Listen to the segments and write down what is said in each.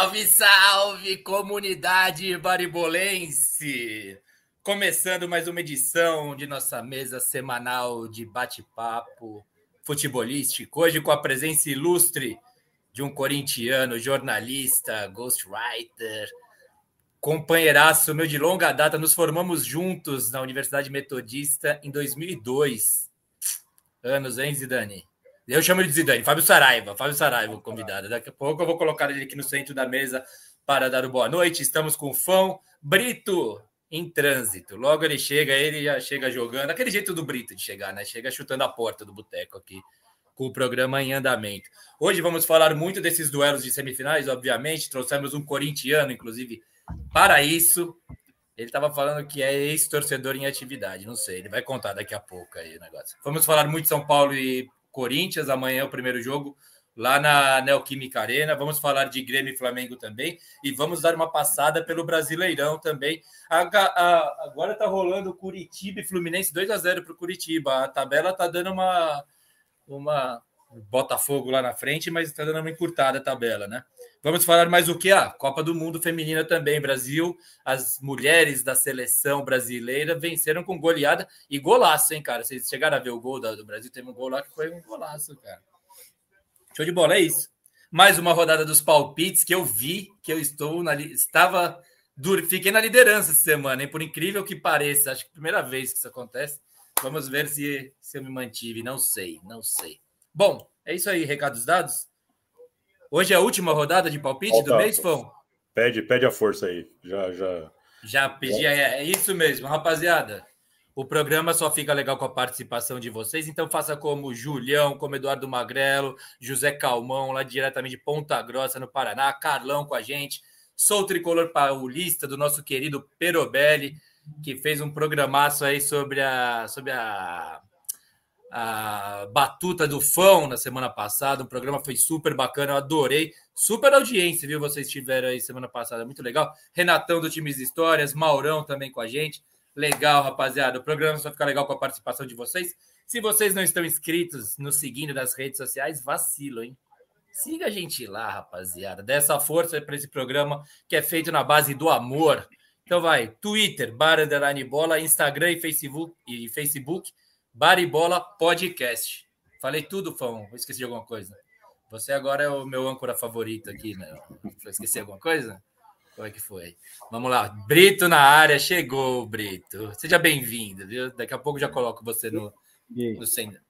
Salve, salve, comunidade baribolense! Começando mais uma edição de nossa mesa semanal de bate-papo futebolístico. Hoje com a presença ilustre de um corintiano, jornalista, ghostwriter, companheiraço meu de longa data. Nos formamos juntos na Universidade Metodista em 2002. Anos, hein, Zidane? Eu chamo ele de Zidane, Fábio Saraiva, Fábio Saraiva, convidado. Daqui a pouco eu vou colocar ele aqui no centro da mesa para dar o boa noite. Estamos com o Fão Brito em trânsito. Logo ele chega, ele já chega jogando, aquele jeito do Brito de chegar, né? Chega chutando a porta do boteco aqui, com o programa em andamento. Hoje vamos falar muito desses duelos de semifinais, obviamente. Trouxemos um corintiano, inclusive, para isso. Ele estava falando que é ex-torcedor em atividade, não sei, ele vai contar daqui a pouco aí o negócio. Vamos falar muito de São Paulo e Corinthians, amanhã é o primeiro jogo lá na Neoquímica Arena. Vamos falar de Grêmio e Flamengo também e vamos dar uma passada pelo Brasileirão também. agora está rolando Curitiba e Fluminense 2 a 0 para o Curitiba. A tabela está dando uma uma Botafogo lá na frente, mas está dando uma encurtada a tabela, né? Vamos falar mais o que? Ah, Copa do Mundo Feminina também. Brasil, as mulheres da seleção brasileira venceram com goleada e golaço, hein, cara? Vocês chegaram a ver o gol do Brasil? Teve um gol lá que foi um golaço, cara. Show de bola, é isso. Mais uma rodada dos palpites que eu vi, que eu estou na estava fiquei na liderança essa semana, hein? Por incrível que pareça, acho que é a primeira vez que isso acontece. Vamos ver se, se eu me mantive. Não sei, não sei. Bom, é isso aí, recados dados. Hoje é a última rodada de palpite Volta. do mês, Fão? Pede, pede a força aí. Já, já. Já pedi, é, é isso mesmo, rapaziada. O programa só fica legal com a participação de vocês, então faça como Julião, como Eduardo Magrelo, José Calmão, lá diretamente de Ponta Grossa, no Paraná, Carlão com a gente. Sou o tricolor paulista do nosso querido Perobelli, que fez um programaço aí sobre a, sobre a a Batuta do Fão na semana passada. O programa foi super bacana, eu adorei. Super audiência, viu? Vocês tiveram aí semana passada, muito legal. Renatão do Times Histórias, Maurão também com a gente. Legal, rapaziada. O programa só fica legal com a participação de vocês. Se vocês não estão inscritos, nos seguindo nas redes sociais, vacilo, hein? Siga a gente lá, rapaziada. Dessa força para esse programa que é feito na base do amor. Então vai, Twitter, Bar Bola, Instagram e Facebook, e Facebook Baribola Podcast. Falei tudo, Fão. Esqueci de alguma coisa. Você agora é o meu âncora favorito aqui, né? Esqueci alguma coisa? Como é que foi? Vamos lá. Brito na área, chegou, Brito. Seja bem-vindo, viu? Daqui a pouco já coloco você no, no centro.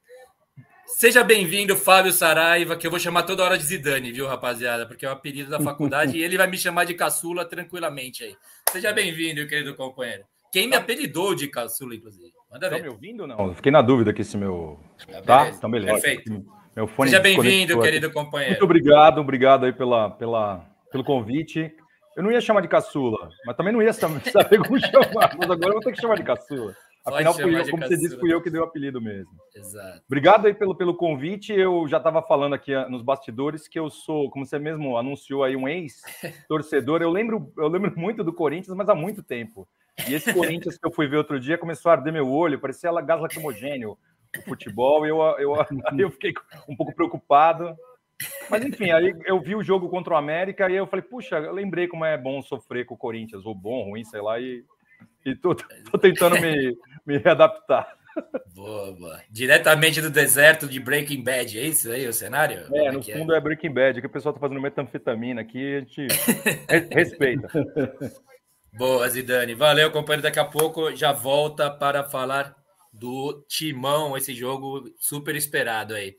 Seja bem-vindo, Fábio Saraiva, que eu vou chamar toda hora de Zidane, viu, rapaziada? Porque é o apelido da faculdade e ele vai me chamar de caçula tranquilamente aí. Seja bem-vindo, querido companheiro. Quem me apelidou de caçula, inclusive. Manda ver. Estão me ouvindo ou não? Fiquei na dúvida aqui se meu. Tá? tá? Então, beleza. Perfeito. Meu fone Seja bem-vindo, querido companheiro. Muito obrigado, obrigado aí pela, pela, pelo convite. Eu não ia chamar de caçula, mas também não ia saber como chamar. Mas agora eu vou ter que chamar de caçula. Afinal, fui eu, como você disse, fui eu que dei o apelido mesmo. Exato. Obrigado aí pelo, pelo convite. Eu já estava falando aqui ah, nos bastidores que eu sou, como você mesmo anunciou aí, um ex-torcedor. Eu lembro, eu lembro muito do Corinthians, mas há muito tempo. E esse Corinthians que eu fui ver outro dia começou a arder meu olho, parecia gás lacrimogênio o futebol, e eu, eu, eu fiquei um pouco preocupado. Mas enfim, aí eu vi o jogo contra o América e eu falei, puxa, eu lembrei como é bom sofrer com o Corinthians, ou bom, ruim, sei lá, e, e tô, tô tentando me, me readaptar. Boa, boa. Diretamente do deserto de Breaking Bad, é isso aí o cenário? É, é no fundo é? é? Breaking Bad, que o pessoal tá fazendo metanfetamina aqui, a gente respeita. Boa, Zidane. Valeu, companheiro. Daqui a pouco já volta para falar do Timão, esse jogo super esperado aí.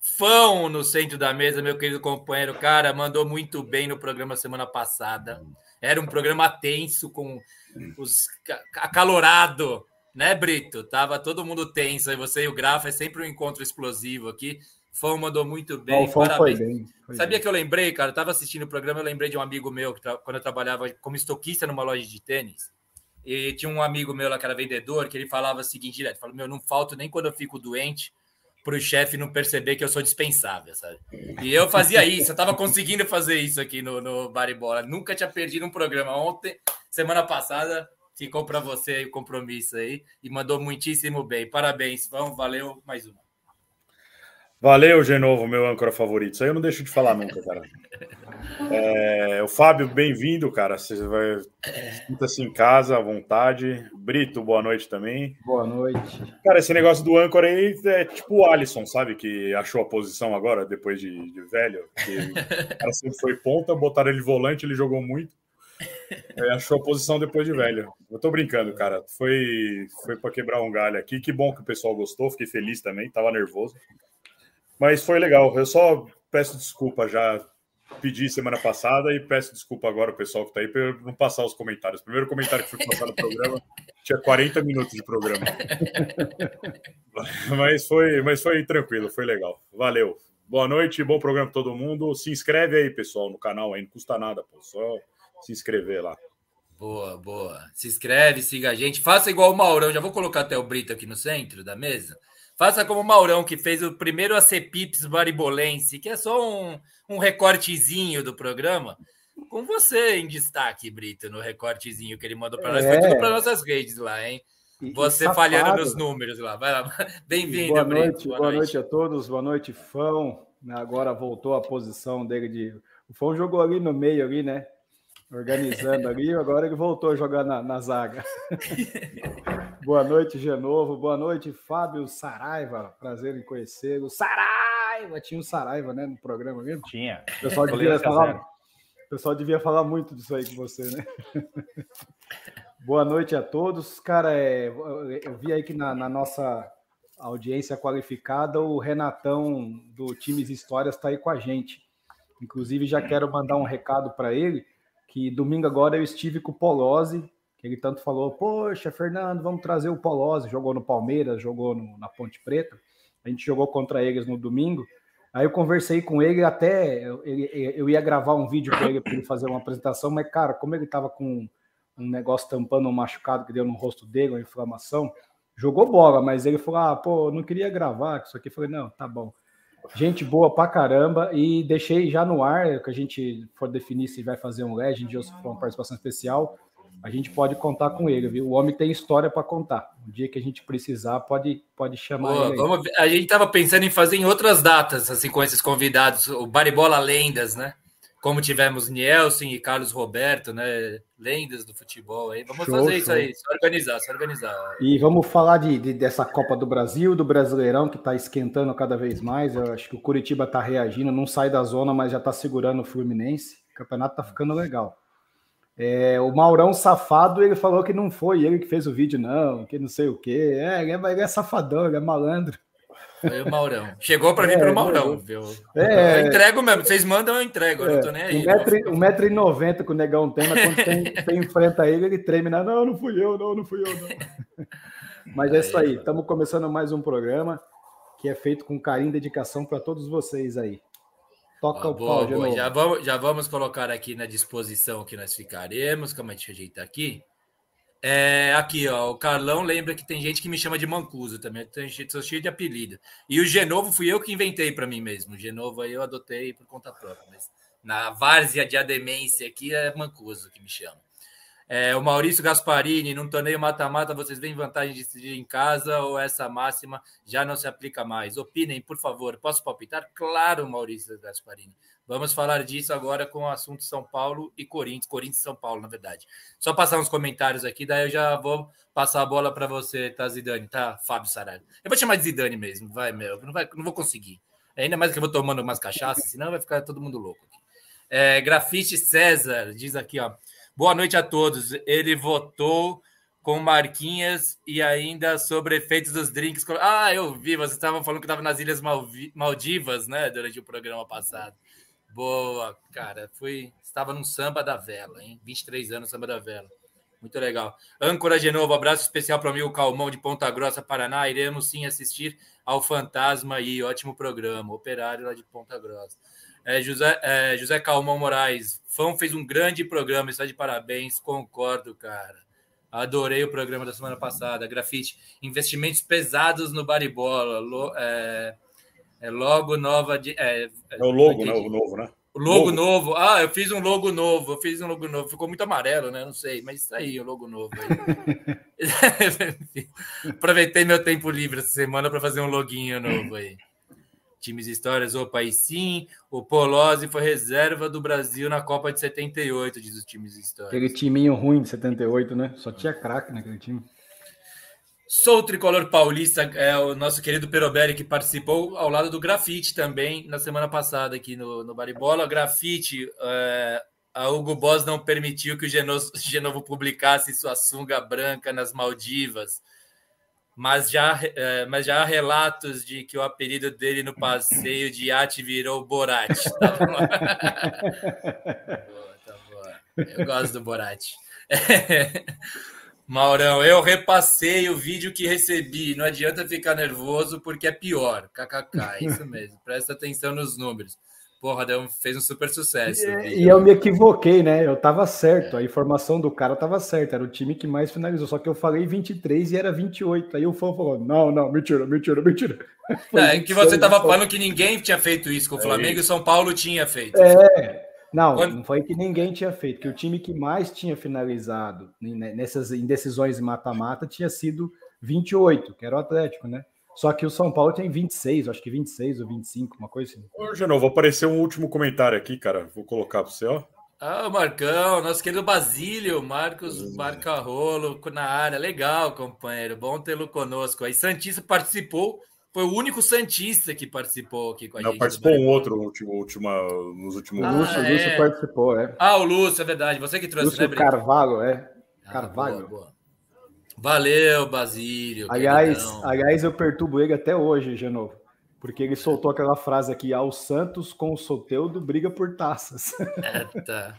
Fão no centro da mesa, meu querido companheiro. Cara, mandou muito bem no programa semana passada. Era um programa tenso, com os acalorado, né, Brito? Tava todo mundo tenso. Aí você e o Grafa é sempre um encontro explosivo aqui. Fão mandou muito bem. O Parabéns. Foi bem, foi Sabia bem. que eu lembrei, cara? Eu tava assistindo o programa, eu lembrei de um amigo meu, que quando eu trabalhava como estoquista numa loja de tênis. E tinha um amigo meu lá que era vendedor, que ele falava o seguinte direto: falou, meu, não falto nem quando eu fico doente para o chefe não perceber que eu sou dispensável, sabe? E eu fazia isso, eu tava conseguindo fazer isso aqui no, no Baribola. Nunca tinha perdido um programa. Ontem, semana passada, ficou para você o compromisso aí e mandou muitíssimo bem. Parabéns, vamos, valeu, mais uma. Valeu, Genovo, meu âncora favorito. Isso aí eu não deixo de falar nunca, cara. É, o Fábio, bem-vindo, cara. Você vai. Sinta-se em casa, à vontade. Brito, boa noite também. Boa noite. Cara, esse negócio do âncora aí é tipo o Alisson, sabe? Que achou a posição agora, depois de, de velho. Que o cara sempre foi ponta, botaram ele volante, ele jogou muito. É, achou a posição depois de velho. Eu tô brincando, cara. Foi, foi para quebrar um galho aqui. Que bom que o pessoal gostou, fiquei feliz também, tava nervoso. Mas foi legal. Eu só peço desculpa já. Pedi semana passada e peço desculpa agora ao pessoal que está aí por não passar os comentários. O primeiro comentário que foi passado no programa tinha 40 minutos de programa. mas, foi, mas foi tranquilo, foi legal. Valeu. Boa noite, bom programa para todo mundo. Se inscreve aí, pessoal, no canal aí, não custa nada, pô. Só se inscrever lá. Boa, boa. Se inscreve, siga a gente. Faça igual o Maurão. Já vou colocar até o Brito aqui no centro da mesa. Faça como o Maurão, que fez o primeiro ACPIPS Baribolense, que é só um, um recortezinho do programa. Com você em destaque, Brito, no recortezinho que ele mandou para nós. É. Foi tudo para nossas redes lá, hein? Você e falhando nos números lá. Vai lá. Bem-vindo, boa Brito. Noite, boa, boa noite. noite a todos. Boa noite, Fão. Agora voltou a posição dele de. O Fão jogou ali no meio, ali, né? Organizando ali, agora ele voltou a jogar na, na zaga. Boa noite, Genovo. Boa noite, Fábio Saraiva. Prazer em conhecê-lo. Saraiva! Tinha o Saraiva, né, no programa mesmo? Tinha. O pessoal devia falar, pessoal devia falar muito disso aí com você, né? Boa noite a todos. Cara, é, eu vi aí que na, na nossa audiência qualificada, o Renatão do Times Histórias está aí com a gente. Inclusive, já quero mandar um recado para ele que domingo agora eu estive com o Polozzi, que ele tanto falou, poxa, Fernando, vamos trazer o Polozzi, jogou no Palmeiras, jogou no, na Ponte Preta, a gente jogou contra eles no domingo, aí eu conversei com ele, até eu, eu ia gravar um vídeo com ele para ele fazer uma apresentação, mas cara, como ele estava com um negócio tampando um machucado que deu no rosto dele, uma inflamação, jogou bola, mas ele falou, ah, pô, não queria gravar isso aqui, eu falei, não, tá bom. Gente boa pra caramba. E deixei já no ar, que a gente for definir se vai fazer um Legend ou se for uma participação especial, a gente pode contar com ele, viu? O homem tem história para contar. Um dia que a gente precisar, pode, pode chamar Boa, ele. Vamos, a gente estava pensando em fazer em outras datas, assim, com esses convidados, o Baribola Lendas, né? Como tivemos Nielsen e Carlos Roberto, né? Lendas do futebol aí. Vamos show, fazer show. isso aí, se organizar, se organizar. E vamos falar de, de dessa Copa do Brasil, do Brasileirão, que está esquentando cada vez mais. Eu acho que o Curitiba está reagindo, não sai da zona, mas já está segurando o Fluminense. O campeonato está ficando legal. É, o Maurão safado, ele falou que não foi ele que fez o vídeo, não, que não sei o quê. É, ele é, ele é safadão, ele é malandro. Foi o Maurão. Chegou para mim é, pelo Maurão, viu? É, eu entrego mesmo. Vocês mandam, eu entrego. Eu é, não tô nem aí. 1,90m que o negão tem, mas quando tem, tem enfrenta ele, ele treme. Né? Não, não fui eu, não, não fui eu, não. Mas é isso aí. Estamos começando mais um programa que é feito com carinho e dedicação para todos vocês aí. Toca o boa, pau, boa. Já vamos, já vamos colocar aqui na disposição que nós ficaremos. Calma, deixa eu ajeitar aqui. É, aqui, ó, o Carlão lembra que tem gente que me chama de Mancuso também. Tem gente, cheio de apelido. E o Genovo fui eu que inventei para mim mesmo. O Genovo aí eu adotei por conta própria. Mas na várzea de ademência aqui é Mancuso que me chama. É, o Maurício Gasparini, num torneio mata-mata, vocês veem vantagem de decidir em casa ou essa máxima já não se aplica mais? Opinem, por favor. Posso palpitar? Claro, Maurício Gasparini. Vamos falar disso agora com o assunto São Paulo e Corinthians, Corinthians e São Paulo, na verdade. Só passar uns comentários aqui, daí eu já vou passar a bola para você, tá, Zidane? Tá, Fábio Saraiva. Eu vou chamar de Zidane mesmo, vai, meu. Não, vai, não vou conseguir. Ainda mais que eu vou tomando umas cachaças, senão vai ficar todo mundo louco aqui. É, Grafite César diz aqui, ó. Boa noite a todos. Ele votou com Marquinhas e ainda sobre efeitos dos drinks. Ah, eu vi, vocês estavam falando que estava nas Ilhas Maldivas, né, durante o programa passado. Boa, cara. Fui, estava num samba da vela, hein? 23 anos samba da vela. Muito legal. Âncora de novo, abraço especial para o amigo Calmão de Ponta Grossa, Paraná. Iremos sim assistir ao Fantasma aí, ótimo programa. Operário lá de Ponta Grossa. É, José, é, José Calmão Moraes, Fão fez um grande programa, está de parabéns, concordo, cara. Adorei o programa da semana passada. Grafite, investimentos pesados no Baribola. É, é logo nova. De, é, é o logo, né? O novo, né? O logo, logo, novo. Ah, eu fiz um logo novo. Eu fiz um logo novo. Ficou muito amarelo, né? Não sei, mas isso aí, o logo novo. Aproveitei meu tempo livre essa semana para fazer um loguinho novo aí. Times Histórias, opa, aí sim. O Polozzi foi reserva do Brasil na Copa de 78, diz os Times Histórias. Aquele timinho ruim de 78, né? Só tinha craque naquele time. Sou o tricolor paulista, é o nosso querido Peroberi, que participou ao lado do Grafite também na semana passada aqui no, no Baribola. Grafite, é, a Hugo Boss não permitiu que o Genovo, Genovo publicasse sua sunga branca nas Maldivas mas já, é, mas já há relatos de que o apelido dele no passeio de iate virou Borat. Tá boa, tá boa. Eu gosto do Borat. É. Maurão, eu repassei o vídeo que recebi. Não adianta ficar nervoso porque é pior. KKK, é isso mesmo. Presta atenção nos números porra, deu, fez um super sucesso. E, e, eu me equivoquei, né? Eu tava certo, a informação do cara tava certa, era o time que mais finalizou, só que eu falei 23 e era 28. Aí o fã falou: não, não, mentira, mentira, mentira. É, que você tava falando que ninguém tinha feito isso com o Flamengo é. e o São Paulo tinha feito. É. Não, Quando... não foi que ninguém tinha feito, que o time que mais tinha finalizado nessas indecisões mata-mata tinha sido 28, que era o Atlético, né? Só que o São Paulo tem 26, acho que 26 ou 25, uma coisa assim. Ô, Genovo, vou aparecer um último comentário aqui, cara. Vou colocar para você, ó. Ah, o Marcão, nosso querido Basílio, Marcos Marca Rolo na área. Legal, companheiro. Bom tê-lo conosco. Aí, Santista participou, foi o único Santista que participou aqui com a Não, gente. participou um outro no último, última, nos últimos. Ah, Lúcio, é. Lúcio participou, é. Ah, o Lúcio, é verdade. Você que trouxe, Lúcio né, Carvalho, é. Ah, Carvalho. Boa, boa. Valeu, Basílio. Aliás, aliás, eu perturbo ele até hoje, Genovo. Porque ele soltou aquela frase aqui: ao Santos com o Soteudo briga por taças. Eita,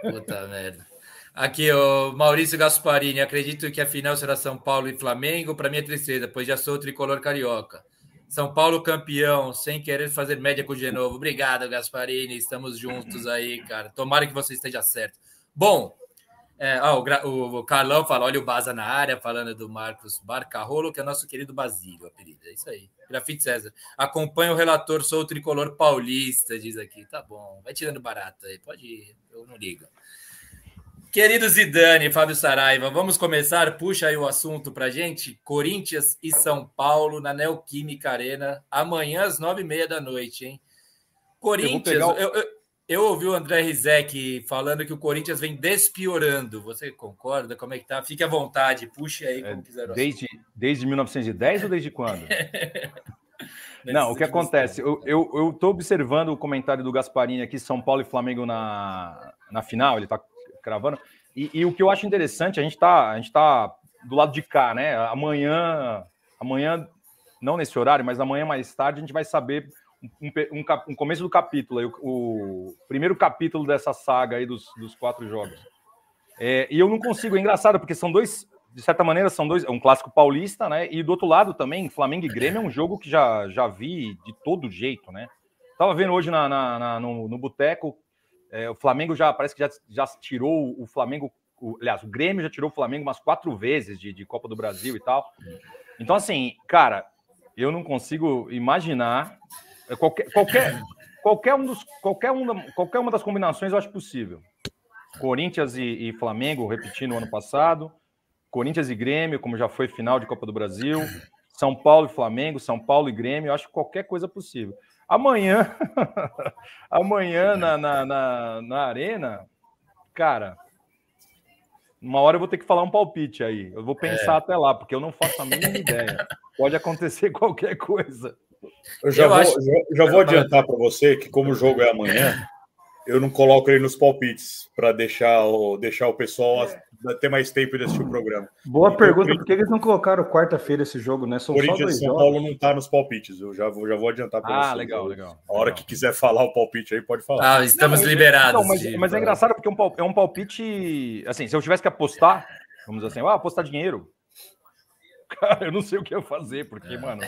puta merda. Aqui, o Maurício Gasparini. Acredito que a final será São Paulo e Flamengo. Para mim é tristeza, pois já sou tricolor carioca. São Paulo campeão, sem querer fazer média com o Genovo. Obrigado, Gasparini. Estamos juntos aí, cara. Tomara que você esteja certo. Bom, é, ó, o, o, Carlão fala: olha o Baza na área, falando do Marcos Barcarolo, que é nosso querido Basílio, apelido. É isso aí. Grafite César. Acompanha o relator, sou o tricolor paulista, diz aqui. Tá bom, vai tirando barato aí, pode ir, eu não ligo. Querido Zidane, Fábio Saraiva, vamos começar? Puxa aí o assunto pra gente. Corinthians e São Paulo na Neoquímica Arena, amanhã às nove e meia da noite, hein? Corinthians, eu, eu, eu eu ouvi o André Rizek falando que o Corinthians vem despiorando. Você concorda? Como é que tá? Fique à vontade, puxe aí como é, quiser. Desde, desde 1910 ou desde quando? Não, o que acontece? Eu estou observando o comentário do Gasparini aqui, São Paulo e Flamengo na, na final, ele está cravando. E, e, o que eu acho interessante, a gente está tá do lado de cá, né? Amanhã, amanhã, não nesse horário, mas amanhã mais tarde, a gente vai saber um, um, um começo do capítulo, o, o, primeiro capítulo dessa saga aí dos, dos quatro jogos. É, e eu não consigo, é engraçado, porque são dois, de certa maneira, são dois, é um clássico paulista, né? E do outro lado também, Flamengo e Grêmio é um jogo que já, já vi de todo jeito, né? Tava vendo hoje na, na, na no, no Boteco, é, o Flamengo já parece que já, já tirou o Flamengo, o, aliás, o Grêmio já tirou o Flamengo umas quatro vezes de, de Copa do Brasil e tal. Então, assim, cara, eu não consigo imaginar qualquer, qualquer, qualquer, um dos, qualquer, um, qualquer uma das combinações eu acho possível. Corinthians e, e Flamengo, repetindo o ano passado. Corinthians e Grêmio, como já foi final de Copa do Brasil. São Paulo e Flamengo, São Paulo e Grêmio, eu acho qualquer coisa possível. Amanhã, amanhã na, na, na, na, Arena, cara, uma hora eu vou ter que falar um palpite aí. Eu vou pensar é. até lá, porque eu não faço a mínima ideia. Pode acontecer qualquer coisa. Eu já eu vou, acho... já, já vou adiantar para você que, como o jogo é amanhã, eu não coloco ele nos palpites para deixar o, deixar o pessoal é. ter mais tempo de assistir o programa. Boa então, pergunta, por que eles não colocaram quarta-feira esse jogo, né? São Corinthians e São jogos. Paulo não está nos palpites, eu já vou, já vou adiantar para ah, você. Ah, legal, legal. A hora legal. que quiser falar o palpite aí, pode falar. Ah, estamos não, liberados. Não, mas, mas é engraçado porque é um palpite. Assim, se eu tivesse que apostar, vamos dizer assim, ah, apostar dinheiro. Cara, eu não sei o que eu fazer, porque, é. mano.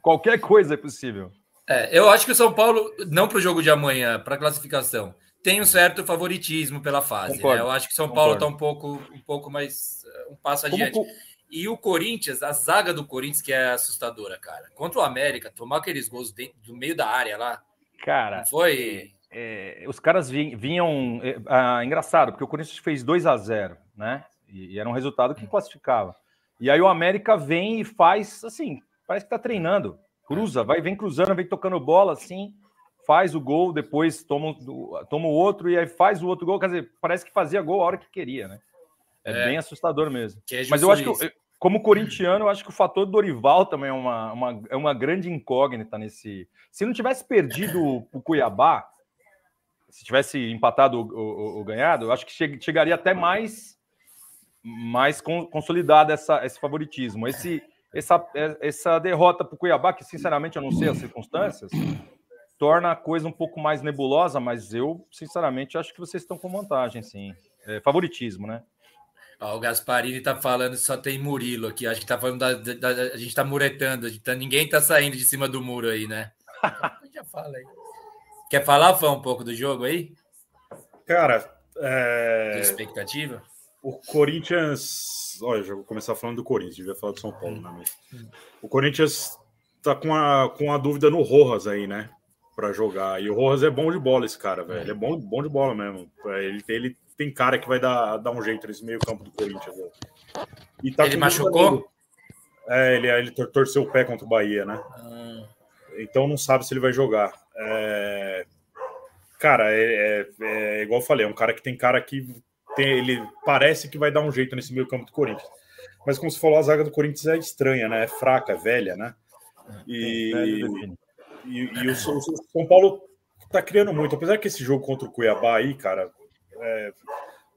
Qualquer coisa é possível. É, eu acho que o São Paulo, não para o jogo de amanhã, para a classificação, tem um certo favoritismo pela fase. Né? Eu acho que o São Paulo está um pouco, um pouco mais. um passo adiante. Como... E o Corinthians, a zaga do Corinthians, que é assustadora, cara. Contra o América, tomar aqueles gols dentro, do meio da área lá. Cara. foi. É, os caras vinham. É, ah, engraçado, porque o Corinthians fez 2 a 0 né? E, e era um resultado que classificava. E aí o América vem e faz assim, parece que está treinando. Cruza, vai, vem cruzando, vem tocando bola assim, faz o gol, depois toma, toma o outro e aí faz o outro gol. Quer dizer, parece que fazia gol a hora que queria, né? É, é bem assustador mesmo. É Mas eu acho que, como corintiano, eu acho que o fator Dorival também é uma, uma, é uma grande incógnita nesse. Se não tivesse perdido o Cuiabá, se tivesse empatado ou, ou, ganhado, eu acho que chegaria até mais mais consolidado essa, esse favoritismo. Esse, essa, essa derrota para o Cuiabá, que sinceramente eu não sei as circunstâncias, torna a coisa um pouco mais nebulosa, mas eu, sinceramente, acho que vocês estão com vantagem, sim. É, favoritismo, né? Ó, o Gasparini está falando que só tem Murilo aqui. Acho que está falando da, da, da, A gente está muretando. Tá, ninguém está saindo de cima do muro aí, né? Já fala aí. Quer falar, Fã, um pouco do jogo aí? Cara, é... De expectativa? O Corinthians. Olha, já vou começar falando do Corinthians, devia falar do São Paulo, né? Mas... O Corinthians tá com a, com a dúvida no Rojas aí, né? Pra jogar. E o Rojas é bom de bola, esse cara, velho. Ele é bom, bom de bola mesmo. Ele, ele tem cara que vai dar, dar um jeito nesse meio-campo do Corinthians. Velho. E tá ele machucou? É, ele, ele torceu o pé contra o Bahia, né? Ah. Então não sabe se ele vai jogar. É... Cara, é, é, é, igual eu falei, é um cara que tem cara que tem, ele parece que vai dar um jeito nesse meio campo do Corinthians. Mas como você falou, a zaga do Corinthians é estranha, né? É fraca, é velha, né? E, e, e o, o, São Paulo tá criando muito. Apesar que esse jogo contra o Cuiabá aí, cara, é,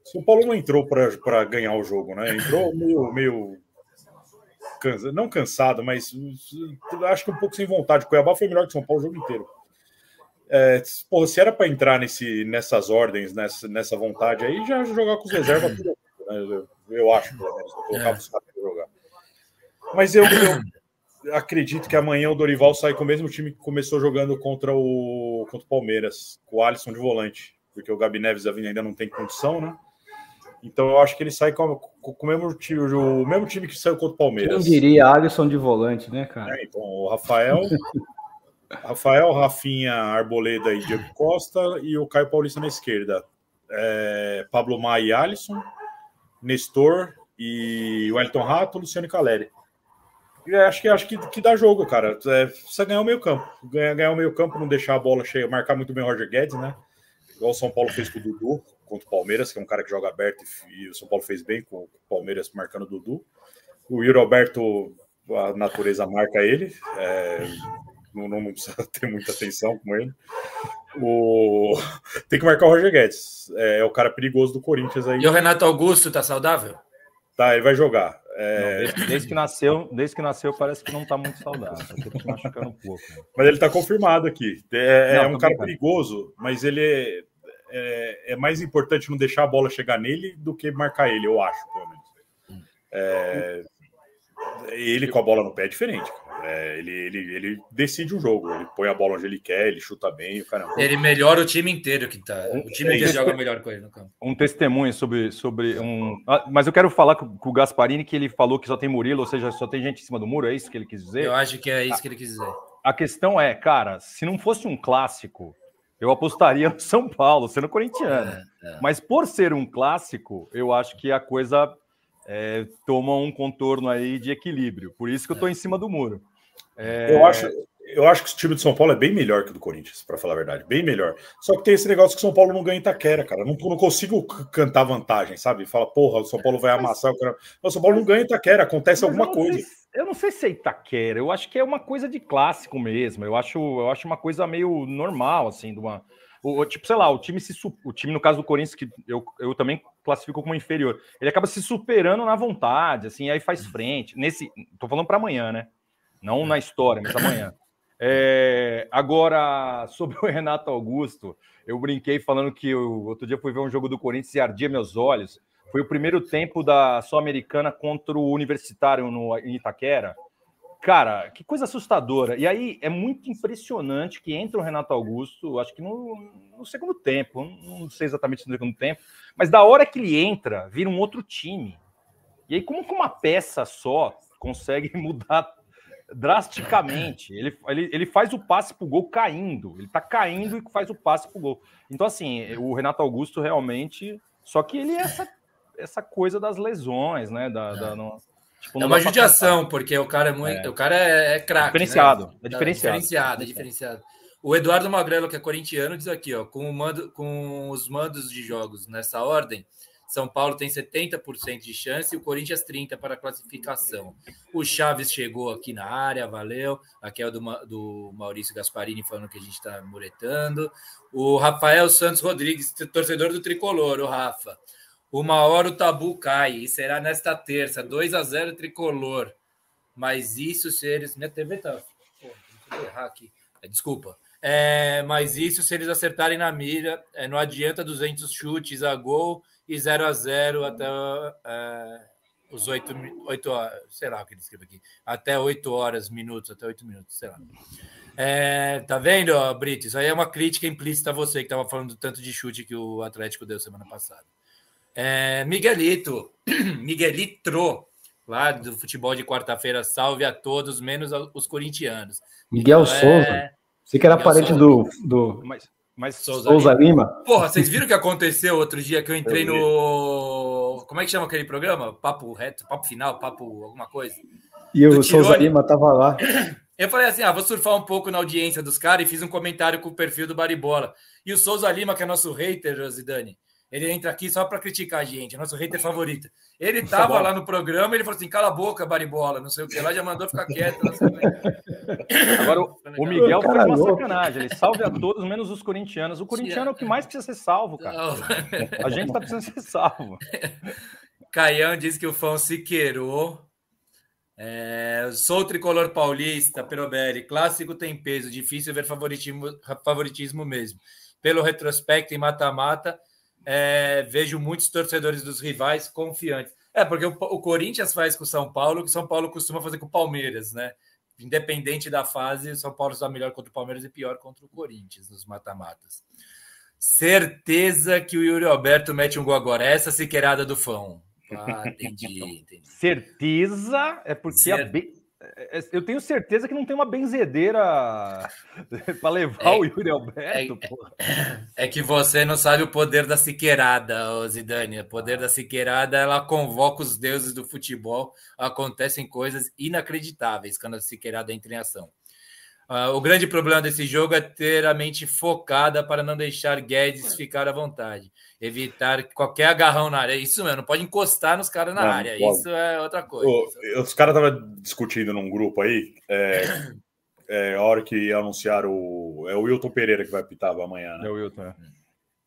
São Paulo não entrou para ganhar o jogo, né? Entrou meio, meio cansa, não cansado, mas acho que um pouco sem vontade. O Cuiabá foi melhor que o São Paulo o jogo inteiro. É, porra, se era para entrar nesse, nessas ordens, nessa, nessa vontade aí, já jogar com os reservas, tudo, né? eu acho, pelo menos, colocar é. os caras para jogar. Mas eu, eu, acredito que amanhã o Dorival sai com o mesmo time que começou jogando contra o, contra o Palmeiras, com o Alisson de volante, porque o Gabi Neves ainda não tem condição, né? Então eu acho que ele sai com, com, com o, mesmo time, o mesmo time que saiu contra o Palmeiras. Quem diria Alisson de volante, né, cara? É, então o Rafael, Rafael, Rafinha, Arboleda e Diego Costa e o Caio Paulista na esquerda. É, Pablo Maia e Alisson, Nestor e Wellington Rato, Luciano e Caleri. acho que acho que, que dá jogo, cara. É, precisa ganhar o meio campo. Ganhar, ganhar o meio campo, não deixar a bola cheia, marcar muito bem o Roger Guedes, né? Igual o São Paulo fez com o Dudu contra o Palmeiras, que é um cara que joga aberto e, o São Paulo fez bem com o Palmeiras marcando o Dudu. O Yuri Alberto, a natureza marca ele. É, não, não precisa ter muita atenção com ele. O... Tem que marcar o Roger Guedes. É, é, o cara perigoso do Corinthians aí. E o Renato Augusto tá saudável? Tá, ele vai jogar. É... Não, desde, desde, que nasceu, desde que nasceu, parece que não tá muito saudável. Tá machucando um pouco. Né? Mas ele tá confirmado aqui. É, é não, é um cara perigoso, mas ele é, é, é, mais importante não deixar a bola chegar nele do que marcar ele, eu acho, pelo menos. Hum. Ele com a bola no pé é diferente. É, ele, ele, ele decide o jogo, ele põe a bola onde ele quer, ele chuta bem, o caramba. Ele melhora o time inteiro que tá. O time é, inteiro joga melhor com ele no campo. Um testemunho sobre, sobre um. Ah, mas eu quero falar com, com, o Gasparini que ele falou que só tem Murilo, ou seja, só tem gente em cima do muro, é isso que ele quis dizer? Eu acho que é isso que ele quis dizer. A, a questão é, cara, se não fosse um clássico, eu apostaria no São Paulo, sendo corintiano. É, é. Mas por ser um clássico, eu acho que a coisa é, toma um contorno aí de equilíbrio. Por isso que eu estou em cima do muro. É... Eu, acho, eu acho que o time de São Paulo é bem melhor que o do Corinthians, para falar a verdade. Bem melhor. Só que tem esse negócio que o São Paulo não ganha Itaquera, cara. Não, não consigo cantar vantagem, sabe? Fala, porra, o São Paulo vai amassar o cara. O São Paulo não ganha Itaquera, acontece alguma coisa. Eu não sei se é Itaquera, eu acho que é uma coisa de clássico mesmo. Eu acho, eu acho uma coisa meio normal, assim, de uma. O, tipo, sei lá, o time se o time, no caso do Corinthians, que eu, eu também classifico como inferior, ele acaba se superando na vontade, assim, aí faz frente. Nesse. tô falando para amanhã, né? Não na história, mas amanhã. É, agora, sobre o Renato Augusto, eu brinquei falando que eu, outro dia fui ver um jogo do Corinthians e ardia meus olhos. Foi o primeiro tempo da Sul-Americana contra o Universitário no, em Itaquera. Cara, que coisa assustadora. E aí é muito impressionante que entra o Renato Augusto, acho que no, no segundo tempo, não sei exatamente no segundo tempo, mas da hora que ele entra, vira um outro time. E aí, como que uma peça só consegue mudar drasticamente. Ele, ele, ele faz o passe pro gol caindo. Ele tá caindo e faz o passe pro gol. Então, assim, o Renato Augusto realmente. Só que ele é essa, essa coisa das lesões, né? Da, da no... Tipo, é uma judiação, porque o cara é muito. É. O cara é, é craque. Diferenciado. Né? É diferenciado. Diferenciado, é diferenciado. O Eduardo Magrelo, que é corintiano, diz aqui, ó, com, mando, com os mandos de jogos nessa ordem, São Paulo tem 70% de chance e o Corinthians 30% para a classificação. O Chaves chegou aqui na área, valeu. Aqui é o do, do Maurício Gasparini falando que a gente está muretando. O Rafael Santos Rodrigues, torcedor do Tricolor, o Rafa. Uma hora o tabu cai e será nesta terça, 2 a 0 Tricolor. Mas isso se eles... Minha TV tá... Errar aqui. É, desculpa. É, mas isso, se eles acertarem na mira, é, não adianta 200 chutes a gol e 0 a 0 até é, os 8, 8 horas, sei lá o que ele escreve aqui, até 8 horas, minutos, até 8 minutos, sei lá. É, tá vendo, Brito? Isso aí é uma crítica implícita a você que estava falando do tanto de chute que o Atlético deu semana passada. É, Miguelito, Miguelitro, lá do futebol de quarta-feira, salve a todos, menos os corintianos. Miguel então, Souza. Você que era parente do, do mas, mas Souza, Souza Lima. Lima. Porra, vocês viram o que aconteceu outro dia que eu entrei no. Como é que chama aquele programa? Papo reto, papo final, papo alguma coisa. E o Souza Lima tava lá. Eu falei assim: ah, vou surfar um pouco na audiência dos caras e fiz um comentário com o perfil do Baribola. E o Souza Lima, que é nosso hater, Zidane, ele entra aqui só para criticar a gente, nosso hater favorito. Ele estava lá no programa, ele falou assim: cala a boca, baribola, não sei o que lá, já mandou ficar quieto. Agora, o Miguel foi uma sacanagem. Ele salve a todos, menos os corintianos. O corintiano é o que mais precisa ser salvo, cara. A gente está precisando ser salvo. Caião diz que o fã se queirou. É, sou tricolor paulista, Perobelli. Clássico tem peso, difícil ver favoritismo, favoritismo mesmo. Pelo retrospecto em mata-mata é, vejo muitos torcedores dos rivais confiantes. É, porque o, o, Corinthians faz com o São Paulo, que o São Paulo costuma fazer com o Palmeiras, né? Independente da fase, o São Paulo está melhor contra o Palmeiras e pior contra o Corinthians nos mata-matas. Certeza que o Yuri Alberto mete um gol agora. Essa sequerada do fã. Ah, entendi, entendi. Certeza é porque Cer... a, eu tenho certeza que não tem uma benzedeira para levar é, o Yuri Alberto. É, é, que você não sabe o poder da Siqueirada, Zidane. O poder da Siqueirada, ela convoca os deuses do futebol. Acontecem coisas inacreditáveis quando a Siqueirada entra em ação. Uh, o grande problema desse jogo é ter a mente focada para não deixar Guedes ficar à vontade. Evitar qualquer agarrão na área. Isso mesmo, não pode encostar nos caras na não, área. Não Isso é outra coisa. O, os caras estavam discutindo num grupo aí. É, é, a hora que anunciaram o. É o Wilton Pereira que vai pitar amanhã, né? É o Wilton, é.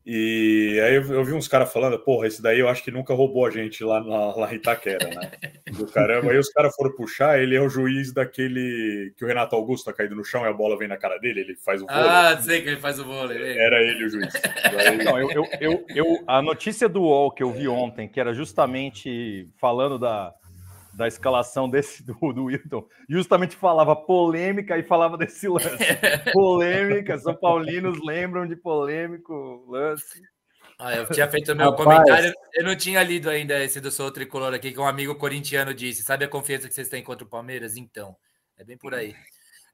E aí eu, vi uns caras falando, porra, esse daí eu acho que nunca roubou a gente lá, lá, lá em Itaquera, né? Do caramba. Aí os caras foram puxar, ele é o juiz daquele que o Renato Augusto tá caído no chão e a bola vem na cara dele, ele faz o vôlei. Ah, sei que ele faz o vôlei. Era ele o juiz. Aí... Não, eu, eu, eu, eu, a notícia do UOL que eu vi ontem, que era justamente falando da, da escalação desse do, do Wilton, justamente falava polêmica e falava desse lance. polêmica, São Paulinos lembram de polêmico lance. Ah, eu tinha feito o meu Rapaz. comentário, eu não tinha lido ainda esse do Sou Tricolor aqui, que um amigo corintiano disse. Sabe a confiança que vocês têm contra o Palmeiras? Então, é bem por aí.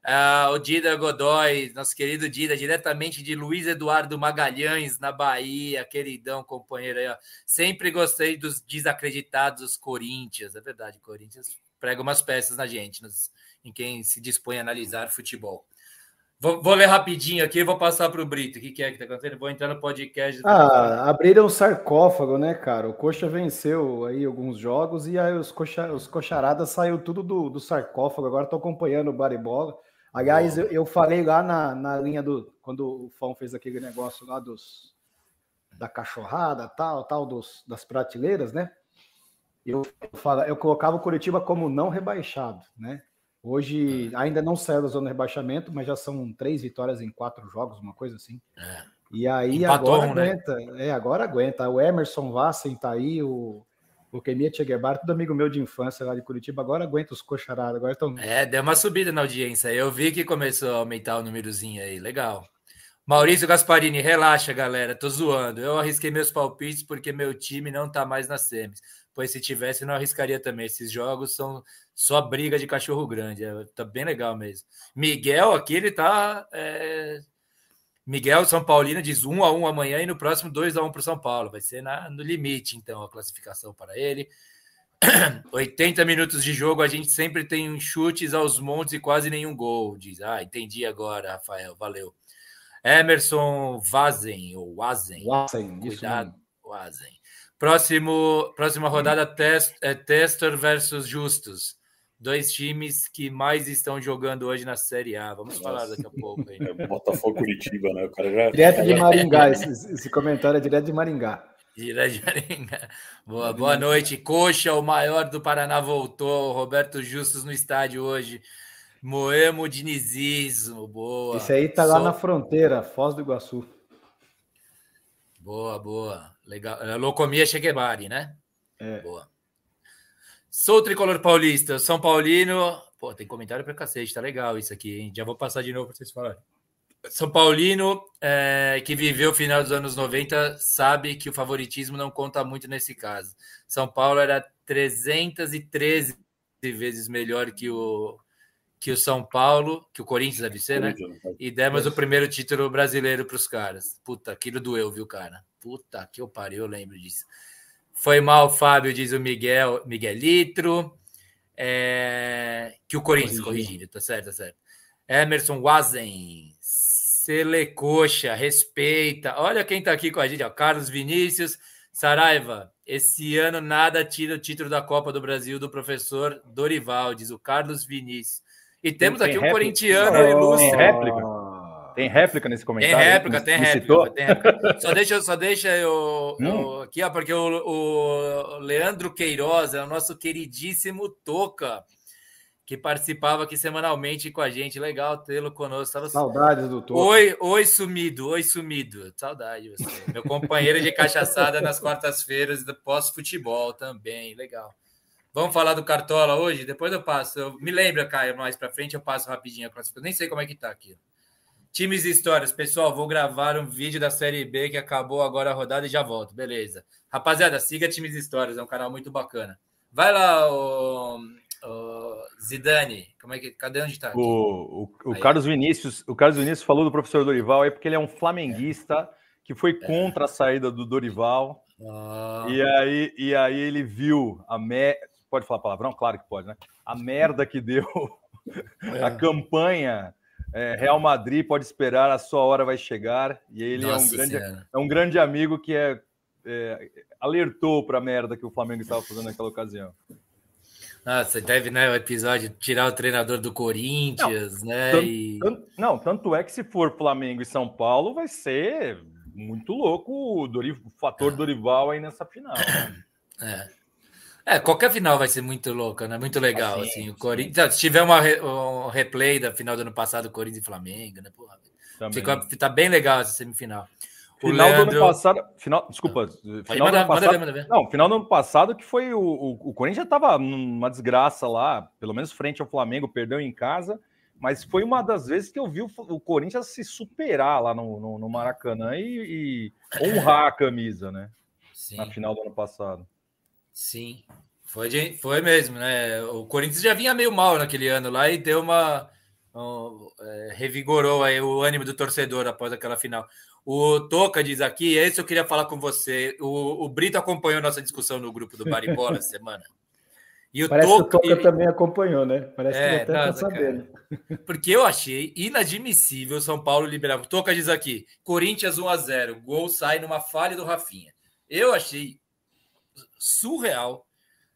Ah, o Dida Godoy, nosso querido Dida, diretamente de Luiz Eduardo Magalhães, na Bahia, queridão companheiro aí, ó. Sempre gostei dos desacreditados Corinthians, é verdade, Corinthians prega umas peças na gente, nos, em quem se dispõe a analisar futebol. Vou, vou ler rapidinho aqui e vou passar para o Brito. O que, que é que está acontecendo? Vou entrar no podcast. Ah, abriram um sarcófago, né, cara? O Coxa venceu aí alguns jogos e aí os, coxa, os coxaradas saiu tudo do, do sarcófago. Agora estou acompanhando o Baribola. Aliás, eu, eu, falei lá na, na linha do. Quando o Fão fez aquele negócio lá dos. Da cachorrada, tal, tal, dos, das prateleiras, né? Eu, eu, fala, eu colocava o Curitiba como não rebaixado, né? Hoje ainda não saiu da zona de rebaixamento, mas já são três vitórias em quatro jogos, uma coisa assim. É. E aí Empatou, agora né? aguenta. É, agora aguenta. O Emerson Vassen tá aí, o o Kemia Che Guevara, tudo amigo meu de infância lá de Curitiba, agora aguenta os coxarados, agora estão... É, deu uma subida na audiência, eu vi que começou a aumentar o númerozinho aí, legal. Maurício Gasparini, relaxa, galera, tô zoando. Eu arrisquei meus palpites porque meu time não tá mais nas semis. Pois se tivesse, não arriscaria também. Esses jogos são só briga de cachorro grande. É, tá bem legal mesmo. Miguel aqui, ele tá é, Miguel São Paulino diz 1 a 1 amanhã e no próximo 2 a 1 para o São Paulo. Vai ser na, no limite, então, a classificação para ele. 80 minutos de jogo, a gente sempre tem chutes aos montes e quase nenhum gol. Diz, ah, entendi agora, Rafael, valeu. Emerson Vazen, ou Wazen. Wazen, Cuidado, Wazen. Próximo, próxima rodada, test, é Tester versus Justus. Dois times que mais estão jogando hoje na Série A. Vamos Nossa. falar daqui a pouco. Aí. É, Botafogo Curitiba, né? O cara já... Direto de Maringá, esse, esse comentário é direto de Maringá. Direto de Maringá. Boa, boa noite. Coxa, o maior do Paraná, voltou. Roberto Justus no estádio hoje. Moemo Dinizismo, boa. Esse aí tá lá na fronteira, Foz do Iguaçu. Boa, boa. Legal. É, Locomia Cheguebari, né? É. Boa. Sou tricolor paulista, São Paulino. Pô, tem comentário pra cacete, tá legal isso aqui, hein? Já vou passar de novo para vocês falarem. São Paulino, é, que viveu o final dos anos 90, sabe que o favoritismo não conta muito nesse caso. São Paulo era 313 vezes melhor que o, que o São Paulo, que o Corinthians deve ser, né? E demos o primeiro título brasileiro para os caras. Puta, aquilo doeu, viu, cara? Puta que eu parei, eu lembro disso. Foi mal, Fábio, diz o Miguel, Miguelitro. É, que o Corinthians, corrigindo, tá certo, tá certo. Emerson Wazen, Selecoxa, respeita. Olha quem tá aqui com a gente, ó, Carlos Vinícius, Saraiva. Esse ano nada tira o título da Copa do Brasil do professor Dorival, diz o Carlos Vinícius. E temos tem aqui um corintiano oh, ilustre. Tem réplica. Tem réplica nesse comentário? Tem réplica, tem réplica, tem réplica. Só deixa, só deixa eu, hum. eu aqui, ó, porque o, o, Leandro Queiroz é o nosso queridíssimo Toca, que participava aqui semanalmente com a gente. Legal tê-lo conosco. Tava... Saudades do Toca. Oi, oi, sumido, oi, sumido. Saudade você. Meu companheiro de cachaçada nas quartas-feiras do pós-futebol também. Legal. Vamos falar do Cartola hoje? Depois eu passo. Eu, me lembra, Caio, mais para frente eu passo rapidinho a classificação. Nem sei como é que tá aqui. Times e histórias. Pessoal, vou gravar um vídeo da Série B que acabou agora a rodada e já volto. Beleza. Rapaziada, siga Times e Histórias, é um canal muito bacana. Vai lá, o, o Zidane. Como é que, cadê onde está? O, o, o Carlos Vinícius, o Carlos Vinícius falou do professor Dorival aí porque ele é um flamenguista que foi é. contra a saída do Dorival. Ah. E, aí, e aí ele viu a me... Pode falar palavrão? Claro que pode, né? A merda que deu é. a campanha é, Real Madrid pode esperar, a sua hora vai chegar. E ele é um, grande, é um grande amigo que é, é alertou para a merda que o Flamengo estava fazendo naquela ocasião. Nossa, deve, né, o episódio tirar o treinador do Corinthians, não, né? Tanto, e... tanto, não, tanto é que se for Flamengo e São Paulo, vai ser muito louco o, Dorival, o fator ah. Dorival aí nessa final. É. É, qualquer final vai ser muito louca, né? Muito legal, assim. assim o Corinthians, se tiver uma, um replay da final do ano passado, Corinthians e Flamengo, né? Porra, fica, tá bem legal essa semifinal. O final Leandro... do ano passado, final, desculpa, final do ano passado, manda ver, manda ver. não, final do ano passado que foi o, o, o Corinthians estava numa desgraça lá, pelo menos frente ao Flamengo, perdeu em casa, mas foi uma das vezes que eu vi o, o Corinthians se superar lá no, no, no Maracanã e, e, honrar a camisa, né? Sim. Na final do ano passado. Sim, foi, de, foi mesmo, né? O Corinthians já vinha meio mal naquele ano lá e deu uma. Um, é, revigorou aí o ânimo do torcedor após aquela final. O Toca diz aqui, esse eu queria falar com você. O, o Brito acompanhou nossa discussão no grupo do Baribola essa semana. E o Parece Toca, que o Toca também acompanhou, né? Parece é, que ele até tá sabendo. Porque eu achei inadmissível São Paulo liberar. O Toca diz aqui: Corinthians 1 a 0 gol sai numa falha do Rafinha. Eu achei surreal.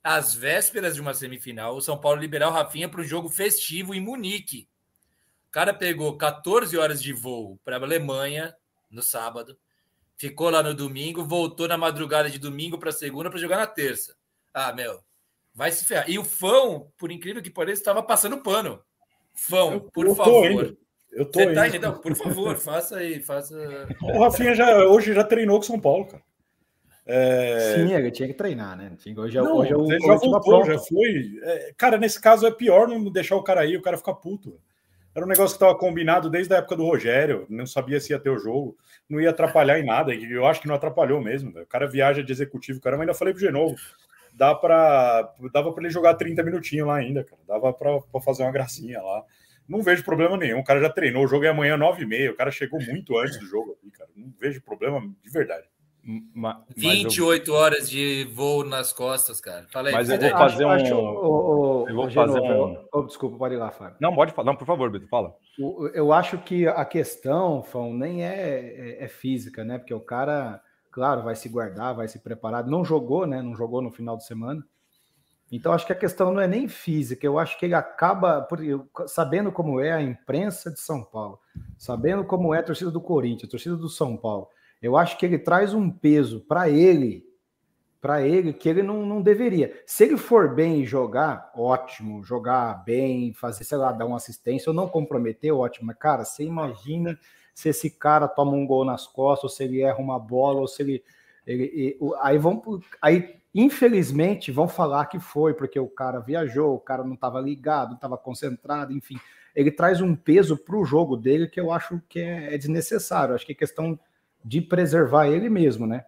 Às vésperas de uma semifinal, o São Paulo liberar o Rafinha para o jogo festivo em Munique. O cara pegou 14 horas de voo para a Alemanha no sábado, ficou lá no domingo, voltou na madrugada de domingo para segunda para jogar na terça. Ah, meu, vai se ferrar. E o Fão, por incrível que pareça, estava passando pano. Fão, por eu favor. Eu tô Você tá indo. Não, por favor, faça aí, faça. O Rafinha já, hoje já treinou com São Paulo, cara. É... Sim, ele tinha que treinar, né? Hoje, é não, hoje é o já voltou, já foi. É, cara, nesse caso é pior não deixar o cara aí, o cara ficar puto. Era um negócio que estava combinado desde a época do Rogério, não sabia se ia ter o jogo, não ia atrapalhar em nada, e eu acho que não atrapalhou mesmo. O cara viaja de executivo, cara, mas ainda falei pro Genovo, dá pra, dava para ele jogar 30 minutinhos lá ainda, cara, dava para fazer uma gracinha lá. Não vejo problema nenhum, o cara já treinou, o jogo é amanhã 9h30, o cara chegou muito antes do jogo aqui, cara, não vejo problema de verdade. Ma 28 eu... horas de voo nas costas, cara. Falei, mas eu vou fazer um. Acho, o, o, eu vou fazer um. Desculpa, pode ir lá, Fábio. Não, pode falar. Não, por favor, Beto, fala. Eu acho que a questão, Fão, nem é, é, é, física, né? Porque o cara, claro, vai se guardar, vai se preparar. Não jogou, né? Não jogou no final de semana. Então, acho que a questão não é nem física, eu acho que ele acaba, sabendo como é a imprensa de São Paulo, sabendo como é a torcida do Corinthians, a torcida do São Paulo, eu acho que ele traz um peso para ele, para ele, que ele não, não deveria. Se ele for bem e jogar, ótimo, jogar bem, fazer, sei lá, dar uma assistência ou não comprometer, ótimo. Mas, cara, você imagina se esse cara toma um gol nas costas, ou se ele erra uma bola, ou se ele. ele, ele aí vão. Aí, infelizmente, vão falar que foi, porque o cara viajou, o cara não estava ligado, estava concentrado, enfim. Ele traz um peso para o jogo dele que eu acho que é, é desnecessário. Acho que é questão de preservar ele mesmo, né?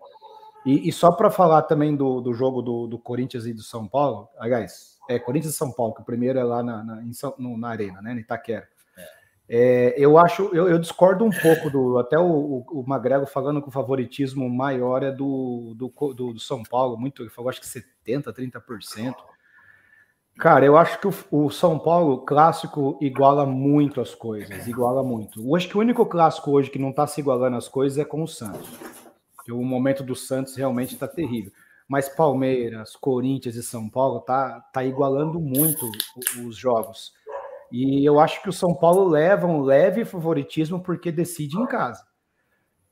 E, e só para falar também do, do jogo do, do, Corinthians e do São Paulo, aliás, é Corinthians e São Paulo, que o primeiro é lá na, na, São, no, na Arena, né? No Itaquera. É, eu acho, eu, eu, discordo um pouco do. Até o, o, o, Magrego falando que o favoritismo maior é do, do, do, do São Paulo, muito, ele falou acho que 70%, 30%. Cara, eu acho que o, o, São Paulo clássico iguala muito as coisas, iguala muito. Eu acho que o único clássico hoje que não está se igualando as coisas é com o Santos. O momento do Santos realmente está terrível. Mas Palmeiras, Corinthians e São Paulo tá, tá igualando muito os jogos. E eu acho que o São Paulo leva um leve favoritismo porque decide em casa.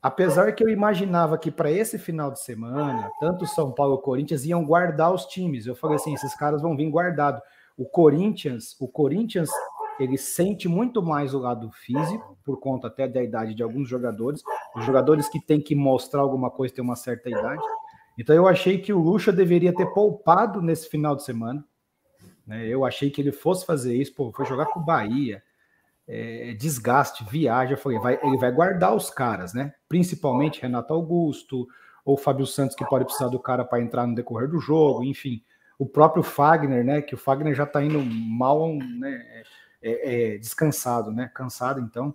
Apesar que eu imaginava que para esse final de semana, tanto São Paulo e Corinthians iam guardar os times. Eu falei assim, esses caras vão vir guardado. O Corinthians, o Corinthians, ele sente muito mais o lado físico, por conta até da idade de alguns jogadores. Os jogadores que têm que mostrar alguma coisa têm uma certa idade. Então eu achei que o Lucha deveria ter poupado nesse final de semana. Né? Eu achei que ele fosse fazer isso, pô, foi jogar com o Bahia é, desgaste, viagem. Eu falei, vai, ele vai guardar os caras, né? Principalmente Renato Augusto ou Fábio Santos, que pode precisar do cara para entrar no decorrer do jogo, enfim. O próprio Fagner, né? Que o Fagner já está indo mal, né? É, é, descansado, né? Cansado, então.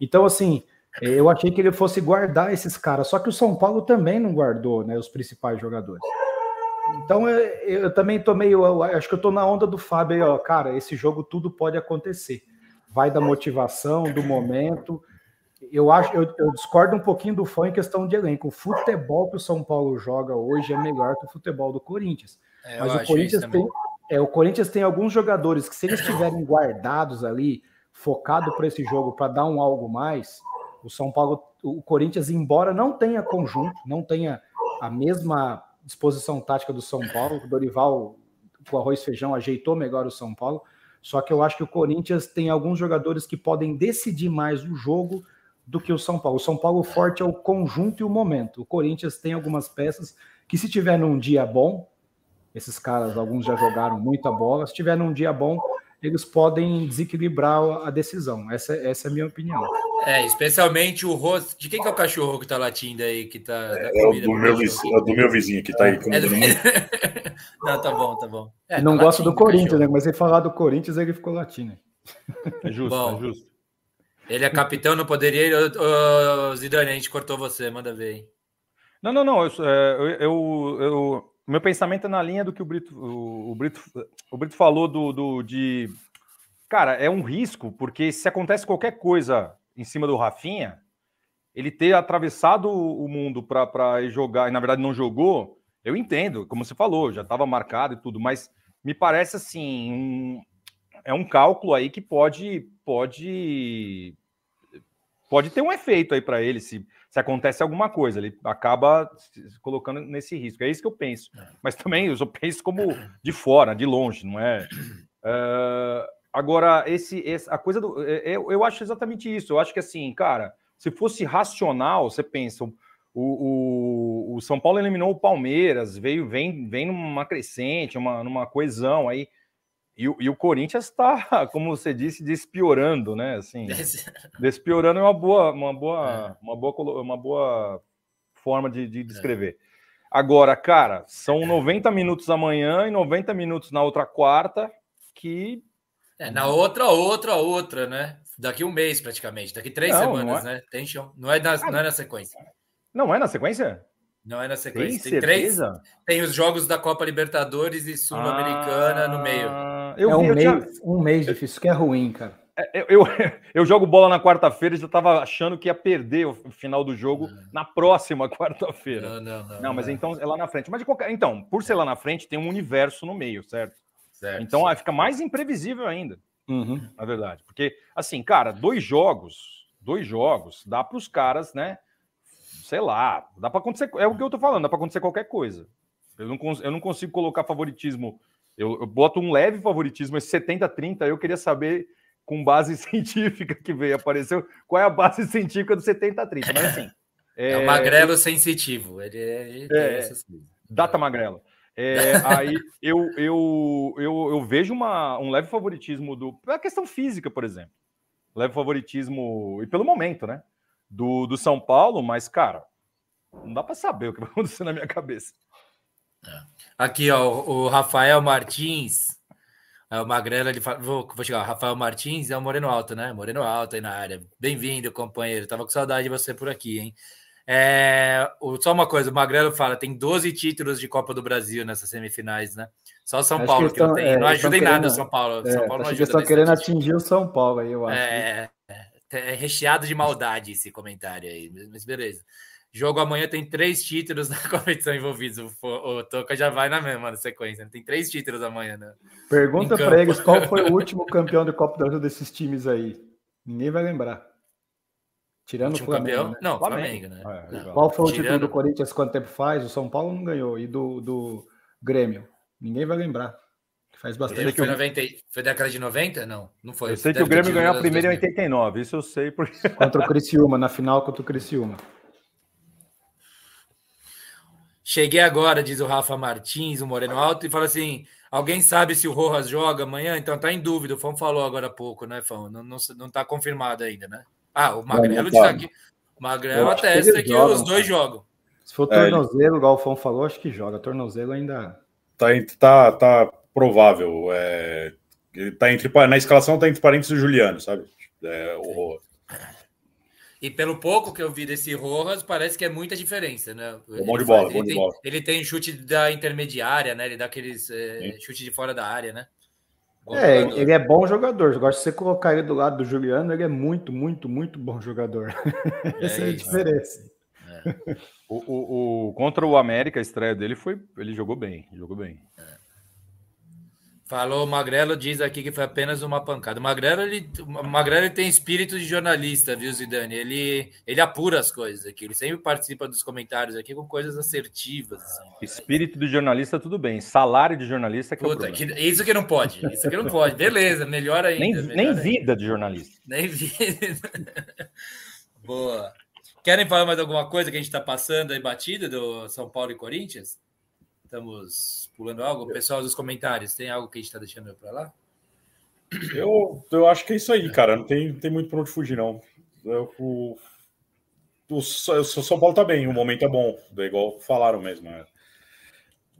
Então, assim, eu achei que ele fosse guardar esses caras, só que o São Paulo também não guardou, né? Os principais jogadores. Então eu, eu também tô meio. Eu acho que eu tô na onda do Fábio aí, ó. Cara, esse jogo tudo pode acontecer vai da motivação, do momento. Eu acho, eu, eu, discordo um pouquinho do fã em questão de elenco. O futebol que o São Paulo joga hoje é melhor que o futebol do Corinthians. É, Mas o Corinthians tem, é, o Corinthians tem alguns jogadores que, se eles estiverem guardados ali, focado para esse jogo, para dar um algo mais, o São Paulo, o Corinthians, embora não tenha conjunto, não tenha a mesma disposição tática do São Paulo, o Dorival com arroz e feijão ajeitou melhor o São Paulo, só que eu acho que o Corinthians tem alguns jogadores que podem decidir mais o jogo do que o São Paulo. O São Paulo forte é o conjunto e o momento. O Corinthians tem algumas peças que, se tiver num dia bom, esses caras, alguns já jogaram muita bola, se tiver num dia bom, eles podem desequilibrar a decisão. Essa, essa é a minha opinião. É, especialmente o rosto. De quem que é o cachorro que tá latindo aí? Que tá, é, é, o do meu vizinho, é do meu vizinho que tá aí. É do... Não, tá bom, tá bom. É, não tá gosta do Corinthians, né? Mas ele falar do Corinthians, ele ficou latindo. É justo, bom, é justo. Ele é capitão, não poderia. Ô, Zidane, a gente cortou você, manda ver aí. Não, não, não. Eu, eu, eu, eu meu pensamento é na linha do que o Brito, o, o Brito, o Brito falou do, do, de. Cara, é um risco, porque se acontece qualquer coisa em cima do Rafinha, ele ter atravessado o mundo para jogar, e na verdade não jogou, eu entendo, como você falou, já estava marcado e tudo, mas me parece assim, um, é um cálculo aí que pode pode pode ter um efeito aí para ele se, se acontece alguma coisa, ele acaba se colocando nesse risco. É isso que eu penso. É. Mas também eu só penso como de fora, de longe, não é? Uh, agora, esse, esse, a coisa do. É, eu, eu acho exatamente isso. Eu acho que assim, cara, se fosse racional, você pensa. O, o, o São Paulo eliminou o Palmeiras, veio, vem, vem numa crescente, uma, numa coesão aí. E, e, o Corinthians está, como você disse, despiorando, né? Assim, despiorando é uma boa, uma boa, é. uma boa, uma boa forma de, de descrever. É. Agora, cara, são 90 minutos amanhã e 90 minutos na outra quarta, que. É, na outra, outra, outra, né? Daqui um mês praticamente, daqui três não, semanas, não é... né? Tem chão. Não é, na, não é na sequência. Não é na sequência? Não é na sequência. Tem, tem três. Tem os jogos da Copa Libertadores e Sul-Americana ah, no meio. Eu é um, mês, tinha... um mês difícil, que é ruim, cara. É, eu, eu, eu, jogo bola na quarta-feira e já estava achando que ia perder o final do jogo não. na próxima quarta-feira. Não, não, não. Não, mas não. então é lá na frente. Mas de qualquer. Então, por ser lá na frente, tem um universo no meio, certo? certo então certo. fica mais imprevisível ainda. Uhum. Na verdade. Porque, assim, cara, dois jogos, dois jogos, dá para os caras, né? Sei lá, dá para acontecer. É o que eu tô falando, dá para acontecer qualquer coisa. Eu não, eu não consigo colocar favoritismo. Eu, eu boto um leve favoritismo, esse 70-30. Eu queria saber com base científica que veio, apareceu. Qual é a base científica do 70-30? Mas assim. É, é o magrelo sensitivo. Ele, é, ele é, data magrelo. É, aí eu, eu, eu, eu vejo uma, um leve favoritismo do. A questão física, por exemplo. Leve favoritismo, e pelo momento, né? Do, do São Paulo, mas, cara, não dá para saber o que vai acontecer na minha cabeça. É. Aqui, ó, o Rafael Martins é o Magrela, ele fala, vou, vou chegar, Rafael Martins é o Moreno Alto, né? Moreno Alto aí na área. Bem-vindo, companheiro. Tava com saudade de você por aqui, hein? É, o, só uma coisa, o Magrelo fala, tem 12 títulos de Copa do Brasil nessas semifinais, né? Só São Paulo que, que não tem. É, não ajuda em nada o São Paulo. É, São Paulo não ajuda. estão querendo atingir o São Paulo aí, eu acho. É, é, é, recheado de maldade esse comentário aí, mas beleza. Jogo amanhã tem três títulos na competição envolvidos. O, o Toca já vai na mesma na sequência. Né? Tem três títulos amanhã. Né? Pergunta para eles qual foi o último campeão de Copa do Brasil desses times aí. Ninguém vai lembrar. Tirando o, o Flamengo. Campeão? Né? Não, Flamengo, Flamengo né? É, qual foi o Tirando... título do Corinthians quanto tempo faz? O São Paulo não ganhou. E do, do Grêmio? Ninguém vai lembrar. Faz bastante. Foi, 90, foi década de 90? Não, não foi. Eu sei que o Grêmio ganhou a primeira em 89, isso eu sei. Porque... Contra o Criciúma, na final contra o Criciúma. Cheguei agora, diz o Rafa Martins, o Moreno Alto, e fala assim: alguém sabe se o Rojas joga amanhã? Então tá em dúvida. O Fão falou agora há pouco, né, Fão? Não, não, não tá confirmado ainda, né? Ah, o Magrelo disse aqui. O Magrelo atesta que, que os dois jogam. Se for é, tornozelo, é, igual o Fão falou, acho que joga. Tornozelo ainda. Tá, tá, tá provável. É, ele tá entre, na escalação tá entre parênteses o Juliano, sabe? É, o, e pelo pouco que eu vi desse Rojas, parece que é muita diferença, né? Bom de bola, bom de bola. Ele tem chute da intermediária, né? Ele dá aqueles é, chute de fora da área, né? Bom é, jogador. ele é bom jogador. Eu gosto de você colocar ele do lado do Juliano, ele é muito, muito, muito bom jogador. É Essa é a diferença. É. o, o, o, contra o América, a estreia dele foi. Ele jogou bem, jogou bem. É. Falou, o Magrelo diz aqui que foi apenas uma pancada. O Magrelo, ele, o Magrelo ele tem espírito de jornalista, viu, Zidane? Ele, ele apura as coisas aqui. Ele sempre participa dos comentários aqui com coisas assertivas. Assim. Espírito de jornalista, tudo bem. Salário de jornalista que Puta, é o que, Isso que não pode. Isso que não pode. Beleza, melhor ainda. Nem, melhor nem ainda. vida de jornalista. Nem vida. Boa. Querem falar mais alguma coisa que a gente está passando aí, batida do São Paulo e Corinthians? Estamos pulando algo? Pessoal dos comentários, tem algo que a gente está deixando para lá? Eu, eu acho que é isso aí, cara. Não tem, tem muito para onde fugir, não. Eu, o, o, o, São Paulo tá bem, o momento é bom, é igual falaram mesmo. Né?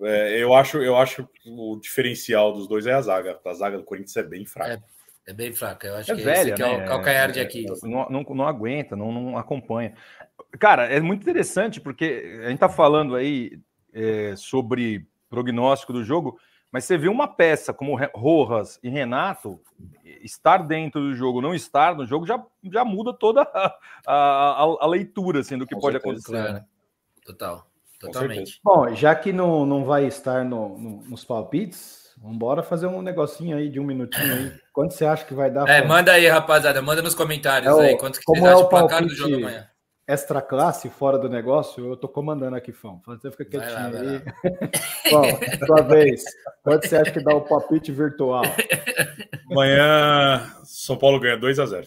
É, eu, acho, eu acho que o diferencial dos dois é a zaga. A zaga do Corinthians é bem fraca. É, é bem fraca. Eu acho é que velha, esse né? é o calcanhar de aqui. Não, não, não aguenta, não, não acompanha. Cara, é muito interessante porque a gente tá falando aí é, sobre prognóstico do jogo, mas você vê uma peça como Rojas e Renato estar dentro do jogo, não estar no jogo, já, já muda toda a, a, a leitura assim, do que Com pode certeza, acontecer. Claro. Total, totalmente. Bom, já que não, não vai estar no, no, nos palpites, vamos embora fazer um negocinho aí de um minutinho aí. Quanto você acha que vai dar? É, pra... manda aí, rapaziada, manda nos comentários é o, aí. Quanto que como é o palpite, do jogo amanhã? Extra classe fora do negócio, eu tô comandando aqui, Fão. Você fica quietinho lá, aí. Bom, sua vez. Quanto você acha que dá o palpite virtual? Amanhã, São Paulo ganha 2 a 0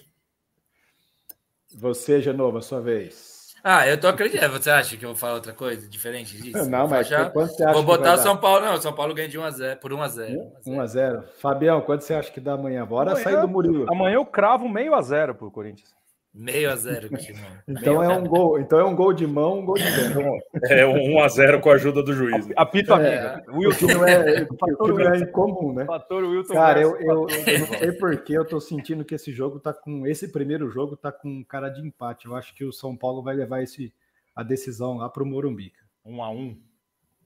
Você, Genova, sua vez. Ah, eu tô acreditando. Você acha que eu vou falar outra coisa diferente disso? Não, mas já... quanto você acha Vou botar o São Paulo, não. São Paulo ganha de 1 a 0 por 1 a 0 1 a 0 Fabião, quanto você acha que dá amanhã? Bora amanhã, sair do Murilo. Amanhã eu cravo meio a zero pro Corinthians. Meio a zero aqui, então Meio é um gol. Então é um gol de mão, um gol de mão. É um 1 a 0 com a ajuda do juiz. Né? Apito amiga. É, Wilton é, o não é incomum, né? Fator Wilton cara, eu, eu, eu, não sei porque eu tô sentindo que esse jogo tá com esse primeiro jogo tá com cara de empate. Eu acho que o São Paulo vai levar esse a decisão lá pro Morumbi. Um a um.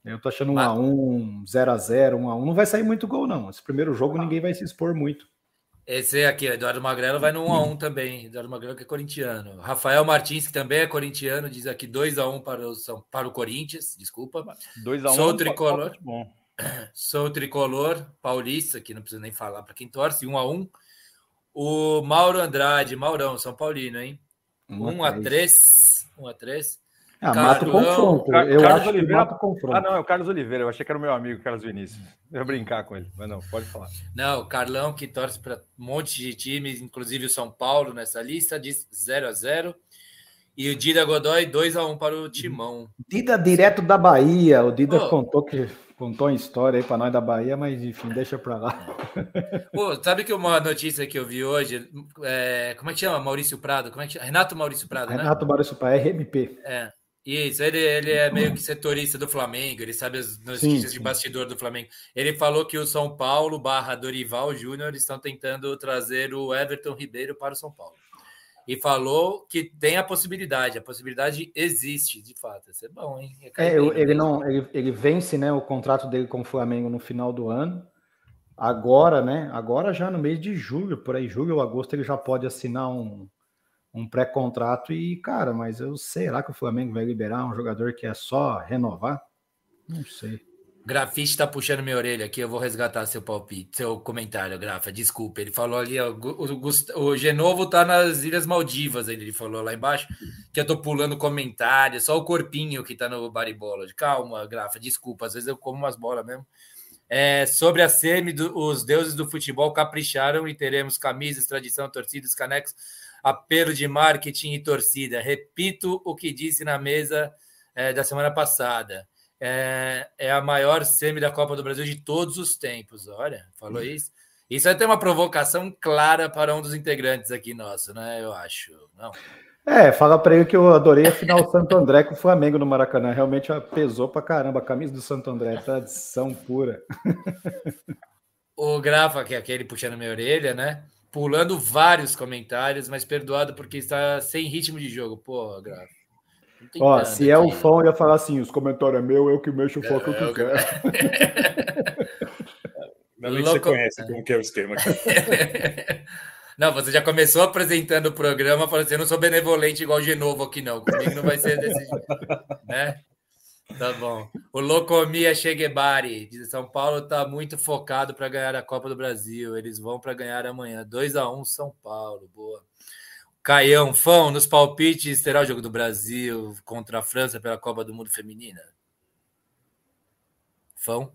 Eu tô achando um a um, 0 a 0 um a um. Não vai sair muito gol, não. Esse primeiro jogo ninguém vai se expor muito. Esse aqui, Eduardo Magrelo, vai no 1x1 também. Eduardo Magrelo que é corintiano. Rafael Martins, que também é corintiano, diz aqui 2x1 para o, para o Corinthians, desculpa. 2x1. Sou tá tricolor. Bom. Sou tricolor paulista, que não precisa nem falar para quem torce, 1x1. O Mauro Andrade, Maurão, São Paulino, hein? 1x3. 1x3. Ah, mata o confronto. Eu Carlos acho Oliveira... que mata o confronto. Ah, não, é o Carlos Oliveira. Eu achei que era o meu amigo, Carlos Vinícius. Eu ia brincar com ele, mas não, pode falar. Não, o Carlão, que torce para um monte de times, inclusive o São Paulo nessa lista, diz 0 a 0 E o Dida Godoy, 2 a 1 para o Timão. Dida direto da Bahia. O Dida oh. contou que contou uma história aí para nós da Bahia, mas enfim, deixa para lá. Pô, sabe que uma notícia que eu vi hoje, é, como é que chama? Maurício Prado? Como é que chama? Renato Maurício Prado, Renato né? Renato Maurício Prado, RMP. É. Isso, ele, ele é meio que setorista do Flamengo, ele sabe as notícias sim, sim. de bastidor do Flamengo. Ele falou que o São Paulo barra Dorival Júnior estão tentando trazer o Everton Ribeiro para o São Paulo. E falou que tem a possibilidade, a possibilidade existe, de fato. Isso é bom, hein? É, é ele, não, ele, ele vence né, o contrato dele com o Flamengo no final do ano. Agora, né? Agora já no mês de julho, por aí, julho ou agosto, ele já pode assinar um, um pré-contrato e, cara, mas eu será que o Flamengo vai liberar um jogador que é só renovar? Não sei. Grafite está puxando minha orelha aqui, eu vou resgatar seu palpite, seu comentário, Grafa. Desculpa, ele falou ali, ó, o, o Genovo tá nas Ilhas Maldivas, ele falou lá embaixo, que eu tô pulando comentário, só o corpinho que tá no baribola. Calma, Grafa, desculpa, às vezes eu como umas bolas mesmo. É, sobre a semi, os deuses do futebol capricharam e teremos camisas, tradição, torcidas, canecos apelo de marketing e torcida. Repito o que disse na mesa é, da semana passada. É, é, a maior semi da Copa do Brasil de todos os tempos. Olha, falou uhum. isso. Isso vai ter uma provocação clara para um dos integrantes aqui nosso, né? Eu acho. Não. É, fala para ele que eu adorei a final Santo André com o Flamengo no Maracanã. Realmente pesou para caramba. A camisa do Santo André, tradição pura. O Grafa, que é aquele puxando minha orelha, né? Pulando vários comentários, mas perdoado porque está sem ritmo de jogo. Pô, grave. Ó, se é o fã, eu ia falar assim: os comentários é meu, eu que mexo o foco é, que eu quero. Ainda que você conhece como que é o esquema. Não, você já começou apresentando o programa falando assim: eu não sou benevolente igual o Genovo aqui, não. Comigo não vai ser desse jeito. Né? Tá bom. O Locomia Cheguebari de São Paulo está muito focado para ganhar a Copa do Brasil. Eles vão para ganhar amanhã. 2 a 1 São Paulo. Boa. Caião, Fão, nos palpites, terá o jogo do Brasil contra a França pela Copa do Mundo Feminina? Fão?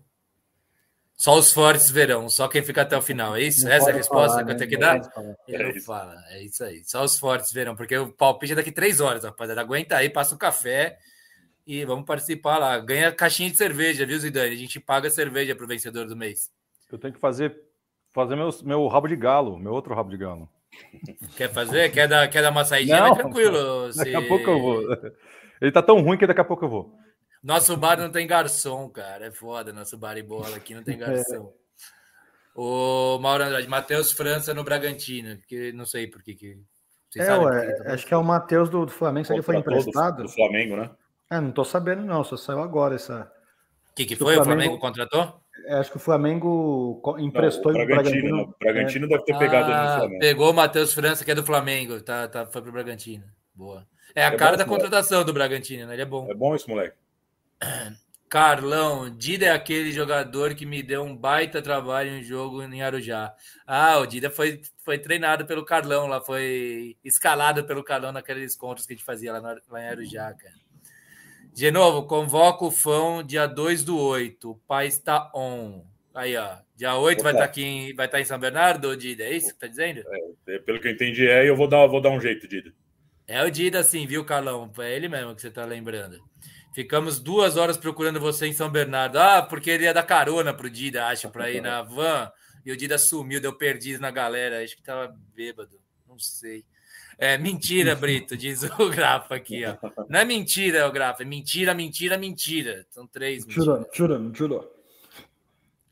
Só os fortes verão, só quem fica até o final. É isso? Não Essa é a resposta falar, que eu tenho né? que dar? Ele é não fala. É isso aí. Só os fortes verão, porque o palpite é daqui três horas, rapaziada. Aguenta aí, passa o café e vamos participar lá. Ganha caixinha de cerveja, viu, Zidane? A gente paga cerveja para o vencedor do mês. Eu tenho que fazer, fazer meu, meu rabo de galo, meu outro rabo de galo. Quer fazer? Quer dar, quer dar uma saidinha? Não, tranquilo. Daqui se... a pouco eu vou. Ele tá tão ruim que daqui a pouco eu vou. Nosso bar não tem garçom, cara. É foda. Nosso bar e bola aqui não tem garçom. É. O Mauro Andrade, Matheus França no Bragantino, que não sei por que. que é, ué, que acho que é o Matheus do, do Flamengo, ele foi emprestado. Do, do Flamengo, né? É, não tô sabendo, não, só saiu agora essa. O que, que foi? O Flamengo, o Flamengo contratou? É, acho que o Flamengo emprestou não, o Bragantino. O Bragantino, Bragantino é. deve ter pegado ah, no Flamengo. Pegou o Matheus França, que é do Flamengo. Tá, tá, foi pro Bragantino. Boa. É a é cara da contratação moleque. do Bragantino, né? Ele é bom. É bom esse moleque. Carlão, Dida é aquele jogador que me deu um baita trabalho em um jogo em Arujá. Ah, o Dida foi, foi treinado pelo Carlão lá, foi escalado pelo Carlão naqueles encontros que a gente fazia lá, lá em Arujá, cara. De novo, convoca o fã dia 2 do 8. O pai está on. Aí, ó. Dia 8 vai estar tá aqui em, vai estar tá em São Bernardo, Dida? É isso que tá dizendo? É, pelo que eu entendi, é, eu vou dar, vou dar um jeito, Dida. É o Dida, sim, viu, Carlão? É ele mesmo que você tá lembrando. Ficamos duas horas procurando você em São Bernardo. Ah, porque ele ia dar carona pro Dida, acho, para ir na van. E o Dida sumiu, deu perdido na galera. Acho que tava bêbado. Não sei. É mentira, Brito, diz o Grafa aqui, ó. Não é mentira, o Grafa, é mentira, mentira, mentira. São três. Mentira, mentira, mentira.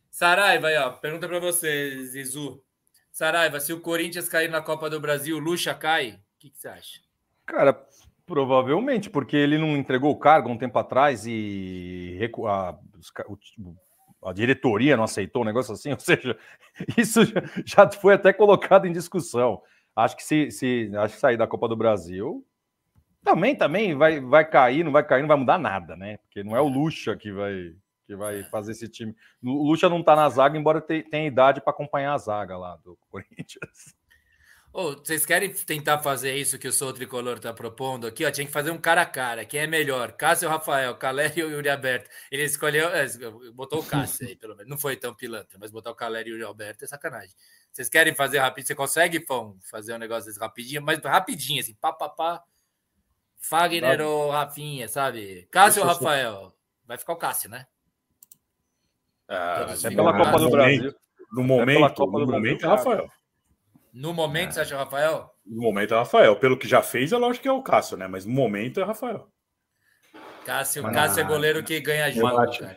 Saraiva, aí, ó, pergunta para você, Zizu. Saraiva, se o Corinthians cair na Copa do Brasil, o Lucha cai? O que, que você acha? Cara, Provavelmente, porque ele não entregou o cargo um tempo atrás e a, a diretoria não aceitou um negócio assim, ou seja, isso já foi até colocado em discussão. Acho que se, se acho que sair da Copa do Brasil também também vai, vai cair, não vai cair, não vai mudar nada, né? Porque não é o Lucha que vai que vai fazer esse time. O Lucha não tá na zaga, embora tenha idade para acompanhar a zaga lá do Corinthians. Oh, vocês querem tentar fazer isso que o Sou Tricolor está propondo aqui? Ó, tinha que fazer um cara a cara. Quem é melhor? Cássio Rafael? Caleri ou Yuri Alberto? Ele escolheu, é, botou o Cássio aí, pelo menos. Não foi tão pilantra, mas botar o Caleri e o Yuri Alberto é sacanagem. Vocês querem fazer rapidinho? Você consegue, Fão, fazer um negócio desse rapidinho? Mas rapidinho, assim, pá, pá, pá. Fagner ou Rafinha, sabe? Cássio ou Rafael? Vai ficar o Cássio, né? Ah, é pela Copa do Brasil. No momento, no momento é Rafael. No momento, é. você acha Rafael? No momento é Rafael. Pelo que já fez, é lógico que é o Cássio, né? Mas no momento é Rafael. Cássio, mas, Cássio é goleiro que ganha jogo.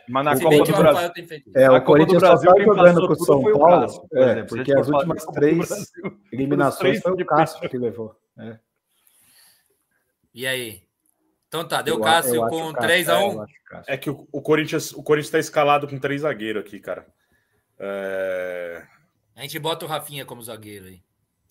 Mas na Copa do Brasil. É, o Corinthians só está jogando com o São Paulo. Cássio, é, porque as últimas três eliminações foi o Cássio que levou. É. E aí? Então tá, deu eu, Cássio eu com 3x1. É, é, que o, o Corinthians o Corinthians está escalado com três zagueiros aqui, cara. É... A gente bota o Rafinha como zagueiro aí.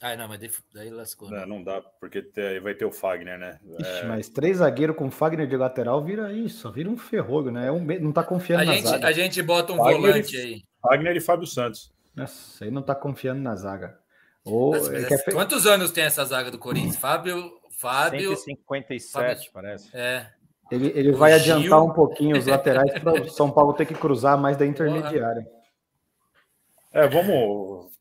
Ah, não, mas daí lascou. Não, né? não dá, porque te, vai ter o Fagner, né? Ixi, é... Mas três zagueiros com Fagner de lateral vira isso, vira um ferrolho, né? É um, não tá confiando a na gente, zaga. A gente bota um Fagner volante e, aí. Fagner e Fábio Santos. Nossa, aí não tá confiando na zaga. Ou, Nossa, é, é Quantos anos tem essa zaga do Corinthians? Fábio. Fábio 157, Fábio... parece. É. Ele, ele vai Gil... adiantar um pouquinho os laterais para o São Paulo ter que cruzar mais da intermediária. É, vamos.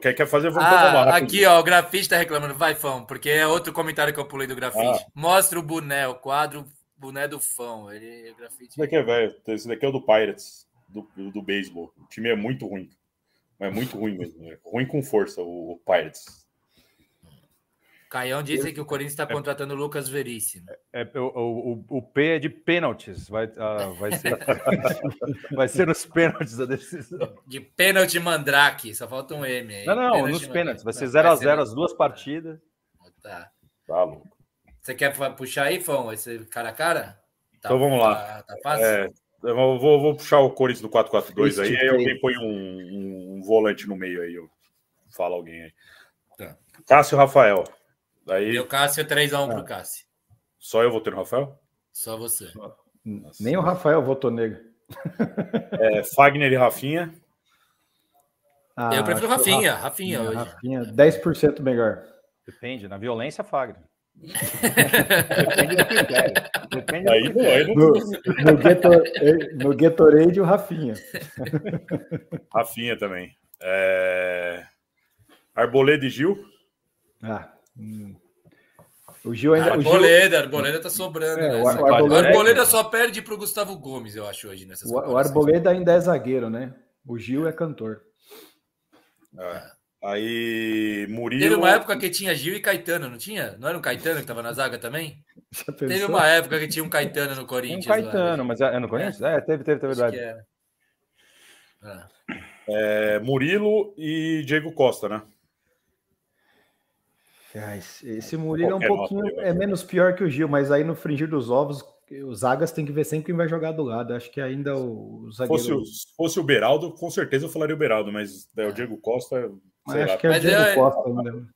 Quer, quer fazer? Vamos ah, Aqui, ó, o grafite tá reclamando. Vai, Fão, porque é outro comentário que eu pulei do grafite. Ah. Mostra o boné, o quadro boné do Fão. Ele, é grafite. Esse daqui é velho. Esse daqui é o do Pirates, do, do beisebol. O time é muito ruim. É muito ruim mesmo. É ruim com força, o Pirates. Caião disse que o Corinthians está é. contratando o Lucas Veríssimo. É, é, o, o, o, P é de pênaltis. Vai, uh, vai, ser, vai ser nos pênaltis a decisão. De pênalti mandrake. Só falta um M aí. Não, não, pênalti nos pênaltis. Vai ser 0x0 as duas partidas. Tá. Tá louco. Você quer puxar aí, Fão? Esse cara a cara? Tá, então vamos lá. Tá, tá fácil? É, eu vou, vou, puxar o Corinthians do 4-4-2 aí. Aí alguém põe um, um, um, volante no meio aí. Eu falo alguém aí. Tá. Cássio Rafael. Daí... Deu Cássio 3x1 ah. pro Cássio. Só eu vou ter o Rafael? Só você. Nossa. Nem o Rafael votou nele. É, Fagner e Rafinha. Ah, eu prefiro Rafinha. Rafinha, Rafinha, Rafinha 10% melhor. Depende, na violência, Fagner. Depende do critério. Depende aí, do critério. No, no, Gator, no Gatorade, o Rafinha. Rafinha também. É... Arboleda e Gil. Ah, Hum. O Gil ainda. Arboleda, o Gil... Arboleda tá sobrando. É, né? o, Arboleda, Arboleda só perde pro Gustavo Gomes, eu acho, hoje. Nessas o, o Arboleda ainda é zagueiro, né? O Gil é cantor. É. Aí, Murilo. Teve uma época que tinha Gil e Caetano, não tinha? Não era um Caetano que tava na zaga também? Teve uma época que tinha um Caetano no Corinthians. Um Caetano, lá, mas é, é no Corinthians? É, é teve, teve, teve verdade. É. É, Murilo e Diego Costa, né? Esse Murilo é um pouquinho é menos pior que o Gil, mas aí no fringir dos ovos, os zagas tem que ver sempre quem vai jogar do lado. Acho que ainda o, o zagueiro. Fosse o, fosse o Beraldo, com certeza eu falaria o Beraldo, mas é, o é. Diego Costa. Sei acho lá. que é o Diego é... Costa ainda.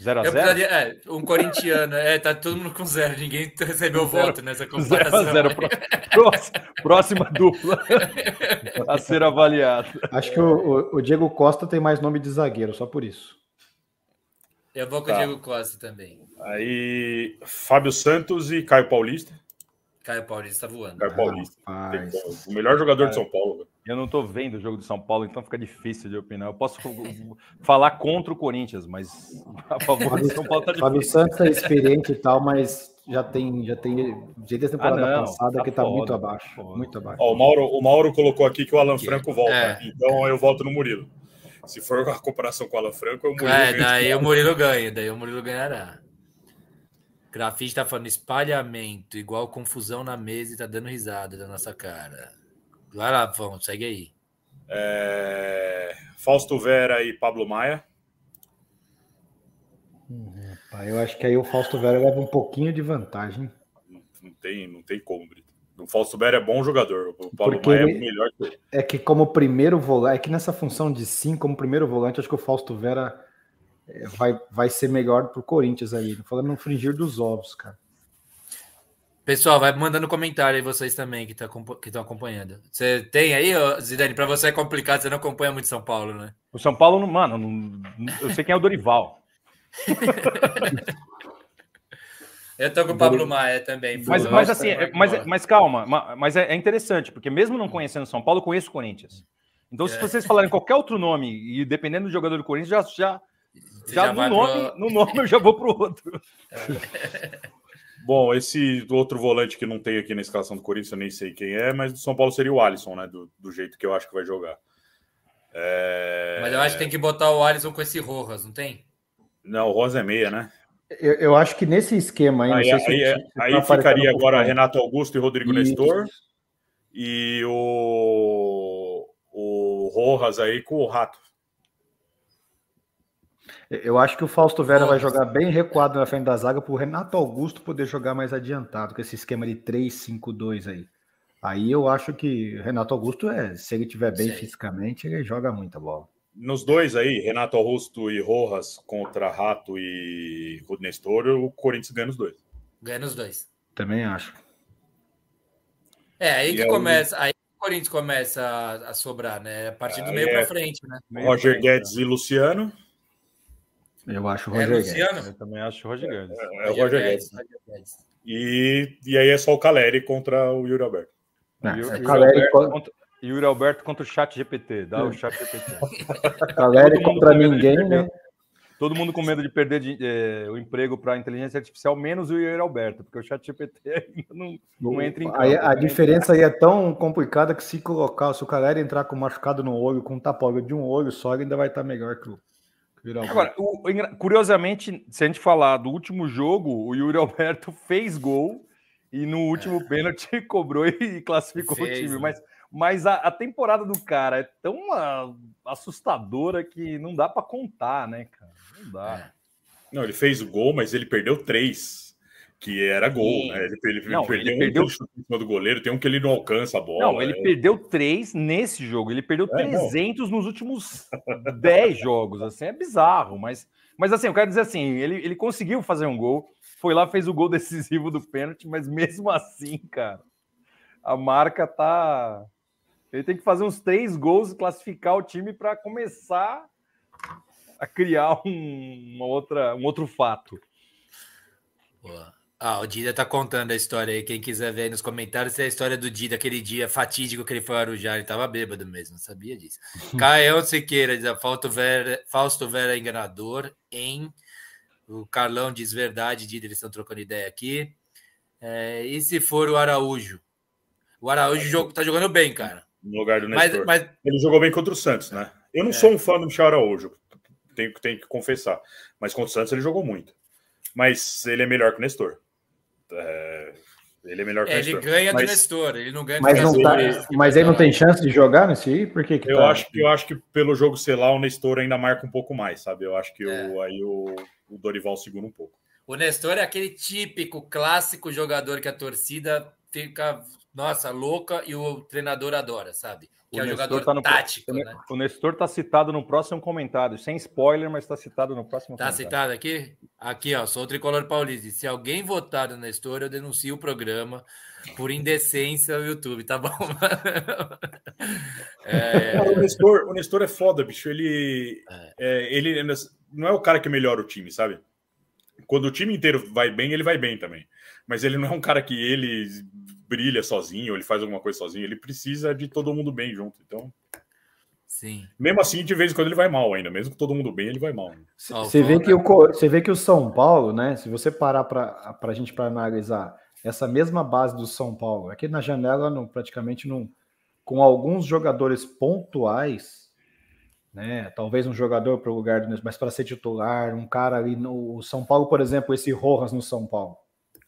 0 a 0 é, um corintiano, é, tá todo mundo com zero, ninguém recebeu zero, voto nessa comparação. 0 a 0 próxima, próxima dupla a ser avaliada. Acho que o, o, Diego Costa tem mais nome de zagueiro, só por isso. Eu vou com tá. o Diego Costa também. Aí, Fábio Santos e Caio Paulista. Caio Paulista tá voando. Caio Paulista. Ah, o melhor jogador Cara, de São Paulo. Eu não tô vendo o jogo de São Paulo, então fica difícil de opinar. Eu posso falar contra o Corinthians, mas a favor do São Paulo tá difícil. Fábio Santos é experiente e tal, mas já tem, já tem desde a temporada ah, não, passada tá que tá foda, muito abaixo. Tá muito abaixo. Ó, o, Mauro, o Mauro colocou aqui que o Alan Franco volta. É. Então eu volto no Murilo. Se for a comparação com o Alan Franco, o Murilo É, daí o Murilo ganha, daí o Murilo ganhará. Grafite tá falando espalhamento, igual confusão na mesa e tá dando risada da nossa cara. Vai lá, vamos, segue aí. É... Fausto Vera e Pablo Maia. Uhum, eu acho que aí o Fausto Vera leva um pouquinho de vantagem. Não, não tem, não tem como, Brito. O Fausto Vera é bom jogador. O Paulo Porque Maia é melhor que ele. É que como primeiro volante, é que nessa função de sim, como primeiro volante, acho que o Fausto Vera é, vai, vai ser melhor pro Corinthians aí. Falando no fringir dos ovos, cara. Pessoal, vai mandando comentário aí vocês também que tá estão acompanhando. Você tem aí, Zidane, para você é complicado, você não acompanha muito São Paulo, né? O São Paulo, mano, não, eu sei quem é o Dorival. eu tô com o Pablo Maia também. Mas, mas assim, mas, mas calma, mas é, é interessante, porque mesmo não conhecendo São Paulo, eu conheço o Corinthians. Então, se é. vocês falarem qualquer outro nome, e dependendo do jogador do Corinthians, já, já, já, já no, nome, pro... no nome eu já vou pro outro. É. Bom, esse outro volante que não tem aqui na escalação do Corinthians, eu nem sei quem é, mas do São Paulo seria o Alisson, né? Do, do jeito que eu acho que vai jogar. É... Mas eu acho que tem que botar o Alisson com esse Rojas, não tem? Não, o Rosa é meia, né? Eu, eu acho que nesse esquema aí. Aí, se aí, se aí ficaria agora Renato Augusto e Rodrigo Isso. Nestor. E o, o Rojas aí com o Rato. Eu acho que o Fausto Vera vai jogar bem recuado na frente da zaga para o Renato Augusto poder jogar mais adiantado, com esse esquema de 3-5-2 aí. Aí eu acho que Renato Augusto, é, se ele tiver bem Sim. fisicamente, ele joga muita bola. Nos dois aí, Renato Augusto e Rojas contra Rato e Nestor, o Corinthians ganha os dois. Ganha os dois. Também acho. É, aí e que aí... começa. Aí o Corinthians começa a, a sobrar, né? A partir do meio é... para frente, né? Roger Guedes e Luciano. Eu acho o é Roger é Guedes. Eu também acho o Roger Guedes. É, é o Roger Guedes. Guedes. E, e aí é só o Caleri contra o Yuri Alberto. Não, Yuri, é Caleri Alberto contra, Yuri Alberto contra o chat GPT. Dá o chat GPT. Caleri contra ninguém, né? Todo mundo com medo de perder de, é, o emprego para a inteligência artificial, menos o Yuri Alberto, porque o chat GPT ainda não, não entra em campo. A, a diferença aí é tão complicada que se colocar, se o Caleri entrar com machucado no olho, com tapa de um olho só, ainda vai estar melhor que o Agora, o, curiosamente, se a gente falar do último jogo, o Yuri Alberto fez gol e no último é. pênalti cobrou e classificou fez, o time. Né? Mas, mas a, a, temporada do cara é tão uh, assustadora que não dá para contar, né, cara? Não dá. É. Não, ele fez o gol, mas ele perdeu três que era gol, né? Ele, ele, não, perdeu, ele perdeu um em cima do goleiro, tem um que ele não alcança a bola. Não, ele é... perdeu três nesse jogo, ele perdeu é, 300 não. nos últimos 10 jogos, assim, é bizarro, mas, mas assim, eu quero dizer assim, ele, ele conseguiu fazer um gol, foi lá, fez o gol decisivo do pênalti, mas mesmo assim, cara, a marca tá... Ele tem que fazer uns três gols, classificar o time para começar a criar um, uma outra, um outro fato. Boa. Ah, o Dida tá contando a história aí. Quem quiser ver aí nos comentários, é a história do Dida, aquele dia fatídico que ele foi ao Arujá. Ele tava bêbado mesmo, não sabia disso. Caio Siqueira diz: Fausto Vera, Fausto Vera é enganador em. O Carlão diz verdade, Dida, eles estão trocando ideia aqui. É, e se for o Araújo? O Araújo tá jogando bem, cara. No lugar do Nestor. Mas, mas... Ele jogou bem contra o Santos, né? Eu não é. sou um fã do Michel Araújo, tenho, tenho que confessar. Mas contra o Santos ele jogou muito. Mas ele é melhor que o Nestor. É, ele é melhor que é, Ele ganha mas, do Nestor, ele não ganha mas, não tá, mas ele não tem chance de jogar nesse aí? Por que, que eu, tá? acho que, eu acho que pelo jogo sei lá, o Nestor ainda marca um pouco mais, sabe? Eu acho que é. o, aí o, o Dorival segura um pouco. O Nestor é aquele típico, clássico jogador que a torcida fica, nossa, louca e o treinador adora, sabe? que o é um jogador tá no, tático. O, né? o Nestor está citado no próximo comentário, sem spoiler, mas está citado no próximo tá comentário. Citado aqui? Aqui, ó, sou o Tricolor Paulista. Se alguém votar no Nestor, eu denuncio o programa por indecência ao YouTube, tá bom? é... o, Nestor, o Nestor é foda, bicho. Ele, é. É, ele não é o cara que melhora o time, sabe? Quando o time inteiro vai bem, ele vai bem também. Mas ele não é um cara que ele brilha sozinho, ele faz alguma coisa sozinho, ele precisa de todo mundo bem junto. Então, Sim. Mesmo assim, de vez em quando ele vai mal ainda, mesmo com todo mundo bem, ele vai mal. Você vê que o você vê que o São Paulo, né? Se você parar para a gente para analisar essa mesma base do São Paulo, aqui na janela, no, praticamente não, com alguns jogadores pontuais, né? Talvez um jogador para o lugar do mas para ser titular, um cara ali no São Paulo, por exemplo, esse Rojas no São Paulo,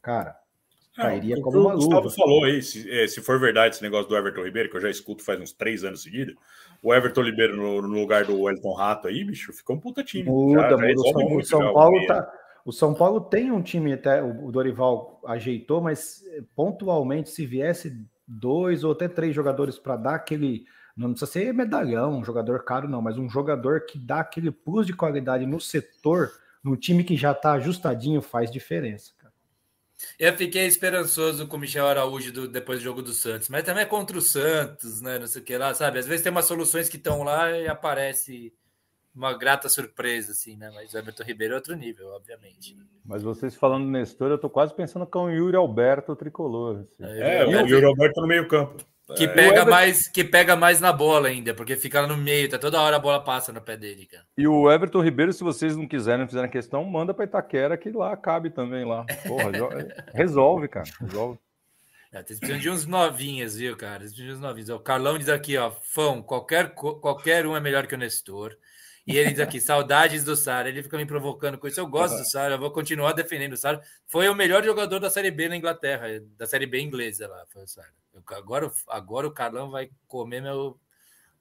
cara, cairia como uma luva. O Gustavo falou aí, se, é, se, for verdade esse negócio do Everton Ribeiro, que eu já escuto faz uns três anos seguidos, o Everton Ribeiro no, no, lugar do Wellington Rato aí, bicho, ficou um puta time. Muda, já, muda. Já o, São, São Paulo tá, o São Paulo tem um time até, o Dorival ajeitou, mas eh, pontualmente, se viesse dois ou até três jogadores para dar aquele. Não precisa ser medalhão, um jogador caro, não, mas um jogador que dá aquele plus de qualidade no setor, no time que já está ajustadinho, faz diferença. Eu fiquei esperançoso com o Michel Araújo do, depois do jogo do Santos, mas também é contra o Santos, né? Não sei o que lá, sabe? Às vezes tem umas soluções que estão lá e aparece uma grata surpresa, assim, né? Mas o Everton Ribeiro é outro nível, obviamente. Mas vocês falando do Nestor, eu tô quase pensando com o Yuri Alberto tricolor. Assim. É, o Yuri Alberto no meio-campo. Que pega, Everton... mais, que pega mais na bola ainda, porque fica lá no meio, tá toda hora a bola passa no pé dele, cara. E o Everton Ribeiro, se vocês não quiserem, não fizerem questão, manda para Itaquera que lá cabe também lá. Porra, resolve, cara, resolve. É, precisam de uns novinhos, viu, cara? Eles precisam de uns novinhos. O Carlão diz aqui, ó, fã, qualquer, qualquer um é melhor que o Nestor. E ele diz aqui, saudades do Sara. Ele fica me provocando com isso. Eu gosto do Sara, eu vou continuar defendendo o Sara. Foi o melhor jogador da Série B na Inglaterra, da Série B inglesa lá, foi o Sara. Agora, agora o Carlão vai comer meu,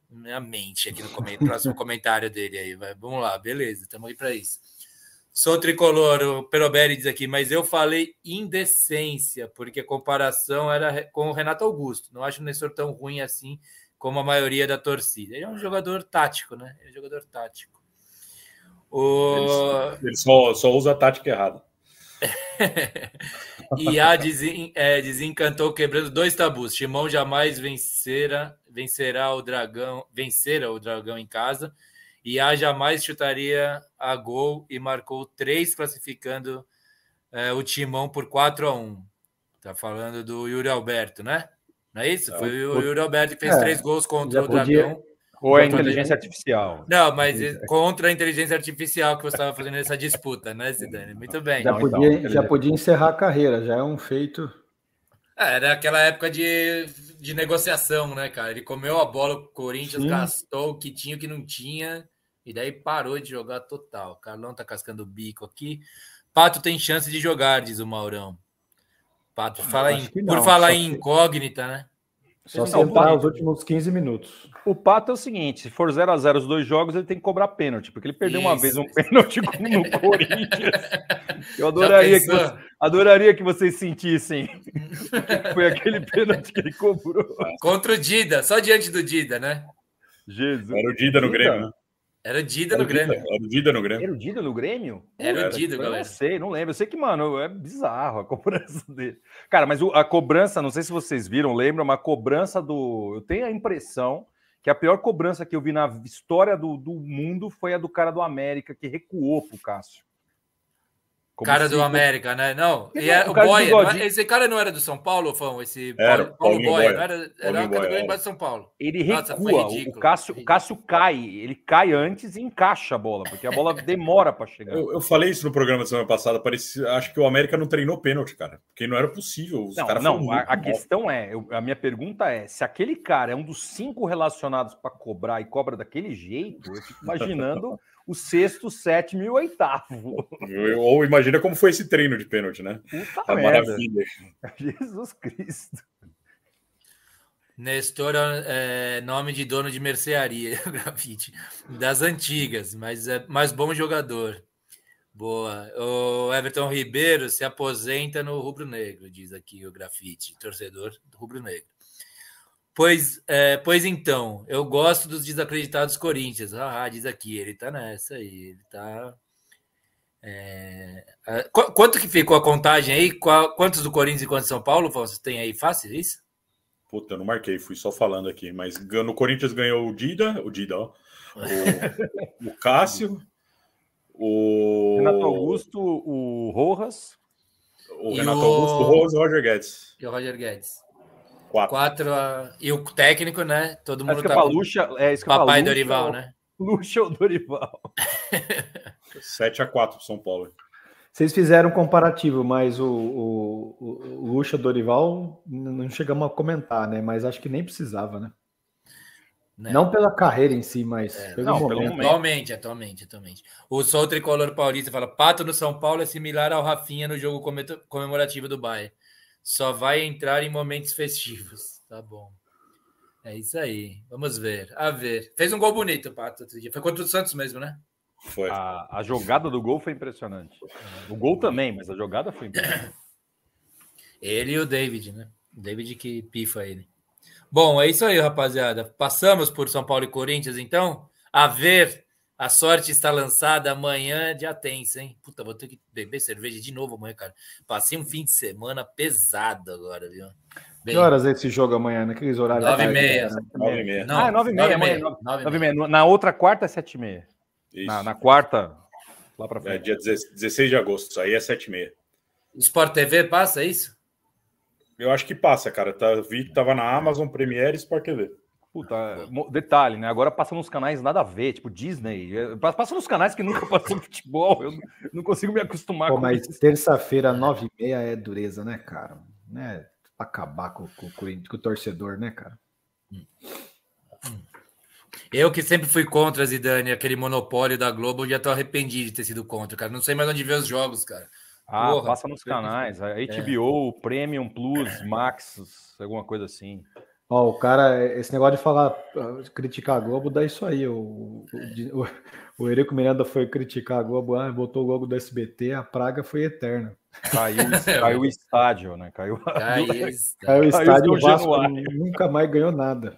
minha mente aqui no próximo comentário dele aí. Vai, vamos lá, beleza, estamos aí para isso. Sou tricolor, o Peroberi diz aqui, mas eu falei indecência, porque a comparação era com o Renato Augusto. Não acho o Nestor tão ruim assim como a maioria da torcida. Ele é um jogador tático, né? Ele é um jogador tático. O... Ele, só, só, usa a tática errada. e a desen, é, desencantou quebrando dois tabus. Timão jamais vencerá, vencerá o dragão, vencerá o dragão em casa. E a jamais chutaria a gol e marcou três, classificando é, o Timão por 4 a 1 Tá falando do Yuri Alberto, né? Não é isso? Foi o Yuri Alberto que fez é, três gols contra o podia... Dragão. Ou a inteligência artificial. Não, mas contra a inteligência artificial que você estava fazendo essa disputa, né, Zidane? Muito bem. Já podia, já podia encerrar a carreira, já é um feito. É, era aquela época de, de negociação, né, cara? Ele comeu a bola, o Corinthians Sim. gastou o que tinha o que não tinha, e daí parou de jogar total. O Carlão tá cascando o bico aqui. Pato tem chance de jogar, diz o Maurão. Pato, fala em, por falar em incógnita, né? Só sentar os últimos 15 minutos. O Pato é o seguinte: se for 0 a 0 os dois jogos, ele tem que cobrar pênalti, porque ele perdeu Isso. uma vez um pênalti no Corinthians. Eu adoraria que, você, adoraria que vocês sentissem foi aquele pênalti que ele cobrou. Contra o Dida, só diante do Dida, né? Jesus. Era o Dida no Grêmio, né? Era o Dida no Grêmio. Era o Dida no Grêmio. Era o Dida no Grêmio? Era o Dida, galera. Não sei, não lembro. Eu sei que, mano, é bizarro a cobrança dele. Cara, mas a cobrança, não sei se vocês viram, lembram, mas a cobrança do. Eu tenho a impressão que a pior cobrança que eu vi na história do, do mundo foi a do cara do América, que recuou pro Cássio. Como cara do América, né? Não, e é, o Boia, é, esse cara não era do São Paulo, Fão? Esse era, Paulo, Paulo Boia, Boia, não era, era uma categoria embaixo de São Paulo. Ele Nossa, recua, ridículo, o, Cássio, o Cássio cai, ele cai antes e encaixa a bola, porque a bola demora para chegar. Eu, eu, falei isso no programa da semana passada, parecia, acho que o América não treinou pênalti, cara, porque não era possível. Os não, não a, a questão é, eu, a minha pergunta é, se aquele cara é um dos cinco relacionados para cobrar e cobra daquele jeito, eu fico imaginando o sexto, sétimo e o oitavo. Ou imagina como foi esse treino de pênalti, né? Puta maravilha. Jesus Cristo. Nestor é nome de dono de mercearia, grafite, das antigas, mas é mais bom jogador. Boa. O Everton Ribeiro se aposenta no Rubro Negro, diz aqui o grafite, torcedor do Rubro Negro. Pois, é, pois então, eu gosto dos desacreditados Corinthians. Ah, diz aqui, ele tá nessa aí, ele tá. É... Quanto que ficou a contagem aí? Quantos do Corinthians e quantos do São Paulo? Você tem aí fácil isso? Puta, eu não marquei, fui só falando aqui. Mas no Corinthians ganhou o Dida, o Dida, ó. O, o Cássio, o. Renato Augusto, o Rojas. O Renato o... Augusto, o Rojas e o Roger Guedes. E o Roger Guedes. Quatro. Quatro uh, e o técnico, né? Todo mundo tá. Luxa, é isso que Papai Dorival, né? Luxa ou Dorival? 7 a 4 São Paulo. Vocês fizeram um comparativo, mas o, o, o Luxa Dorival não chegamos a comentar, né? Mas acho que nem precisava, né? Não, não pela carreira em si, mas é, não, momento. Pelo atualmente, atualmente, atualmente. O Sol Tricolor Paulista fala: Pato no São Paulo é similar ao Rafinha no jogo comemorativo do Bayern. Só vai entrar em momentos festivos. Tá bom. É isso aí. Vamos ver. A ver. Fez um gol bonito, Pato, outro dia. Foi contra o Santos mesmo, né? Foi. A, a jogada do gol foi impressionante. O gol também, mas a jogada foi impressionante. Ele e o David, né? O David que pifa ele. Bom, é isso aí, rapaziada. Passamos por São Paulo e Corinthians, então. A ver, a sorte está lançada amanhã, dia tenso, hein? Puta, vou ter que beber cerveja de novo amanhã, cara. Passei um fim de semana pesado agora, viu? Bem, que horas é esse jogo amanhã? Naqueles horários? Nove e meia. Nove e meia. Não, ah, nove e meia. Nove e meia. Na outra quarta é sete e meia. Na, na, quarta, lá para é, frente. É, dia 16 de agosto, isso aí é sete e meia. Sport TV passa, é isso? Eu acho que passa, cara. Tá, vi que tava na Amazon, Premiere e Sport TV. Puta, detalhe, né? Agora passa nos canais nada a ver, tipo Disney. É, passa nos canais que nunca passou futebol. Eu não consigo me acostumar Pô, com mas terça-feira, nove e meia é dureza, né, cara? Né? Acabar com, com, com, com o torcedor, né, cara? Eu que sempre fui contra, Zidane, aquele monopólio da Globo, já tô arrependido de ter sido contra, cara. Não sei mais onde ver os jogos, cara. Ah, Porra, passa nos canais. A HBO, é. Premium Plus, Max, alguma coisa assim. Ó, o cara, esse negócio de falar, criticar a Globo, dá isso aí. O, o, o Eurico Miranda foi criticar a Globo, ah, botou o logo do SBT, a praga foi eterna. Caiu, caiu o estádio, né? Caiu, caiu, caiu o estádio, o Vasco nunca mais ganhou nada.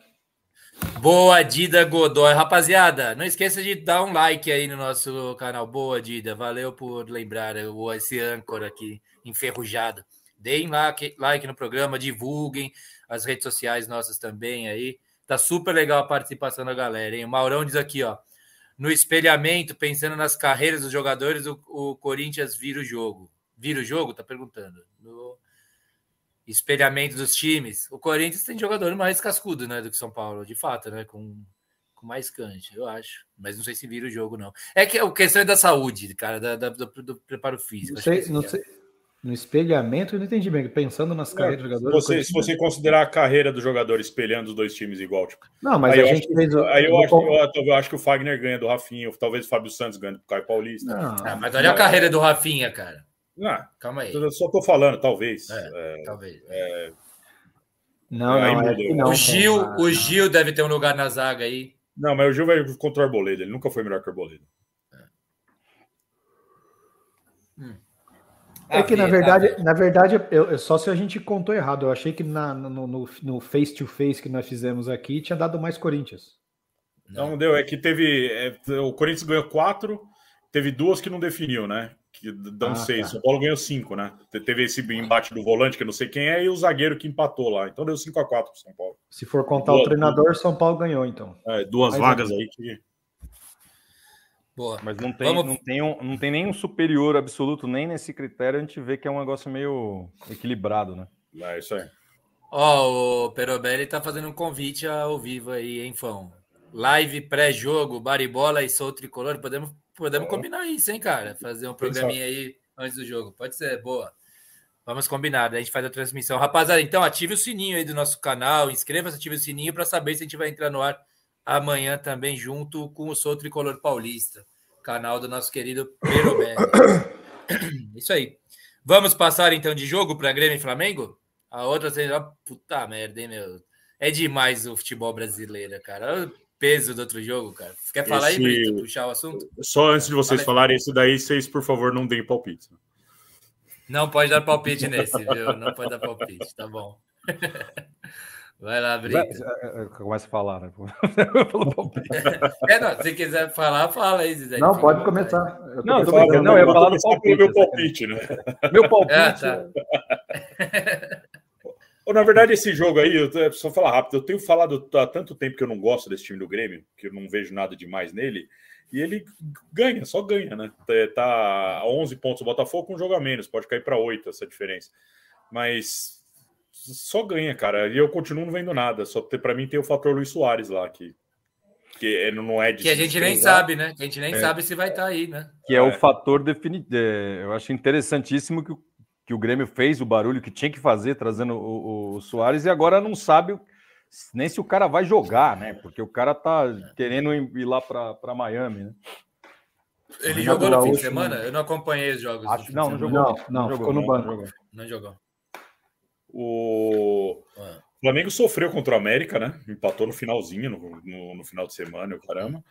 Boa, Dida Godoy. Rapaziada, não esqueça de dar um like aí no nosso canal. Boa, Dida. Valeu por lembrar esse âncora aqui, enferrujado. Deem like, like no programa, divulguem as redes sociais nossas também aí. Tá super legal a participação da galera, hein? O Maurão diz aqui, ó. No espelhamento, pensando nas carreiras dos jogadores, o, o Corinthians vira o jogo. Vira o jogo? Tá perguntando. No espelhamento dos times. O Corinthians tem jogador mais cascudo, né, do que São Paulo, de fato, né? Com, com mais cante, eu acho. Mas não sei se vira o jogo, não. É que a questão é da saúde, cara, da, da do, do, preparo físico. Não sei, não sei. No espelhamento, eu não entendi bem. Pensando nas carreiras dos jogadores. Você, se você considerar a carreira do jogador espelhando os dois times igual, tipo. Não, mas a gente fez. Aí eu, acho, eu, eu, acho que o Fagner ganha do Rafinha, talvez o Fábio Santos ganhe do Caio Paulista. Não, ah, mas olha a carreira do Rafinha, cara. Não, Calma aí. Eu só tô falando, talvez. É, é, talvez. É... Não, não, é não, O Gil, o Gil deve ter um lugar na zaga aí. Não, mas o Gil vai contra o Arboleda. Ele nunca foi melhor que o Arboleda. Hum. É que, na verdade, na verdade eu, só se a gente contou errado. Eu achei que na, no, no, no face to face que nós fizemos aqui tinha dado mais Corinthians. Não, não deu. É que teve. É, o Corinthians ganhou quatro, teve duas que não definiu, né? Que dão ah, seis. Tá. São Paulo ganhou cinco, né? Teve esse embate do volante, que eu não sei quem é, e o zagueiro que empatou lá. Então deu 5 a 4 pro São Paulo. Se for contar o treinador, São Paulo ganhou, então. É, duas Mas vagas é. aí que. Boa. Mas não tem, Vamos... não, tem um, não tem nenhum superior absoluto, nem nesse critério a gente vê que é um negócio meio equilibrado, né? É isso aí. Ó, oh, o Perobelli tá fazendo um convite ao vivo aí, hein, Fão? Live pré-jogo, baribola e sou tricolor. Podemos, podemos é. combinar isso, hein, cara? Fazer um programinha aí antes do jogo. Pode ser, boa. Vamos combinar, a gente faz a transmissão. Rapaziada, então ative o sininho aí do nosso canal, inscreva-se, ative o sininho para saber se a gente vai entrar no ar amanhã também junto com o Sou Tricolor Paulista canal do nosso querido Pedro Isso aí. Vamos passar então de jogo para Grêmio e Flamengo? A outra. Puta merda, hein, meu? É demais o futebol brasileiro, cara. Olha o peso do outro jogo, cara. Quer falar esse... aí, Brito, puxar o assunto? Só antes de vocês Fala falarem isso daí, vocês, por favor, não deem palpite. Não pode dar palpite nesse, viu? Não pode dar palpite, tá bom. Vai lá, Brito. É, é, começa a falar, né? é, não, se quiser falar, fala aí, Zé. Não, pode começar. Eu não, tô falando, não, eu ia falar do palpite. Meu palpite, né? Meu palpite. Ah, tá. Na verdade, esse jogo aí, eu só falar rápido, eu tenho falado há tanto tempo que eu não gosto desse time do Grêmio, que eu não vejo nada demais nele, e ele ganha, só ganha, né? Tá a 11 pontos o Botafogo com um jogo a menos, pode cair para 8 essa diferença. Mas só ganha, cara. E eu continuo não vendo nada. Só para mim tem o fator Luiz Soares lá que que não é de que a gente nem sabe, né? Que a gente nem é. sabe se vai estar tá aí, né? Que é, é. o fator definitivo. É, eu acho interessantíssimo que o, que o Grêmio fez o barulho que tinha que fazer trazendo o, o, o Soares e agora não sabe nem se o cara vai jogar, né? Porque o cara tá querendo ir lá para Miami, né? Ele jogou no fim de semana? Eu não acompanhei os jogos. Acho, não, não jogou. Não, não, não, jogou, ficou no banco. Não jogou. O ah. Flamengo sofreu contra o América, né? Empatou no finalzinho, no, no, no final de semana, o caramba.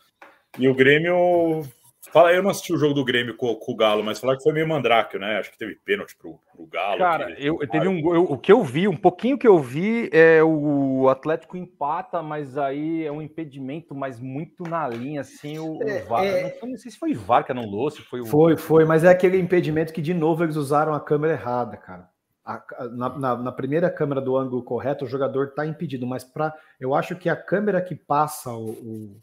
E o Grêmio Fala, eu não assisti o jogo do Grêmio com, com o Galo, mas falar que foi meio mandrake, né? Acho que teve pênalti pro, pro Galo. Cara, eu, teve um eu, o que eu vi, um pouquinho que eu vi é o Atlético empata, mas aí é um impedimento, mas muito na linha, assim, o, é, o VAR. É... Não, não, sei se foi o VAR que anulou, se foi o. Foi, foi, mas é aquele impedimento que, de novo, eles usaram a câmera errada, cara. A, na, na, na, primeira câmera do ângulo correto, o jogador está impedido, mas para eu acho que a câmera que passa o, o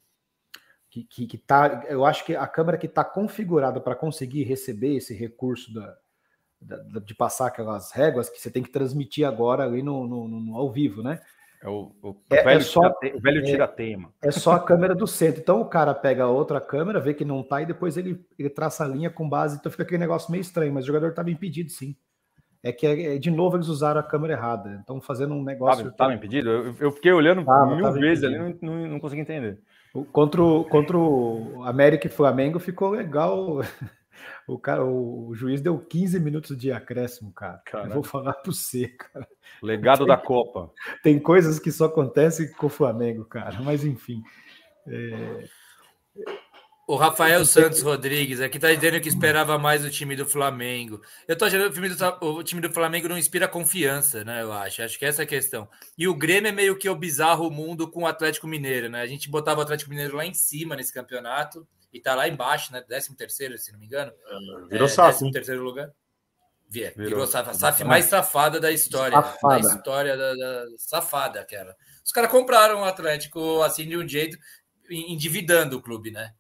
que, que, que tá, eu acho que a câmera que está configurada para conseguir receber esse recurso da, da, de passar aquelas réguas que você tem que transmitir agora ali no, no, no ao vivo, né? É o, o, é, velho, é só, tira, o velho tira-tema. É, é, só a câmera do centro. Então o cara pega outra câmera, vê que não tá, e depois ele, ele traça a linha com base. Então fica aquele negócio meio estranho, mas o jogador estava impedido, sim. É que é, de novo eles usaram a câmera errada. Então fazendo um negócio. Estava impedido? Eu, eu, fiquei olhando tava, mil tava vezes impedido. ali, não, não, não consegui entender. Contra o, contra o América e Flamengo ficou legal. O, cara, o, juiz deu 15 minutos de acréscimo, cara. Eu vou falar para você, cara. Legado tem, da Copa. Tem coisas que só acontecem com o Flamengo, cara. Mas enfim. É... O Rafael Santos Rodrigues aqui está dizendo que esperava mais o time do Flamengo. Eu estou achando que o time, do, o time do Flamengo não inspira confiança, né? Eu acho. Acho que essa é a questão. E o Grêmio é meio que o bizarro mundo com o Atlético Mineiro, né? A gente botava o Atlético Mineiro lá em cima nesse campeonato e tá lá embaixo, né? 13 terceiro, se não me engano. É, virou é, SAF. 13 terceiro lugar. Virou, virou SAF. A SAF mais safada da história. Safada. Da história da, da safada aquela. Os caras compraram o Atlético assim de um jeito, endividando o clube, né?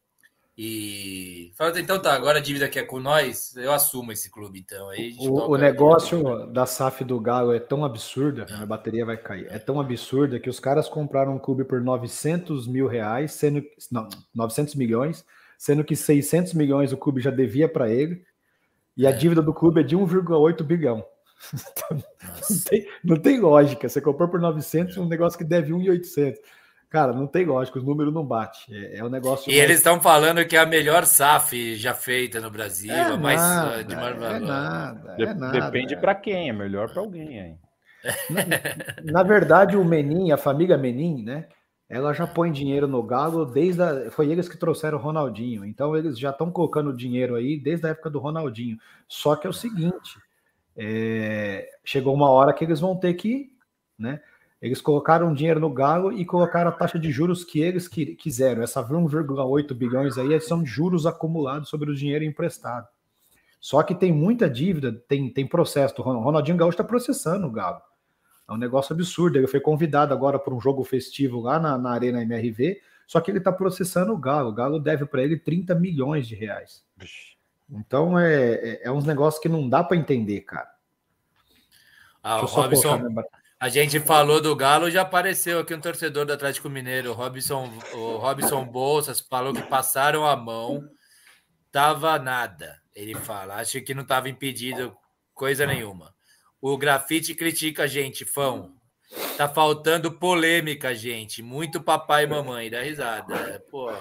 E fala, então tá, agora a dívida que é com nós, eu assumo esse clube, então. Aí o, o negócio da SAF do Galo é tão absurda, a bateria vai cair, é tão absurda que os caras compraram um clube por 900 mil reais, sendo não, 900 milhões, sendo que 600 milhões o clube já devia para ele, e a é. dívida do clube é de 1,8 bilhão. não, tem, não tem lógica, você comprou por 900 um negócio que deve 1,800. Cara, não tem lógica, os números não batem. É, é um negócio. E mais... eles estão falando que é a melhor SAF já feita no Brasil, é a mais nada, de maior valor. É nada, é nada. Depende para quem, é melhor para alguém aí. Na, na, verdade, o Menin, a família Menin, né? Ela já põe dinheiro no Galo desde a, foi eles que trouxeram o Ronaldinho. Então eles já estão colocando dinheiro aí desde a época do Ronaldinho. Só que é o seguinte, é, chegou uma hora que eles vão ter que, né? Eles colocaram dinheiro no Galo e colocaram a taxa de juros que eles quiseram. Essa 1,8 bilhões aí são juros acumulados sobre o dinheiro emprestado. Só que tem muita dívida, tem, tem processo. O Ronaldinho Gaúcho está processando o Galo. É um negócio absurdo. Ele foi convidado agora para um jogo festivo lá na, na Arena MRV, só que ele está processando o Galo. O Galo deve para ele 30 milhões de reais. Então é, é, é uns negócios que não dá para entender, cara. Ah, o Robson, a gente falou do Galo, já apareceu aqui um torcedor do Atlético Mineiro, o Robson, o Robson Bolsas, falou que passaram a mão, tava nada. Ele fala, acho que não estava impedido coisa nenhuma. O grafite critica a gente, fão. Tá faltando polêmica, gente. Muito papai e mamãe, dá risada. Porra.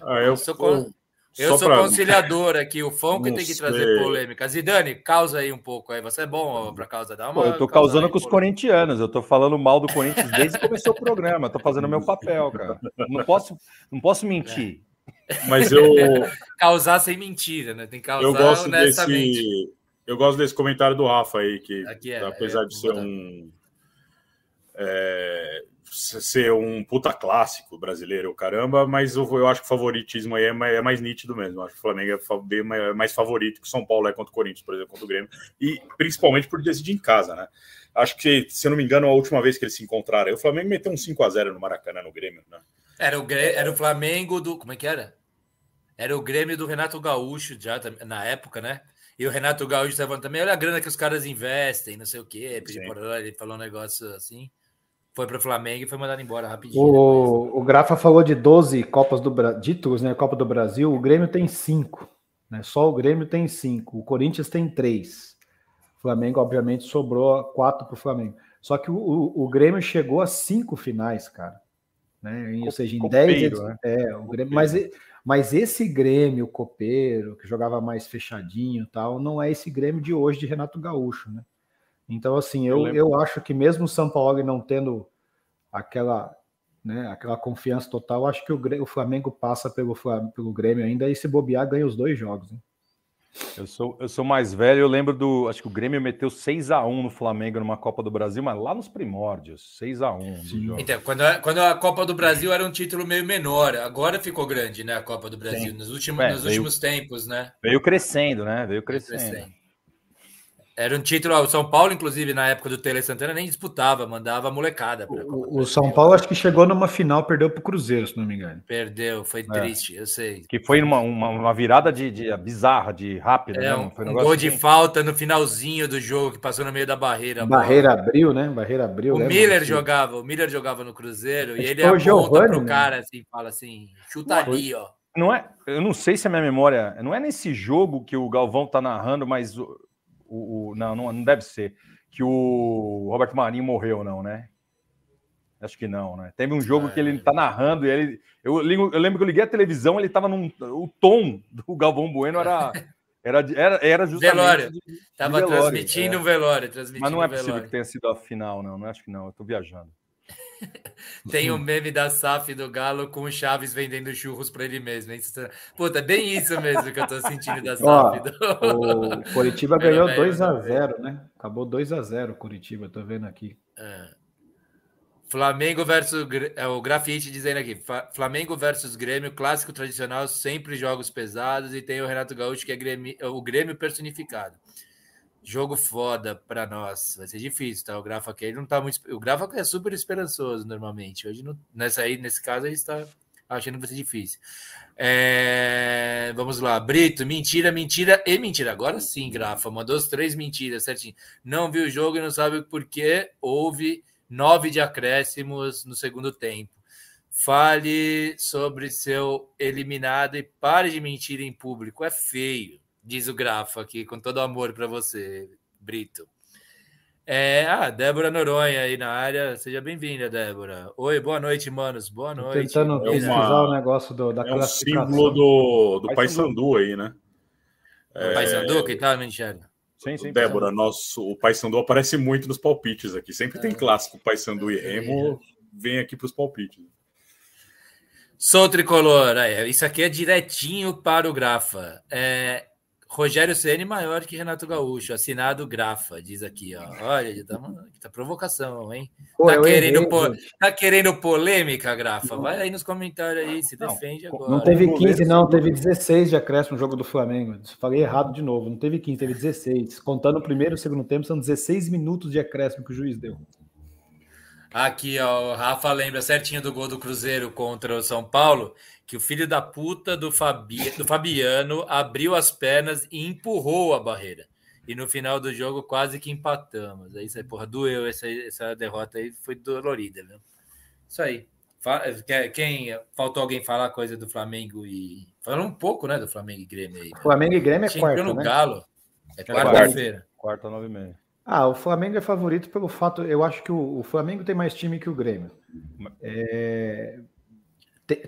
Ah, eu, sou, eu sou pra... conciliador aqui, o Fão que tem que trazer polêmica. Zidane, causa aí um pouco aí. Você é bom para causa dar uma. Pô, eu tô causando com os corintianos, eu tô falando mal do Corinthians desde que começou o programa. Eu tô fazendo meu papel, cara. Não posso, não posso mentir. É. Mas eu. Causar sem mentira, né? Tem que causar eu gosto honestamente. Desse... Eu gosto desse comentário do Rafa aí, que é, apesar é, de ser um. É, ser um puta clássico brasileiro, caramba, mas eu, eu acho que o favoritismo aí é mais, é mais nítido mesmo. Eu acho que o Flamengo é mais favorito que o São Paulo é contra o Corinthians, por exemplo, contra o Grêmio, e principalmente por decidir em casa, né? Acho que, se eu não me engano, a última vez que eles se encontraram, o Flamengo meteu um 5 a 0 no Maracanã, no Grêmio, né? Era o, era o Flamengo do. Como é que era? Era o Grêmio do Renato Gaúcho, já na época, né? E o Renato Gaúcho estava também, olha a grana que os caras investem, não sei o quê. Ele falou um negócio assim foi para o Flamengo e foi mandado embora rapidinho. O, o Grafa falou de 12 Copas do títulos, né? Copa do Brasil. O Grêmio tem cinco, né? Só o Grêmio tem cinco. O Corinthians tem três. O Flamengo, obviamente, sobrou quatro para o Flamengo. Só que o, o, o, Grêmio chegou a cinco finais, cara. Né? Ou seja, em dez. Né? É, o Grêmio, mas, mas esse Grêmio copeiro, que jogava mais fechadinho tal, não é esse Grêmio de hoje de Renato Gaúcho, né? Então, assim, eu, eu, eu acho que mesmo o São Paulo não tendo aquela, né, aquela confiança total, acho que o, o Flamengo passa pelo, pelo Grêmio ainda e se bobear ganha os dois jogos. Né? Eu sou, eu sou mais velho, eu lembro do. Acho que o Grêmio meteu 6 a 1 no Flamengo numa Copa do Brasil, mas lá nos primórdios, 6 a 1 Então, quando a, quando a Copa do Brasil era um título meio menor, agora ficou grande, né? A Copa do Brasil, Sim. nos últimos, é, nos veio, últimos tempos, né? Veio crescendo, né? Veio crescendo. Veio crescendo. Era um título, o São Paulo, inclusive, na época do Tele Santana, nem disputava, mandava a molecada. O, o, São Paulo acho que chegou numa final, perdeu para o Cruzeiro, se não me engano. Perdeu, foi é. triste, eu sei. Que foi uma, uma, uma virada de, de, bizarra, de rápida. É, né? um, um gol de falta no finalzinho do jogo, que passou no meio da barreira. Barreira abriu, né? Barreira abriu. O Miller jogava, o Miller jogava no Cruzeiro, e ele aponta pro né? cara assim, fala assim, chuta ali, ó. Não é, eu não sei se a minha memória. Não é nesse jogo que o Galvão tá narrando, mas o, o, não, não, não deve ser. Que o Roberto Marinho morreu, não, né? Acho que não, né? Teve um jogo é. que ele tá narrando e ele. Eu, eu, lembro que eu liguei a televisão, ele tava num. O tom do Galvão Bueno era. Era, era, era justamente. Velório. De, tava velório, transmitindo o é. velório. Transmitindo Mas não é possível que tenha sido a final, não. Não acho que não. Eu tô viajando. Tem o um meme da SAF do Galo com o Chaves vendendo churros para ele mesmo. Hein? Puta, é bem isso mesmo que eu tô sentindo da SAF. Ó, do... O Curitiba ganhou 2x0, né? Acabou 2x0 o Curitiba, tô vendo aqui. É. Flamengo versus é, o grafite dizendo aqui: Flamengo versus Grêmio, clássico tradicional, sempre jogos pesados, e tem o Renato Gaúcho, que é Grêmio, o Grêmio personificado. Jogo foda para nós. Vai ser difícil, tá? O Grafa aqui não tá muito. O Grafa é super esperançoso normalmente. Hoje, não... nessa aí, nesse caso, aí está achando que vai ser difícil. É... Vamos lá. Brito, mentira, mentira e mentira. Agora sim, Grafa. Mandou as três mentiras, certinho. Não viu o jogo e não sabe por que houve nove de acréscimos no segundo tempo. Fale sobre seu eliminado e pare de mentir em público. É feio diz o Grafo aqui, com todo amor para você, Brito. É, ah, Débora Noronha aí na área, seja bem-vinda, Débora. Oi, boa noite, manos, boa noite. Tô tentando é pesquisar uma... o negócio do, da é um símbolo do, do Paysandu aí, né? É... Paysandu, quem tá, Michele? Sim, sim. Débora, nosso, o Paysandu aparece muito nos palpites aqui. Sempre é. tem clássico Paysandu e Remo, vem aqui para os palpites. Sou tricolor, isso aqui é direitinho para o Grafa. É, Rogério Ceni maior que Renato Gaúcho, assinado Grafa, diz aqui, ó. Olha, tá, tá provocação, hein? Pô, tá, querendo po... tá querendo polêmica, Grafa? Vai aí nos comentários aí, se defende não, agora. Não teve 15, não, teve 16 de acréscimo no jogo do Flamengo. Falei errado de novo, não teve 15, teve 16. Contando o primeiro e o segundo tempo, são 16 minutos de acréscimo que o juiz deu. Aqui, ó, o Rafa lembra certinho do gol do Cruzeiro contra o São Paulo que o filho da puta do, Fabi, do Fabiano abriu as pernas e empurrou a barreira. E no final do jogo quase que empatamos. É isso aí, porra, doeu essa, essa derrota aí, foi dolorida, viu? Isso aí. Quem faltou alguém falar coisa do Flamengo e falou um pouco, né, do Flamengo e Grêmio aí. Flamengo e Grêmio é quarta, no né? Galo. É quarta-feira. Quarta, nove e meia. Ah, o Flamengo é favorito pelo fato. Eu acho que o, o Flamengo tem mais time que o Grêmio. É,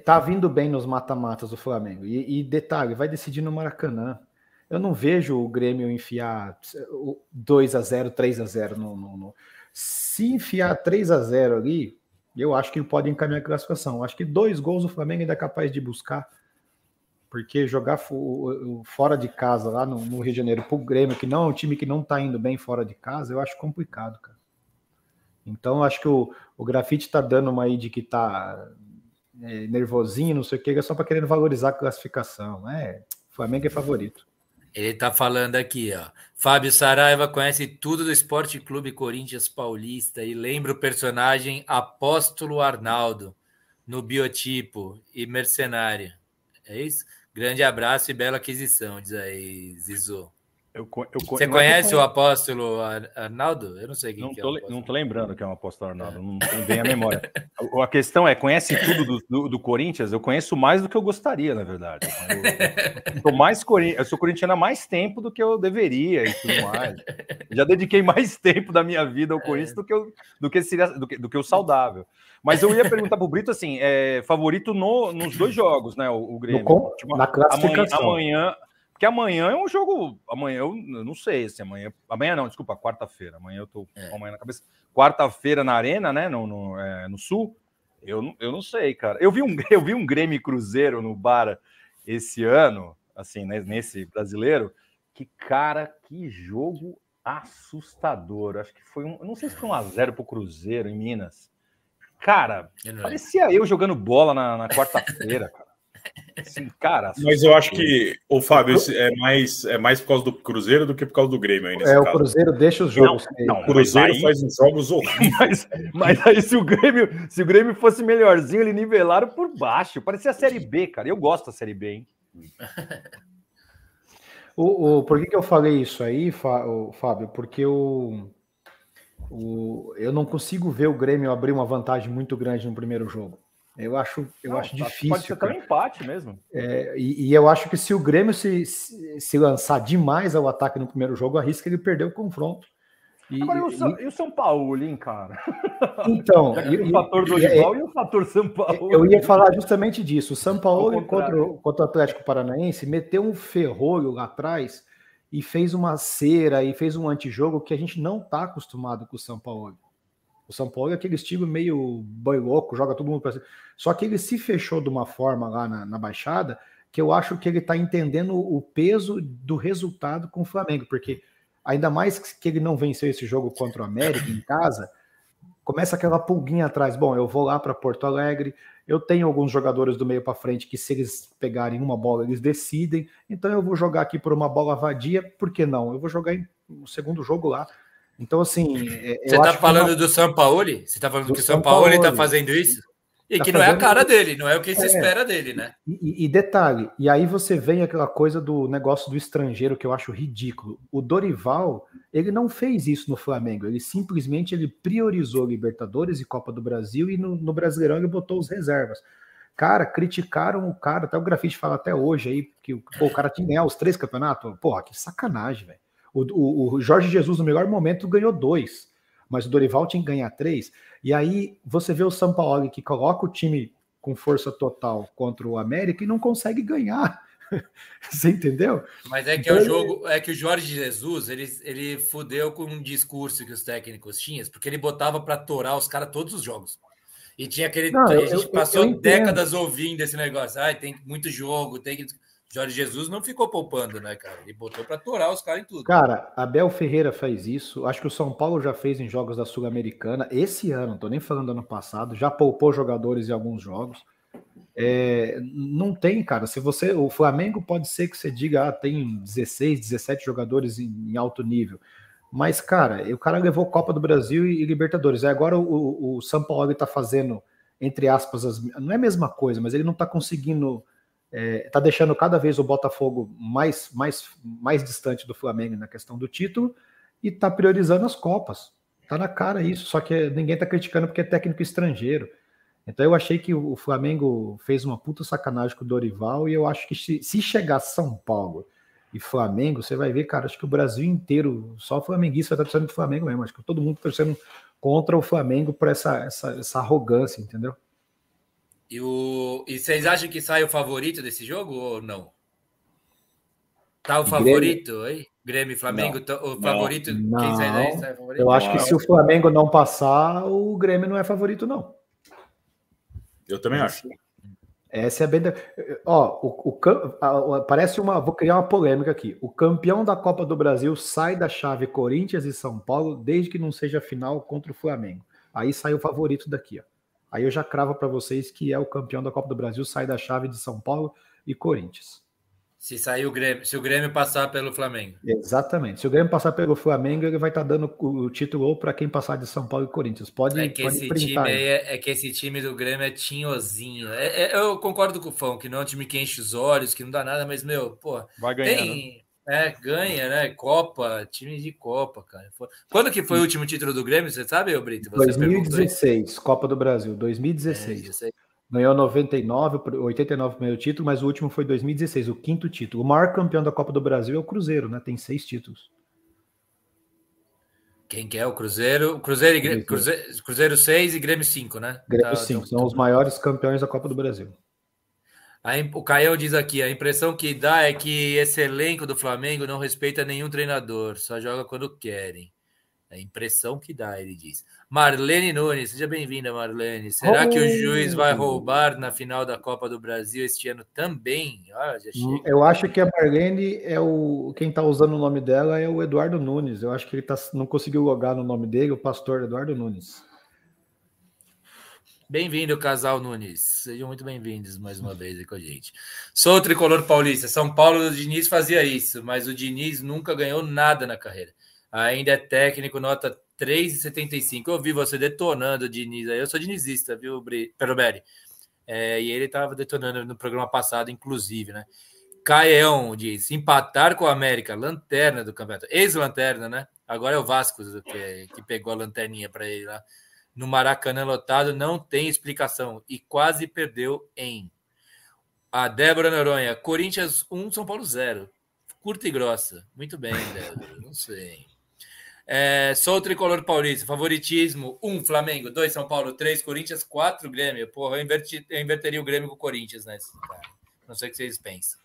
tá vindo bem nos mata-matas do Flamengo. E, e, detalhe, vai decidir no Maracanã. Eu não vejo o Grêmio enfiar 2 a 0 3 a 0 no, no, no. Se enfiar 3 a 0 ali, eu acho que ele pode encaminhar a classificação. Acho que dois gols o Flamengo ainda é capaz de buscar. Porque jogar fora de casa lá no, no Rio de Janeiro pro Grêmio, que não é um time que não tá indo bem fora de casa, eu acho complicado, cara. Então, acho que o, o Grafite tá dando uma aí de que tá é, nervosinho, não sei o que, é só para querer valorizar a classificação. É, Flamengo é favorito. Ele tá falando aqui, ó. Fábio Saraiva conhece tudo do Esporte Clube Corinthians Paulista e lembra o personagem Apóstolo Arnaldo no biotipo e mercenário. É isso? Grande abraço e bela aquisição, diz aí, Zizu. Eu, eu, Você conhece o apóstolo Arnaldo? Eu não sei quem não que tô, é. Não estou lembrando que é o apóstolo Arnaldo, é. não, não vem a memória. a questão é: conhece tudo do, do, do, Corinthians? Eu conheço mais do que eu gostaria, na verdade. Eu, eu, mais, eu sou corintiano há mais tempo do que eu deveria e tudo mais. já dediquei mais tempo da minha vida ao é. Corinthians do que, eu, do, que seria, do, que, do que o saudável. Mas eu ia perguntar para o Brito assim: é, favorito no, nos dois jogos, né? O, o Grêmio. No, tipo, na classificação. amanhã, amanhã porque amanhã é um jogo. Amanhã eu, eu não sei se amanhã. Amanhã não, desculpa, quarta-feira. Amanhã eu tô é. amanhã na cabeça. Quarta-feira na Arena, né? No, no, é, no Sul. Eu, eu não sei, cara. Eu vi um, eu vi um Grêmio Cruzeiro no Bar esse ano, assim, né, nesse brasileiro. Que cara, que jogo assustador. Acho que foi um. Não sei se foi um a zero pro Cruzeiro em Minas. Cara, parecia eu jogando bola na, na quarta-feira, cara. Assim, cara. Mas eu acho que o Fábio é mais, é mais por causa do Cruzeiro do que por causa do Grêmio aí É, caso. o Cruzeiro deixa os jogos. Não, não o Cruzeiro aí, faz uns jogos horríveis. Mas, mas, aí, se o, Grêmio, se o Grêmio fosse melhorzinho, ele nivelaram por baixo. Parecia a Série B, cara. Eu gosto da Série B, hein? o, o, por que, que eu falei isso aí, Fábio? Porque o, o, eu não consigo ver o Grêmio abrir uma vantagem muito grande no primeiro jogo. Eu acho, eu não, acho difícil. Pode ser até um empate mesmo. É, e, e, eu acho que se o Grêmio se, se, lançar demais ao ataque no primeiro jogo, arrisca ele perder o confronto. E, Agora, e, o, São, e o São Paulo, hein, cara? Então, o fator do rival e o fator São Paulo. Eu ia falar justamente disso. O São Paulo contra, contra o Atlético Paranaense meteu um ferrolho lá atrás e fez uma cera e fez um antijogo que a gente não está acostumado com o São Paulo. O São Paulo é aquele estilo meio boi louco, joga todo mundo para cima. Só que ele se fechou de uma forma lá na, na Baixada que eu acho que ele está entendendo o peso do resultado com o Flamengo, porque ainda mais que ele não venceu esse jogo contra o América em casa, começa aquela pulguinha atrás. Bom, eu vou lá para Porto Alegre, eu tenho alguns jogadores do meio para frente que, se eles pegarem uma bola, eles decidem. Então eu vou jogar aqui por uma bola vadia, por que não? Eu vou jogar em, no segundo jogo lá. Então, assim. É, Você está falando uma... do São Paulo? Você está falando do que o São, Paulo está fazendo isso? E tá que não é a cara dele, não é o que se é. espera dele, né? E, e, detalhe, e aí você vem aquela coisa do negócio do estrangeiro que eu acho ridículo. O Dorival, ele não fez isso no Flamengo, ele simplesmente ele priorizou Libertadores e Copa do Brasil e no, no Brasileirão ele botou os reservas. Cara, criticaram o cara, até o grafite fala até hoje aí, que pô, o cara tinha que ganhar os três campeonatos. Porra, que sacanagem, velho. O, o, o, Jorge Jesus, no melhor momento, ganhou dois, mas o Dorival tinha que ganhar três. E aí você vê o São Paulo que coloca o time com força total contra o América e não consegue ganhar. Você entendeu? Mas é que então, é o jogo, é que o Jorge Jesus ele, ele fudeu com um discurso que os técnicos tinham, porque ele botava para torar os caras todos os jogos. E tinha aquele. Não, a gente eu, passou eu décadas ouvindo esse negócio. Ai, tem muito jogo, tem que. Jorge Jesus não ficou poupando, né, cara? Ele botou para torar os caras em tudo. Cara, Abel Ferreira faz isso. Acho que o São Paulo já fez em jogos da Sul-Americana. Esse ano, não tô nem falando do ano passado, já poupou jogadores em alguns jogos. É, não tem, cara. Se você. O Flamengo pode ser que você diga, ah, tem 16, 17 jogadores em, em alto nível. Mas, cara, o cara levou Copa do Brasil e, e Libertadores. agora o, o São Paulo está fazendo, entre aspas, as, não é a mesma coisa, mas ele não está conseguindo está é, tá deixando cada vez o Botafogo mais, mais, mais distante do Flamengo na questão do título e está priorizando as Copas. Está na cara isso, só que ninguém está criticando porque é técnico estrangeiro. Então eu achei que o Flamengo fez uma puta sacanagem com o Dorival e eu acho que se, se chegar São Paulo e Flamengo, você vai ver, cara, acho que o Brasil inteiro, só o flamenguista estar torcendo do Flamengo mesmo. Acho que todo mundo está torcendo contra o Flamengo por essa, essa, essa arrogância, entendeu? E, o... e vocês acham que sai o favorito desse jogo ou não? Tá o favorito aí? Grêmio e Flamengo? Não. O favorito? Não. Quem sai daí sai favorito? Eu acho que se o Flamengo não passar, o Grêmio não é favorito, não. Eu também acho. Essa é bem. Ó, o, o, parece uma. Vou criar uma polêmica aqui. O campeão da Copa do Brasil sai da chave Corinthians e São Paulo desde que não seja final contra o Flamengo. Aí sai o favorito daqui, ó. Aí eu já cravo para vocês que é o campeão da Copa do Brasil, sai da chave de São Paulo e Corinthians. Se sair o Grêmio, se o Grêmio passar pelo Flamengo. Exatamente. Se o Grêmio passar pelo Flamengo, ele vai estar tá dando o título ou para quem passar de São Paulo e Corinthians. Pode, é que pode esse time é, é, que esse time do Grêmio é tinhozinho. É, é, eu concordo com o Fão, que não é um time que enche os olhos, que não dá nada, mas, meu, pô, vai ganhar, tem, né? É, ganha, né? Copa, time de Copa, cara. Quando que foi o último título do Grêmio, você sabe, Brito? Você 2016, Copa do Brasil, 2016. É, Ganhou 99, 89 primeiro título, mas o último foi 2016, o quinto título. O maior campeão da Copa do Brasil é o Cruzeiro, né? Tem seis títulos. Quem que é o Cruzeiro? Cruzeiro, e, Cruzeiro, Cruzeiro 6 e Grêmio 5, né? Grêmio 5, tá, são os maiores campeões da Copa do Brasil. O Caião diz aqui: a impressão que dá é que esse elenco do Flamengo não respeita nenhum treinador, só joga quando querem. É a impressão que dá, ele diz. Marlene Nunes, seja bem-vinda, Marlene. Será oh. que o juiz vai roubar na final da Copa do Brasil este ano também? Ah, Eu acho que a Marlene é o. Quem está usando o nome dela é o Eduardo Nunes. Eu acho que ele tá... não conseguiu logar no nome dele, o pastor Eduardo Nunes. Bem-vindo, casal Nunes. Sejam muito bem-vindos mais uma vez aí com a gente. Sou tricolor paulista. São Paulo do Diniz fazia isso, mas o Diniz nunca ganhou nada na carreira. Ainda é técnico, nota 3,75. Eu vi você detonando o Diniz aí. Eu sou dinizista, viu, Peroberi? É, e ele estava detonando no programa passado, inclusive, né? Caião diz: empatar com a América, lanterna do campeonato. Ex-lanterna, né? Agora é o Vasco que, que pegou a lanterninha para ele lá no Maracanã lotado não tem explicação e quase perdeu em. A Débora Noronha, Corinthians 1, São Paulo 0. Curta e grossa. Muito bem, Débora. Não sei. É, sou o tricolor paulista. Favoritismo: 1 Flamengo, 2 São Paulo, 3 Corinthians, 4 Grêmio. Porra, eu, inverti, eu inverteria o Grêmio com o Corinthians, né? Não sei o que vocês pensam.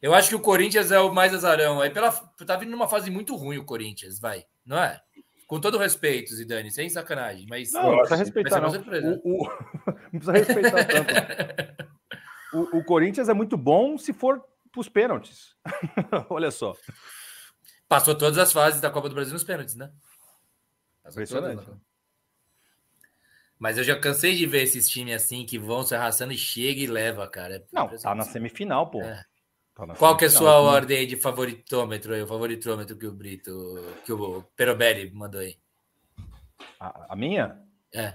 Eu acho que o Corinthians é o mais azarão. Aí pela, tá vindo numa fase muito ruim o Corinthians, vai, não é? Com todo respeito, Zidane, sem sacanagem, mas. Não, não precisa respeitar, não. O, o... não precisa respeitar tanto. o, o Corinthians é muito bom se for para os pênaltis. Olha só. Passou todas as fases da Copa do Brasil nos pênaltis, né? Passou Impressionante. Todas, né? Mas eu já cansei de ver esses times assim que vão se arrastando e chega e leva, cara. É não, tá na semifinal, pô. É. Tá Qual que é a sua né? ordem de favoritômetro aí? O favoritômetro que o Brito, que o Perobelli mandou aí? A, a, minha? É.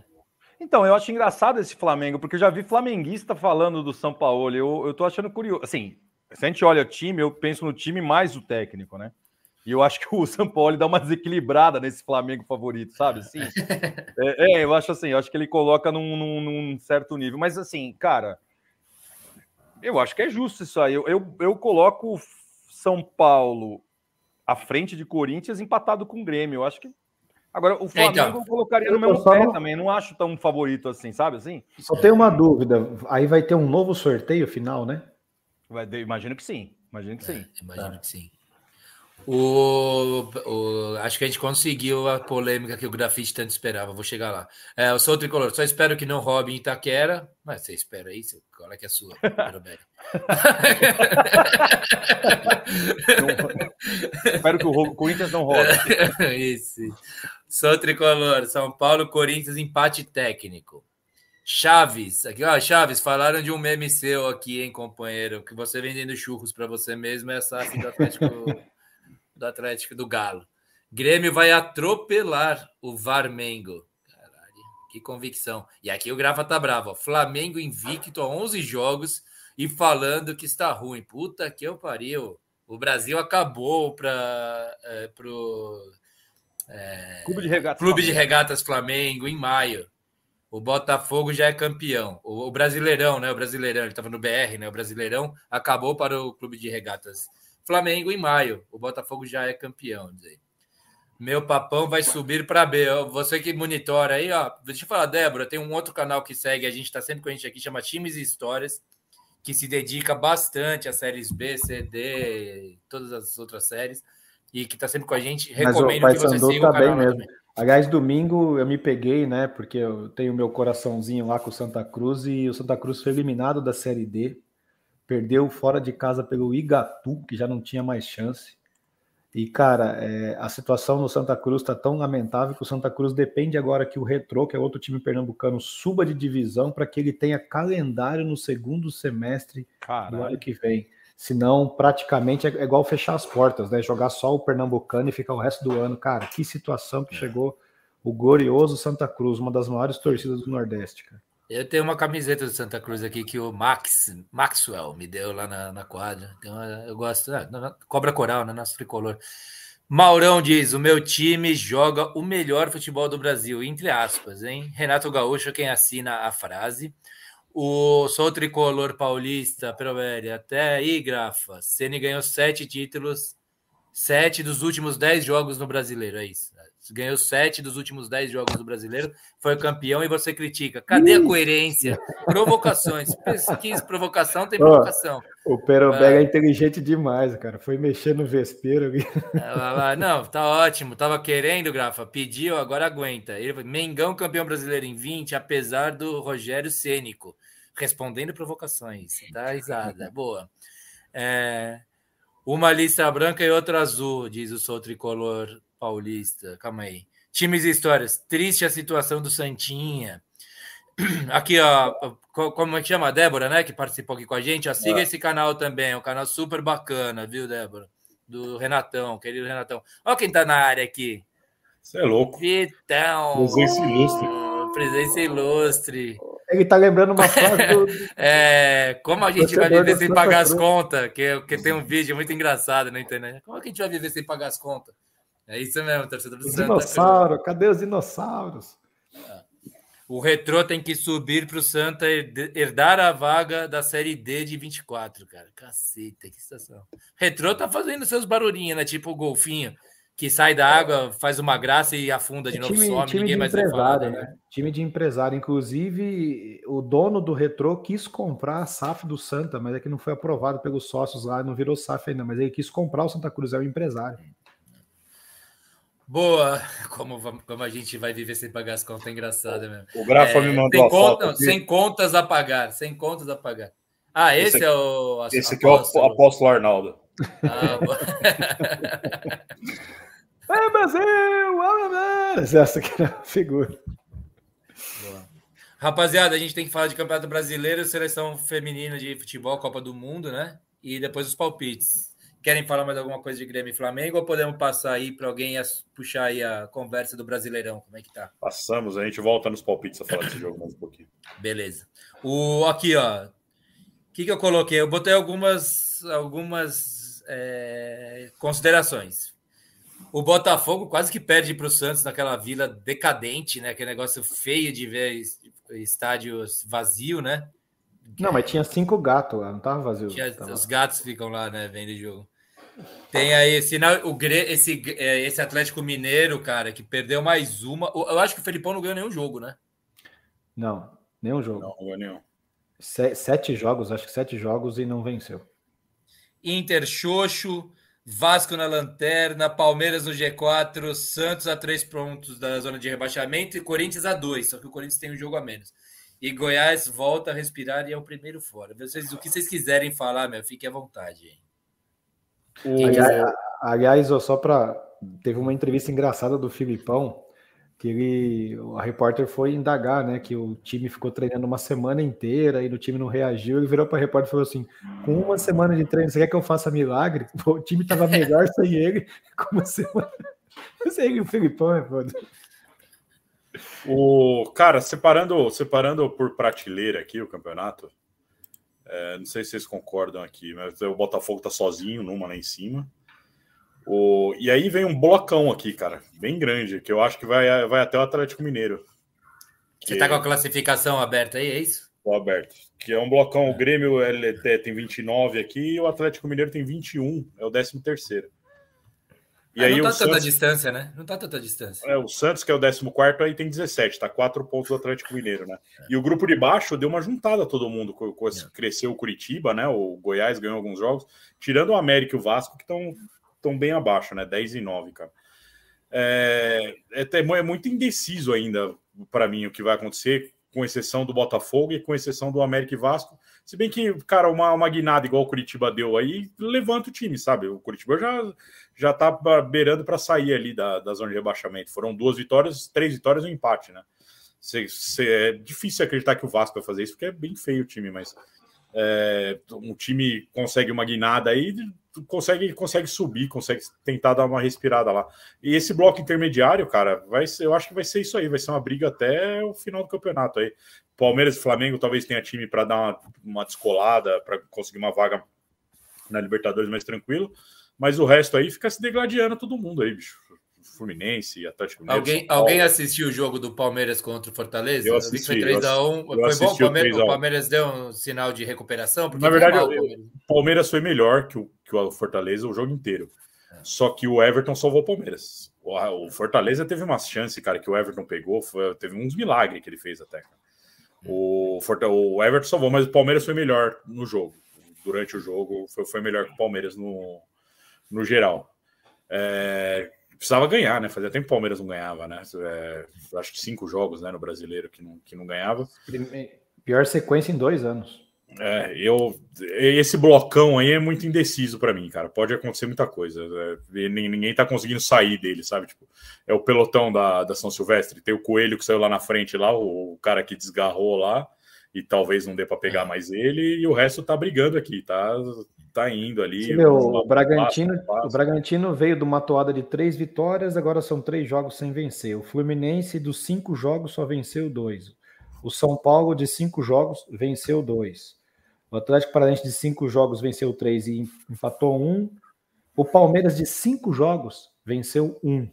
Então, eu acho engraçado esse Flamengo, porque eu já vi flamenguista falando do São Paulo. Eu, eu tô achando curioso. Assim, se a gente olha o time, eu penso no time mais o técnico, né? E eu acho que o São Paulo dá uma desequilibrada nesse Flamengo favorito, sabe? Assim, é, é, eu acho assim, eu acho que ele coloca num, num, num certo nível. Mas assim, cara, eu acho que é justo isso aí. Eu, eu, eu coloco São Paulo à frente de Corinthians empatado com o Grêmio. Eu acho que. Agora, o Flamengo então, eu colocaria no mesmo pé não... também. Não acho tão favorito assim, sabe assim? Só tenho uma dúvida. Aí vai ter um novo sorteio final, né? Vai, imagino que sim. Imagino que sim. É, imagino tá. que sim. O, o, acho que a gente conseguiu a polêmica que o grafite tanto esperava. Vou chegar lá. É, eu sou o tricolor, só espero que não roube em Itaquera. Mas você espera isso? Qual é que é a sua, espero que o Corinthians não roube. isso. Sou tricolor, São Paulo, Corinthians, empate técnico. Chaves, aqui, ó, Chaves, falaram de um meme seu aqui, hein, companheiro? Que você vendendo churros para você mesmo é essa do Atlético do Atlético do Galo. Grêmio vai atropelar o Varmengo. Caralho, que convicção. E aqui o Grafa tá bravo. Ó. Flamengo invicto a 11 jogos e falando que está ruim. Puta que eu pariu. O Brasil acabou para é, pro é, Clube, de Regatas, Clube de Regatas Flamengo em maio. O Botafogo já é campeão. O, o Brasileirão, né? O Brasileirão, ele estava no BR, né? O Brasileirão acabou para o Clube de Regatas Flamengo em maio. O Botafogo já é campeão. Meu papão vai subir para B. Você que monitora aí, ó. Deixa eu falar, Débora, tem um outro canal que segue, a gente está sempre com a gente aqui, chama Times e Histórias, que se dedica bastante às séries B, C, D, todas as outras séries, e que está sempre com a gente. Recomendo Mas, que você siga tá o canal mesmo. Aliás, domingo eu me peguei, né? Porque eu tenho meu coraçãozinho lá com o Santa Cruz e o Santa Cruz foi eliminado da Série D perdeu fora de casa pelo Igatu, que já não tinha mais chance. E, cara, é, a situação no Santa Cruz está tão lamentável que o Santa Cruz depende agora que o Retrô, que é outro time pernambucano, suba de divisão para que ele tenha calendário no segundo semestre Caralho. do ano que vem. Senão, praticamente é igual fechar as portas, né? Jogar só o pernambucano e ficar o resto do ano. Cara, que situação que é. chegou o glorioso Santa Cruz, uma das maiores torcidas do Nordeste, cara. Eu tenho uma camiseta do Santa Cruz aqui que o Max, Maxwell me deu lá na, na quadra. Então eu gosto. Ah, cobra coral, né? Nosso tricolor. Maurão diz: o meu time joga o melhor futebol do Brasil, entre aspas, hein? Renato Gaúcho, quem assina a frase. O sou tricolor paulista, Proveri, até aí, Grafa. Ceni ganhou sete títulos, sete dos últimos dez jogos no brasileiro, é isso. Ganhou sete dos últimos dez jogos do brasileiro, foi campeão e você critica. Cadê a coerência? Provocações. Pesquisa, provocação, tem provocação. Oh, o Perobega ah. é inteligente demais, cara. Foi mexer no vespeiro. Ah, não, tá ótimo. Tava querendo, Grafa. Pediu, agora aguenta. Ele, Mengão campeão brasileiro em 20, apesar do Rogério Cênico. Respondendo provocações. Dá risada. Boa. É, uma lista branca e outra azul, diz o Sou Tricolor Paulista. Calma aí. Times e histórias. Triste a situação do Santinha. Aqui, ó, como é que chama? Débora, né? Que participou aqui com a gente. Ó, siga é. esse canal também, é um canal super bacana, viu, Débora? Do Renatão, querido Renatão. Olha quem tá na área aqui. Você é louco. Vitão. Presença ilustre. Presença ilustre. Ele tá lembrando uma frase do... é, como a gente vai viver sem pagar as contas? Que, que tem um vídeo muito engraçado na internet. Como é que a gente vai viver sem pagar as contas? É isso mesmo, torcedor do Santa. Dinossauro, cadê os dinossauros? O Retrô tem que subir para o Santa herdar a vaga da Série D de 24, cara. Caceta, que situação. Retrô tá fazendo seus barulhinhos, né? Tipo o golfinho que sai da água, faz uma graça e afunda de novo, time, some, time ninguém mais empresário, né? Time de empresário. Inclusive, o dono do Retrô quis comprar a SAF do Santa, mas é que não foi aprovado pelos sócios lá, não virou SAF ainda, mas ele quis comprar o Santa Cruz, é o empresário. Boa, como, como a gente vai viver sem pagar as contas, é engraçado mesmo. O Grafa é, me mandou sem, conta, sem contas a pagar, sem contas a pagar. Ah, esse, esse é o. Esse aqui é o apóstolo Arnaldo. Ah, É Brasil! Essa aqui é a figura. Boa. Rapaziada, a gente tem que falar de Campeonato Brasileiro, seleção feminina de futebol, Copa do Mundo, né? E depois os palpites. Querem falar mais alguma coisa de Grêmio e Flamengo ou podemos passar aí para alguém puxar aí a conversa do Brasileirão? Como é que tá? Passamos, a gente volta nos palpites a falar desse jogo mais um pouquinho. Beleza. O, aqui, ó. O que, que eu coloquei? Eu botei algumas, algumas é, considerações. O Botafogo quase que perde para o Santos naquela vila decadente, né? Aquele negócio feio de ver estádios vazio, né? Não, mas tinha cinco gatos lá, não tava vazio. Tinha, tava... Os gatos ficam lá, né, vendo jogo. Tem aí sinal, o, esse, é, esse Atlético Mineiro, cara, que perdeu mais uma. Eu acho que o Felipão não ganhou nenhum jogo, né? Não, nenhum jogo. Não, não ganhou nenhum. Sete jogos, acho que sete jogos e não venceu. Inter Xoxo, Vasco na lanterna, Palmeiras no G4, Santos a três pontos da zona de rebaixamento e Corinthians a dois, só que o Corinthians tem um jogo a menos. E Goiás volta a respirar e é o primeiro fora. Vocês, o que vocês quiserem falar, meu, fiquem à vontade. Hein? Aliás, aliás, só para. Teve uma entrevista engraçada do Filipão que ele, a repórter foi indagar, né, que o time ficou treinando uma semana inteira e o time não reagiu. Ele virou para a repórter e falou assim: com uma semana de treino, você quer que eu faça milagre? O time estava melhor sem ele, com uma semana. Sem o Filipão é foda. O cara, separando, separando por prateleira aqui o campeonato, é, não sei se vocês concordam aqui, mas o Botafogo tá sozinho numa lá em cima. O, e aí vem um blocão aqui, cara, bem grande, que eu acho que vai, vai até o Atlético Mineiro. Você tá com a classificação aberta aí, é isso? Tô aberto. Que é um blocão, o Grêmio LT tem 29 aqui e o Atlético Mineiro tem 21, é o 13 terceiro. E aí não tá tanta Santos... distância, né? Não tá tanta distância. É, o Santos, que é o 14, aí tem 17, tá 4 pontos do Atlético Mineiro, né? É. E o grupo de baixo deu uma juntada todo mundo. É. Cresceu o Curitiba, né? O Goiás ganhou alguns jogos, tirando o América e o Vasco, que estão estão bem abaixo, né? 10 e 9, cara. É, é, é muito indeciso ainda para mim o que vai acontecer, com exceção do Botafogo e com exceção do América e Vasco. Se bem que, cara, uma, uma guinada igual o Curitiba deu aí, levanta o time, sabe? O Curitiba já, já tá beirando para sair ali da, da zona de rebaixamento. Foram duas vitórias, três vitórias e um empate, né? Cê, cê, é difícil acreditar que o Vasco vai fazer isso, porque é bem feio o time, mas é, um time consegue uma guinada aí, consegue, consegue subir, consegue tentar dar uma respirada lá. E esse bloco intermediário, cara, vai ser, eu acho que vai ser isso aí, vai ser uma briga até o final do campeonato aí. Palmeiras e Flamengo talvez tenha time para dar uma, uma descolada, para conseguir uma vaga na Libertadores mais tranquilo, mas o resto aí fica se degladiando todo mundo aí, bicho. Fluminense, Atlético Mineiro. Alguém, alguém assistiu o jogo do Palmeiras contra o Fortaleza? Eu assisti. Foi 3x1. Foi bom? O Palmeiras, o Palmeiras, deu um sinal de recuperação? Na verdade, o Palmeiras foi melhor que o, que o Fortaleza o jogo inteiro. Só que o Everton salvou o Palmeiras. O Fortaleza teve uma chance, cara, que o Everton pegou. Foi, teve uns milagres que ele fez até. O, o Everton salvou, mas o Palmeiras foi melhor no jogo. Durante o jogo, foi, foi melhor que o Palmeiras no, no geral. É, precisava ganhar, né? Fazia tempo que o Palmeiras não ganhava, né? É, acho que cinco jogos né, no brasileiro que não, que não ganhava. Pior sequência em dois anos. É, eu esse blocão aí é muito indeciso para mim, cara. Pode acontecer muita coisa. É, ninguém tá conseguindo sair dele, sabe? Tipo, é o pelotão da, da São Silvestre. Tem o coelho que saiu lá na frente, lá, o, o cara que desgarrou lá, e talvez não dê para pegar mais ele, e o resto tá brigando aqui, tá, tá indo ali. Meu, o, Bragantino, o Bragantino veio de uma toada de três vitórias, agora são três jogos sem vencer. O Fluminense, dos cinco jogos, só venceu dois. O São Paulo, de cinco jogos, venceu dois. O Atlético Paranaense de cinco jogos venceu três e empatou um. O Palmeiras de cinco jogos venceu um.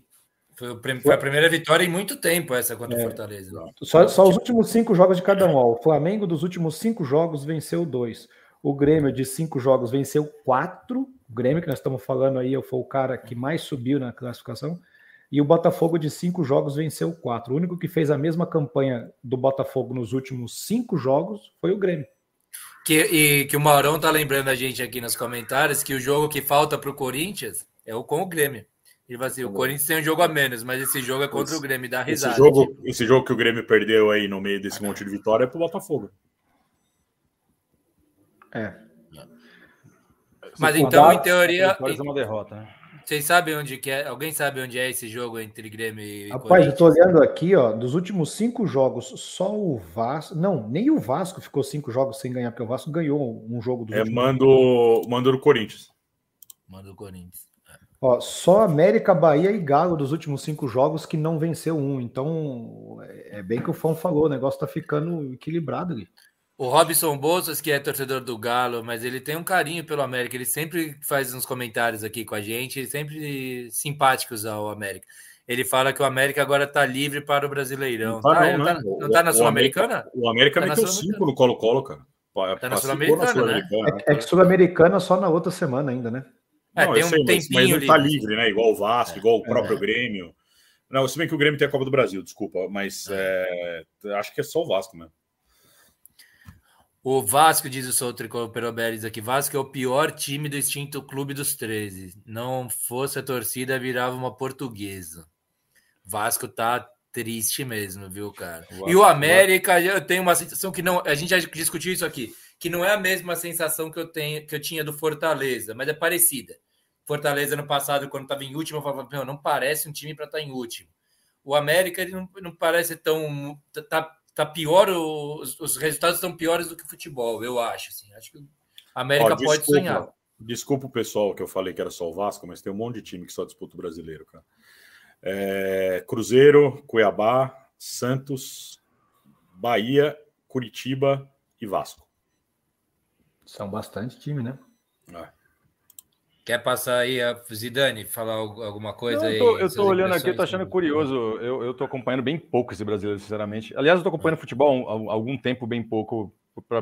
Foi, a primeira vitória em muito tempo essa contra o é. Fortaleza. Só, só, os últimos cinco jogos de cada um. Ó. O Flamengo dos últimos cinco jogos venceu dois. O Grêmio de cinco jogos venceu quatro. O Grêmio que nós estamos falando aí foi o cara que mais subiu na classificação. E o Botafogo de cinco jogos venceu quatro. O único que fez a mesma campanha do Botafogo nos últimos cinco jogos foi o Grêmio. Que, e que o Maurão tá lembrando a gente aqui nos comentários que o jogo que falta para o Corinthians é o com o Grêmio. Ele vai assim, o Corinthians tem um jogo a menos, mas esse jogo é contra esse, o Grêmio, dá risada. Esse jogo, tipo. esse jogo que o Grêmio perdeu aí no meio desse monte de vitória é pro Botafogo. É. Mas então, em teoria. É uma derrota, né? Vocês sabem onde que é? Alguém sabe onde é esse jogo entre Grêmio e Rapaz, eu tô olhando aqui, ó, dos últimos cinco jogos, só o Vasco, não, nem o Vasco ficou cinco jogos sem ganhar, porque o Vasco ganhou um jogo do É, mando, mando do Corinthians. Manda o Corinthians. É. Ó, só América, Bahia e Galo dos últimos cinco jogos que não venceu um. Então, é, é bem que o Fão falou, o negócio tá ficando equilibrado ali. O Robson Bolsas, que é torcedor do Galo, mas ele tem um carinho pelo América. Ele sempre faz uns comentários aqui com a gente, sempre simpáticos ao América. Ele fala que o América agora está livre para o Brasileirão. Não tá, não, tá, não tá na Sul-Americana? O América, meteu cinco no Colo-Colo, cara. Tá na Sul-Americana, Sul né? É, é que Sul-Americana só na outra semana ainda, né? É, não, tem um sei, tempinho mas, mas não tá livre, né? Igual o Vasco, é, igual o próprio é. Grêmio. Não, se bem que o Grêmio tem a Copa do Brasil, desculpa, mas é. É, acho que é só o Vasco mesmo. O Vasco, diz o Sou Tricolor Peroberes aqui, Vasco é o pior time do extinto Clube dos 13. Não fosse a torcida, virava uma portuguesa. Vasco tá triste mesmo, viu, cara? E o América, Vasco. eu tenho uma sensação que não. A gente já discutiu isso aqui, que não é a mesma sensação que eu tenho que eu tinha do Fortaleza, mas é parecida. Fortaleza no passado, quando estava em último, eu falava, não parece um time para estar tá em último. O América ele não, não parece tão. Tá, tá pior, os, os resultados estão piores do que o futebol, eu acho. Assim. Acho que a América Ó, desculpa, pode sonhar. Desculpa o pessoal que eu falei que era só o Vasco, mas tem um monte de time que só disputa o brasileiro, cara. É, Cruzeiro, Cuiabá, Santos, Bahia, Curitiba e Vasco. São bastante time, né? É. Quer passar aí a Zidane, falar alguma coisa Não, eu tô, aí? Eu tô olhando aqui, tô achando curioso. Eu, tô acompanhando bem pouco esse brasileiro, sinceramente. Aliás, eu tô acompanhando futebol há algum tempo, bem pouco,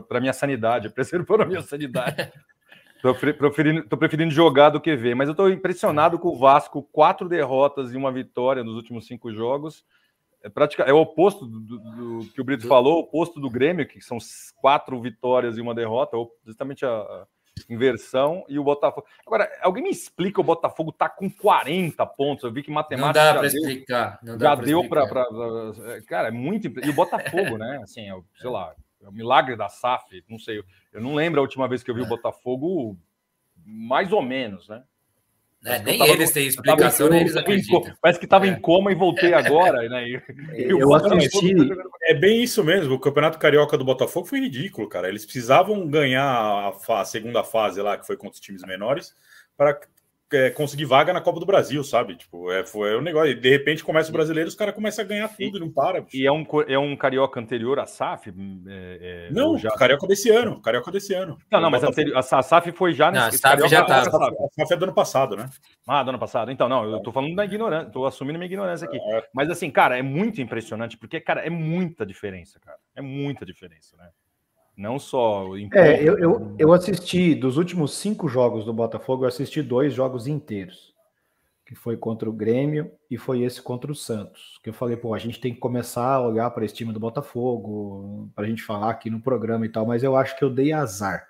para minha sanidade, preservando a minha sanidade. tô, preferindo, tô preferindo jogar do que ver, mas eu tô impressionado com o Vasco, quatro derrotas e uma vitória nos últimos cinco jogos. É, praticamente, é o oposto do, do, do que o Brito falou, o oposto do Grêmio, que são quatro vitórias e uma derrota, justamente a inversão e o Botafogo. Agora, alguém me explica o Botafogo tá com 40 pontos. Eu vi que matemática. Não dá para explicar. Não já deu para. Cara, é muito. E o Botafogo, né? Assim, é, sei lá, é o milagre da SAF. Não sei. Eu não lembro a última vez que eu vi o Botafogo, mais ou menos, né? É, nem eles têm explicação, nem eles acreditam. Parece que estava é. em coma e voltei agora. Né? E, eu assisti. É bem isso mesmo. O Campeonato Carioca do Botafogo foi ridículo, cara. Eles precisavam ganhar a, a segunda fase lá, que foi contra os times menores, para é, conseguir vaga na Copa do Brasil, sabe? Tipo, é, foi um negócio. De repente começa o brasileiro, os caras começam a ganhar tudo e, não para. Bicho. E é um, é um carioca anterior à SAF? É, é, não, já... carioca desse ano. Carioca desse ano. Não, não, mas anterior, a SAF foi já nesse. Não, a SAF já tá. A SAF é do ano passado, né? Ah, do ano passado. Então, não, eu tô falando da ignorância, tô assumindo minha ignorância aqui. É. Mas assim, cara, é muito impressionante, porque, cara, é muita diferença, cara. É muita diferença, né? Não só. Em é, eu, eu, eu assisti dos últimos cinco jogos do Botafogo, eu assisti dois jogos inteiros. que foi contra o Grêmio, e foi esse contra o Santos. Que eu falei, pô, a gente tem que começar a olhar para esse time do Botafogo, para a gente falar aqui no programa e tal, mas eu acho que eu dei azar.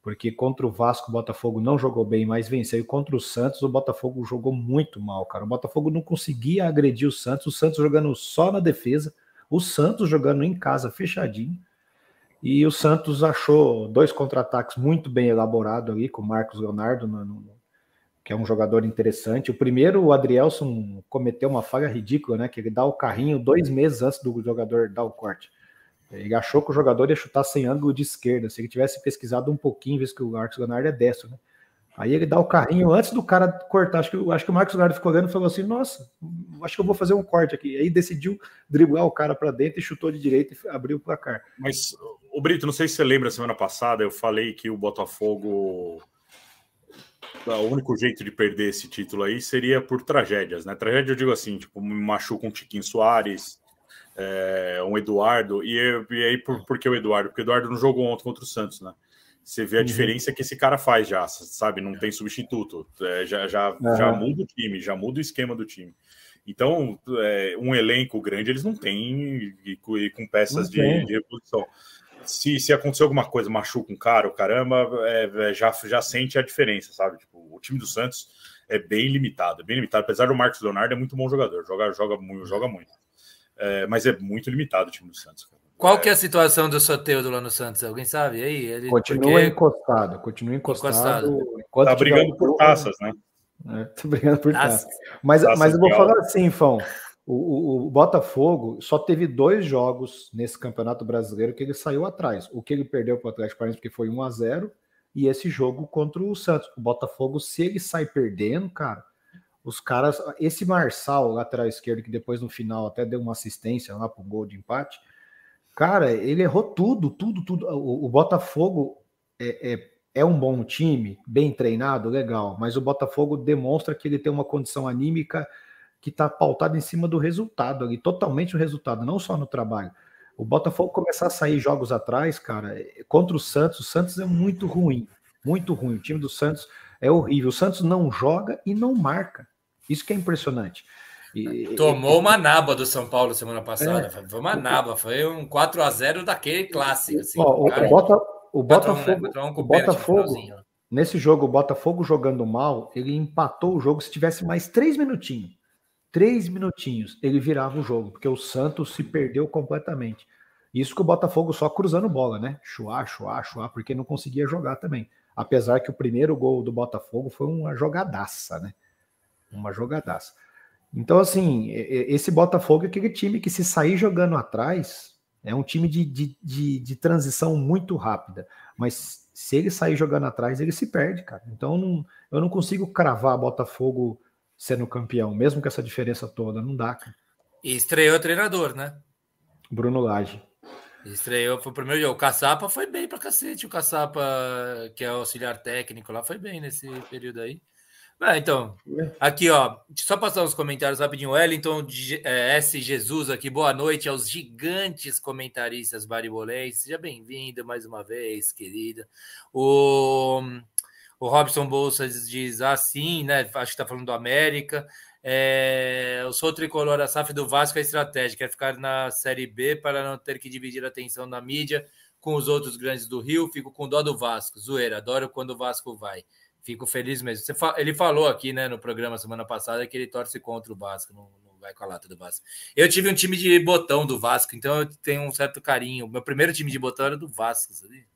Porque contra o Vasco, o Botafogo não jogou bem, mas venceu. E contra o Santos, o Botafogo jogou muito mal, cara. O Botafogo não conseguia agredir o Santos, o Santos jogando só na defesa, o Santos jogando em casa fechadinho. E o Santos achou dois contra-ataques muito bem elaborados ali, com o Marcos Leonardo no, no, que é um jogador interessante. O primeiro, o Adrielson cometeu uma falha ridícula, né? Que ele dá o carrinho dois meses antes do jogador dar o corte. Ele achou que o jogador ia chutar sem ângulo de esquerda. Se ele tivesse pesquisado um pouquinho, visto que o Marcos Leonardo é destro, né? Aí ele dá o carrinho antes do cara cortar. Acho que, acho que o Marcos Leonardo ficou olhando e falou assim: Nossa, acho que eu vou fazer um corte aqui. Aí decidiu driblar o cara para dentro e chutou de direita e abriu o placar. Mas, o Brito, não sei se você lembra, semana passada eu falei que o Botafogo o único jeito de perder esse título aí seria por tragédias, né? Tragédia eu digo assim, tipo, machuca um Tiquinho Soares, é, um Eduardo, e, e aí por, por que o Eduardo? Porque o Eduardo não jogou ontem contra o Santos, né? Você vê a uhum. diferença que esse cara faz já, sabe? Não tem substituto, é, já, já, uhum. já muda o time, já muda o esquema do time. Então, é, um elenco grande eles não têm e, com peças de, de reposição se, se acontecer alguma coisa, machuca um cara, o caramba, é, é, já, já sente a diferença, sabe? Tipo, o time do Santos é bem limitado, é bem limitado. Apesar do Marcos Leonardo, é muito bom jogador, joga, joga muito, joga muito. É, mas é muito limitado o time do Santos. Qual é... que é a situação do Soteudo lá no Santos? Alguém sabe? aí, ele... Continua Porque... encostado, continua encostado. encostado. Tá brigando por taças, né? É, tá brigando por taças. Mas, mas eu vou falar assim, Fão. O, o, o, Botafogo só teve dois jogos nesse Campeonato Brasileiro que ele saiu atrás. O que ele perdeu para o Atlético Paranaense porque foi 1 a 0 e esse jogo contra o Santos. O Botafogo, se ele sai perdendo, cara, os caras, esse Marçal, lateral esquerdo, que depois no final até deu uma assistência lá para o gol de empate, cara, ele errou tudo, tudo, tudo. O, o Botafogo é, é, é um bom time, bem treinado, legal, mas o Botafogo demonstra que ele tem uma condição anímica que está pautado em cima do resultado ali, totalmente o resultado, não só no trabalho. O Botafogo começar a sair jogos atrás, cara, contra o Santos, o Santos é muito ruim, muito ruim. O time do Santos é horrível. O Santos não joga e não marca. Isso que é impressionante. E, Tomou uma naba do São Paulo semana passada. É, foi uma naba, foi um 4 a 0 daquele clássico. Assim, ó, o, cara, Bota, o Botafogo, o Botafogo nesse jogo, o Botafogo jogando mal, ele empatou o jogo se tivesse mais três minutinhos três minutinhos, ele virava o jogo, porque o Santos se perdeu completamente. Isso que o Botafogo só cruzando bola, né? Chuá, chuá, chuá, porque não conseguia jogar também. Apesar que o primeiro gol do Botafogo foi uma jogadaça, né? Uma jogadaça. Então, assim, esse Botafogo é aquele time que, se sair jogando atrás, é um time de, de, de, de transição muito rápida. Mas se ele sair jogando atrás, ele se perde, cara. Então, não, eu não consigo cravar Botafogo sendo campeão, mesmo com essa diferença toda. Não dá, cara. E estreou o treinador, né? Bruno Lage. Estreou, foi o primeiro jogo. O Caçapa foi bem pra cacete. O Caçapa, que é auxiliar técnico lá, foi bem nesse período aí. Ah, então, aqui ó, só passar uns comentários rapidinho. Wellington é, S. Jesus aqui, boa noite aos gigantes comentaristas baribolenses. Seja bem-vindo mais uma vez, querida. O o Robson Bolsas diz assim, né? Acho que está falando do América. É, eu sou tricolor, a SAF do Vasco é estratégica, é ficar na Série B para não ter que dividir a atenção na mídia com os outros grandes do Rio. Fico com dó do Vasco, zoeira, adoro quando o Vasco vai. Fico feliz mesmo. Fa... Ele falou aqui né, no programa semana passada que ele torce contra o Vasco, não, não vai com a lata do Vasco. Eu tive um time de botão do Vasco, então eu tenho um certo carinho. Meu primeiro time de botão era do Vasco, sabe?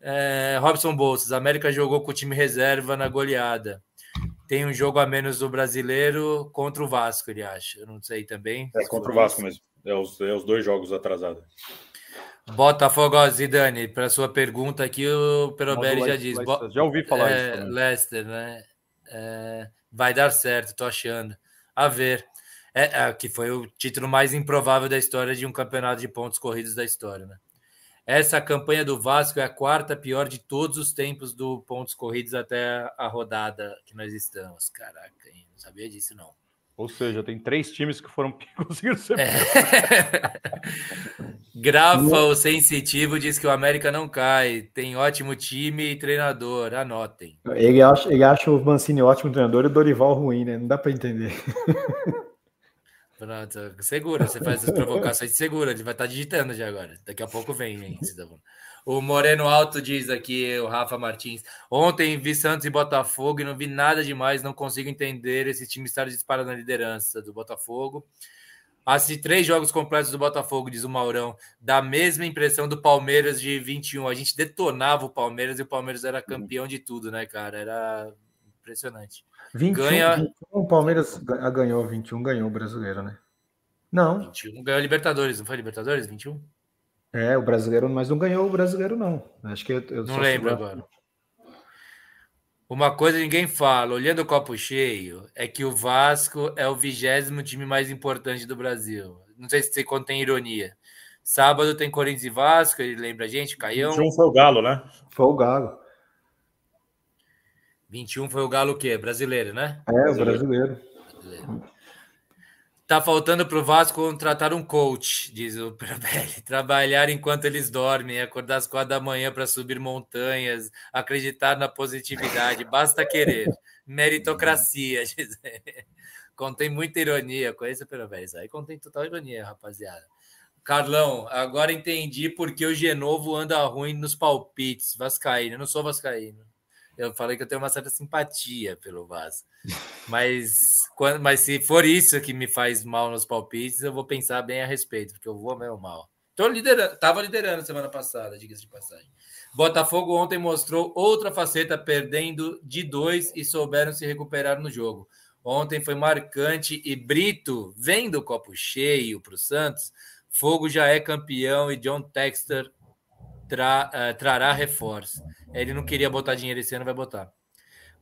É, Robson Bolsas, América jogou com o time reserva na goleada. Tem um jogo a menos do brasileiro contra o Vasco, ele acha. Eu não sei também. É contra o Vasco mesmo. É os, é os dois jogos atrasados. Botafogo, Zidane, para sua pergunta aqui, o Perobelli já diz. Leicester, já ouvi falar é, isso. Leicester, né? É, vai dar certo, tô achando. A ver. É, é, que foi o título mais improvável da história de um campeonato de pontos corridos da história, né? Essa campanha do Vasco é a quarta pior de todos os tempos do pontos corridos até a rodada que nós estamos. Caraca, não sabia disso não. Ou seja, tem três times que foram que conseguiram ser. É. Grafa, o sensitivo, diz que o América não cai. Tem ótimo time e treinador. Anotem. Ele acha, ele acha o Mancini ótimo treinador e o Dorival ruim, né? Não dá para entender. Pronto, segura. Você faz as provocações segura. Ele vai estar tá digitando já agora. Daqui a pouco vem, hein, O Moreno Alto diz aqui, o Rafa Martins. Ontem vi Santos e Botafogo e não vi nada demais. Não consigo entender esse time estar disparado na liderança do Botafogo. Assim, três jogos completos do Botafogo, diz o Maurão. Dá a mesma impressão do Palmeiras de 21. A gente detonava o Palmeiras e o Palmeiras era campeão de tudo, né, cara? Era impressionante. 21, Ganha... 21, o Palmeiras ganhou 21, ganhou o brasileiro, né? Não. 21 ganhou Libertadores, não foi Libertadores? 21? É, o brasileiro, mas não ganhou o brasileiro, não. Acho que eu, eu não lembro agora. Uma coisa ninguém fala, olhando o copo cheio, é que o Vasco é o vigésimo time mais importante do Brasil. Não sei se você contém ironia. Sábado tem Corinthians e Vasco, ele lembra a gente, Caião. 21 foi o Galo, né? Foi o Galo. 21 foi o Galo o quê? Brasileiro, né? É, o brasileiro. brasileiro. Tá faltando para o Vasco contratar um coach, diz o Perabelli. Trabalhar enquanto eles dormem, acordar às quatro da manhã para subir montanhas, acreditar na positividade, basta querer. Meritocracia, diz Contém muita ironia, conheça o Perabelli. Aí contém total ironia, rapaziada. Carlão, agora entendi porque o Genovo anda ruim nos palpites. Vascaíno, eu não sou Vascaíno. Eu falei que eu tenho uma certa simpatia pelo Vasco. Mas, quando, mas se for isso que me faz mal nos palpites, eu vou pensar bem a respeito, porque eu vou mesmo mal. Tô liderando, liderando semana passada, diga-se de passagem. Botafogo ontem mostrou outra faceta, perdendo de dois e souberam se recuperar no jogo. Ontem foi marcante e Brito, vendo o copo cheio para o Santos, Fogo já é campeão e John Texter tra, uh, trará reforço. Ele não queria botar dinheiro esse ano, vai botar.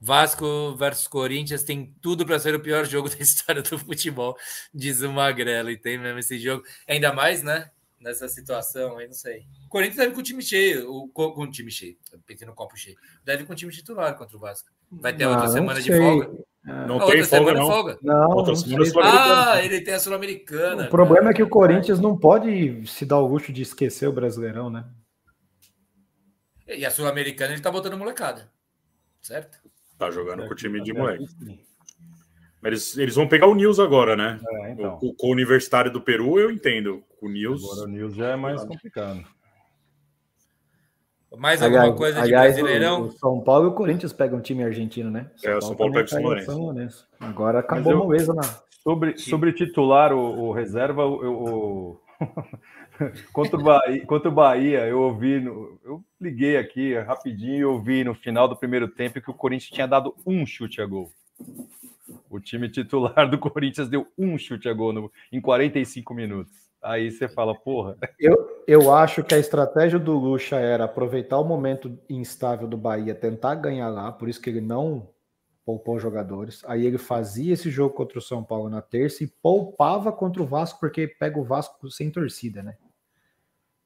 Vasco versus Corinthians tem tudo para ser o pior jogo da história do futebol, diz o Magrelo. E tem mesmo esse jogo. Ainda mais, né? Nessa situação aí, não sei. O Corinthians deve com o time cheio, o, com, com o time cheio. Pensei no copo cheio. Deve com o time titular contra o Vasco. Vai ter outra semana de folga. Não ah, tem folga, não. folga? Não, outra não Ah, ele tem a Sul-Americana. O problema cara. é que o Corinthians não pode se dar o luxo de esquecer o Brasileirão, né? E a Sul-Americana ele tá botando molecada. Certo? Tá jogando com o time de moleque. Eles, eles vão pegar o News agora, né? É, então. o, com o Universitário do Peru, eu entendo. O News. Agora o News já é mais complicado. Mais alguma aliás, coisa de aliás, Brasileirão? O, São Paulo e o Corinthians pegam um time argentino, né? São é, o São Paulo pega o São Lourenço. Agora acabou eu, a moleza na. Sobre, sobre titular, o, o reserva, o, contra, o Bahia, contra o Bahia, eu ouvi, no, eu liguei aqui rapidinho e ouvi no final do primeiro tempo que o Corinthians tinha dado um chute a gol. O time titular do Corinthians deu um chute a gol no, em 45 minutos. Aí você fala, porra. Eu, eu acho que a estratégia do Lucha era aproveitar o momento instável do Bahia, tentar ganhar lá, por isso que ele não poupou jogadores. Aí ele fazia esse jogo contra o São Paulo na terça e poupava contra o Vasco, porque pega o Vasco sem torcida, né?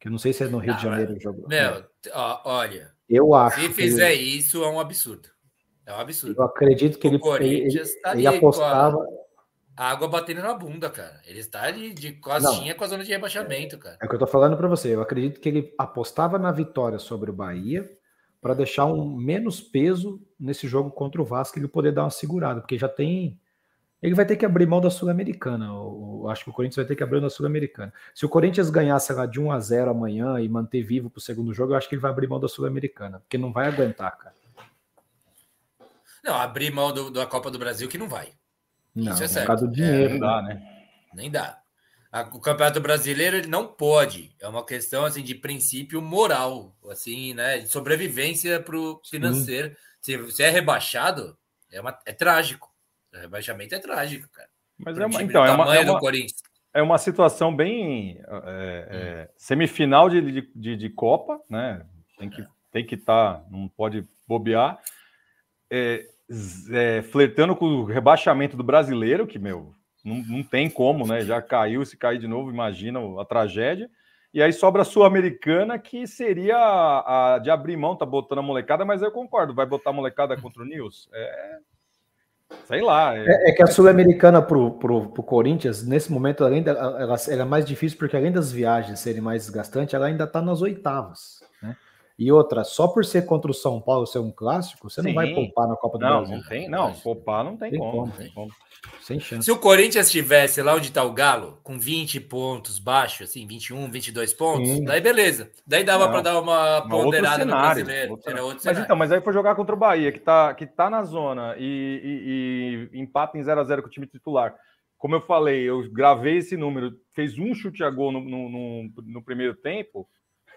Que eu não sei se é no Rio não, de Janeiro o jogo. Meu, ó, olha. Eu acho. Se fizer ele... isso, é um absurdo. É um absurdo. Eu acredito que o ele, Corinthians ele, tá ele apostava. A água batendo na bunda, cara. Ele está ali de costinha com a zona de rebaixamento, cara. É o que eu tô falando para você. Eu acredito que ele apostava na vitória sobre o Bahia para deixar um menos peso nesse jogo contra o Vasco, ele poder dar uma segurada, porque já tem. Ele vai ter que abrir mão da Sul-Americana. Acho que o Corinthians vai ter que abrir mão da Sul-Americana. Se o Corinthians ganhasse lá de 1 a 0 amanhã e manter vivo para o segundo jogo, eu acho que ele vai abrir mão da Sul-Americana, porque não vai aguentar, cara. Não, abrir mão do, da Copa do Brasil que não vai. Não, Isso é certo. do dinheiro. É, dá, né? Nem dá. O Campeonato Brasileiro ele não pode. É uma questão assim de princípio moral, assim, né? De sobrevivência para o financeiro. Se você é rebaixado, é, uma, é trágico. O rebaixamento é trágico, cara. Mas é uma, então, é uma, é, uma, é uma situação bem é, é, hum. semifinal de, de, de, Copa, né? Tem que tem que estar, tá, não pode bobear. É, é, flertando com o rebaixamento do brasileiro, que, meu, não, não tem como, né? Já caiu, se cair de novo, imagina a tragédia. E aí sobra a Sul-Americana, que seria a, a, de abrir mão, tá botando a molecada, mas eu concordo, vai botar a molecada contra o News? É, Sei lá. É, é, é que a Sul-Americana pro, pro, pro Corinthians, nesse momento, além ela, ela é mais difícil, porque além das viagens serem mais desgastantes, ela ainda está nas oitavas. E outra, só por ser contra o São Paulo ser um clássico, você Sim. não vai poupar na Copa do não, Brasil. Não, tem, não, poupar não tem, tem como. como. Tem como. Sem chance. Se o Corinthians estivesse lá onde está o Galo, com 20 pontos baixo, assim, 21, 22 pontos, Sim. daí beleza. Daí dava para dar uma, ponderada no brasileiro. Outro... Era outro mas então, mas aí foi jogar contra o Bahia, que está que tá na zona e, e, e empata em 0x0 com o time titular. Como eu falei, eu gravei esse número, fez um chute a gol no, no, no, no primeiro tempo,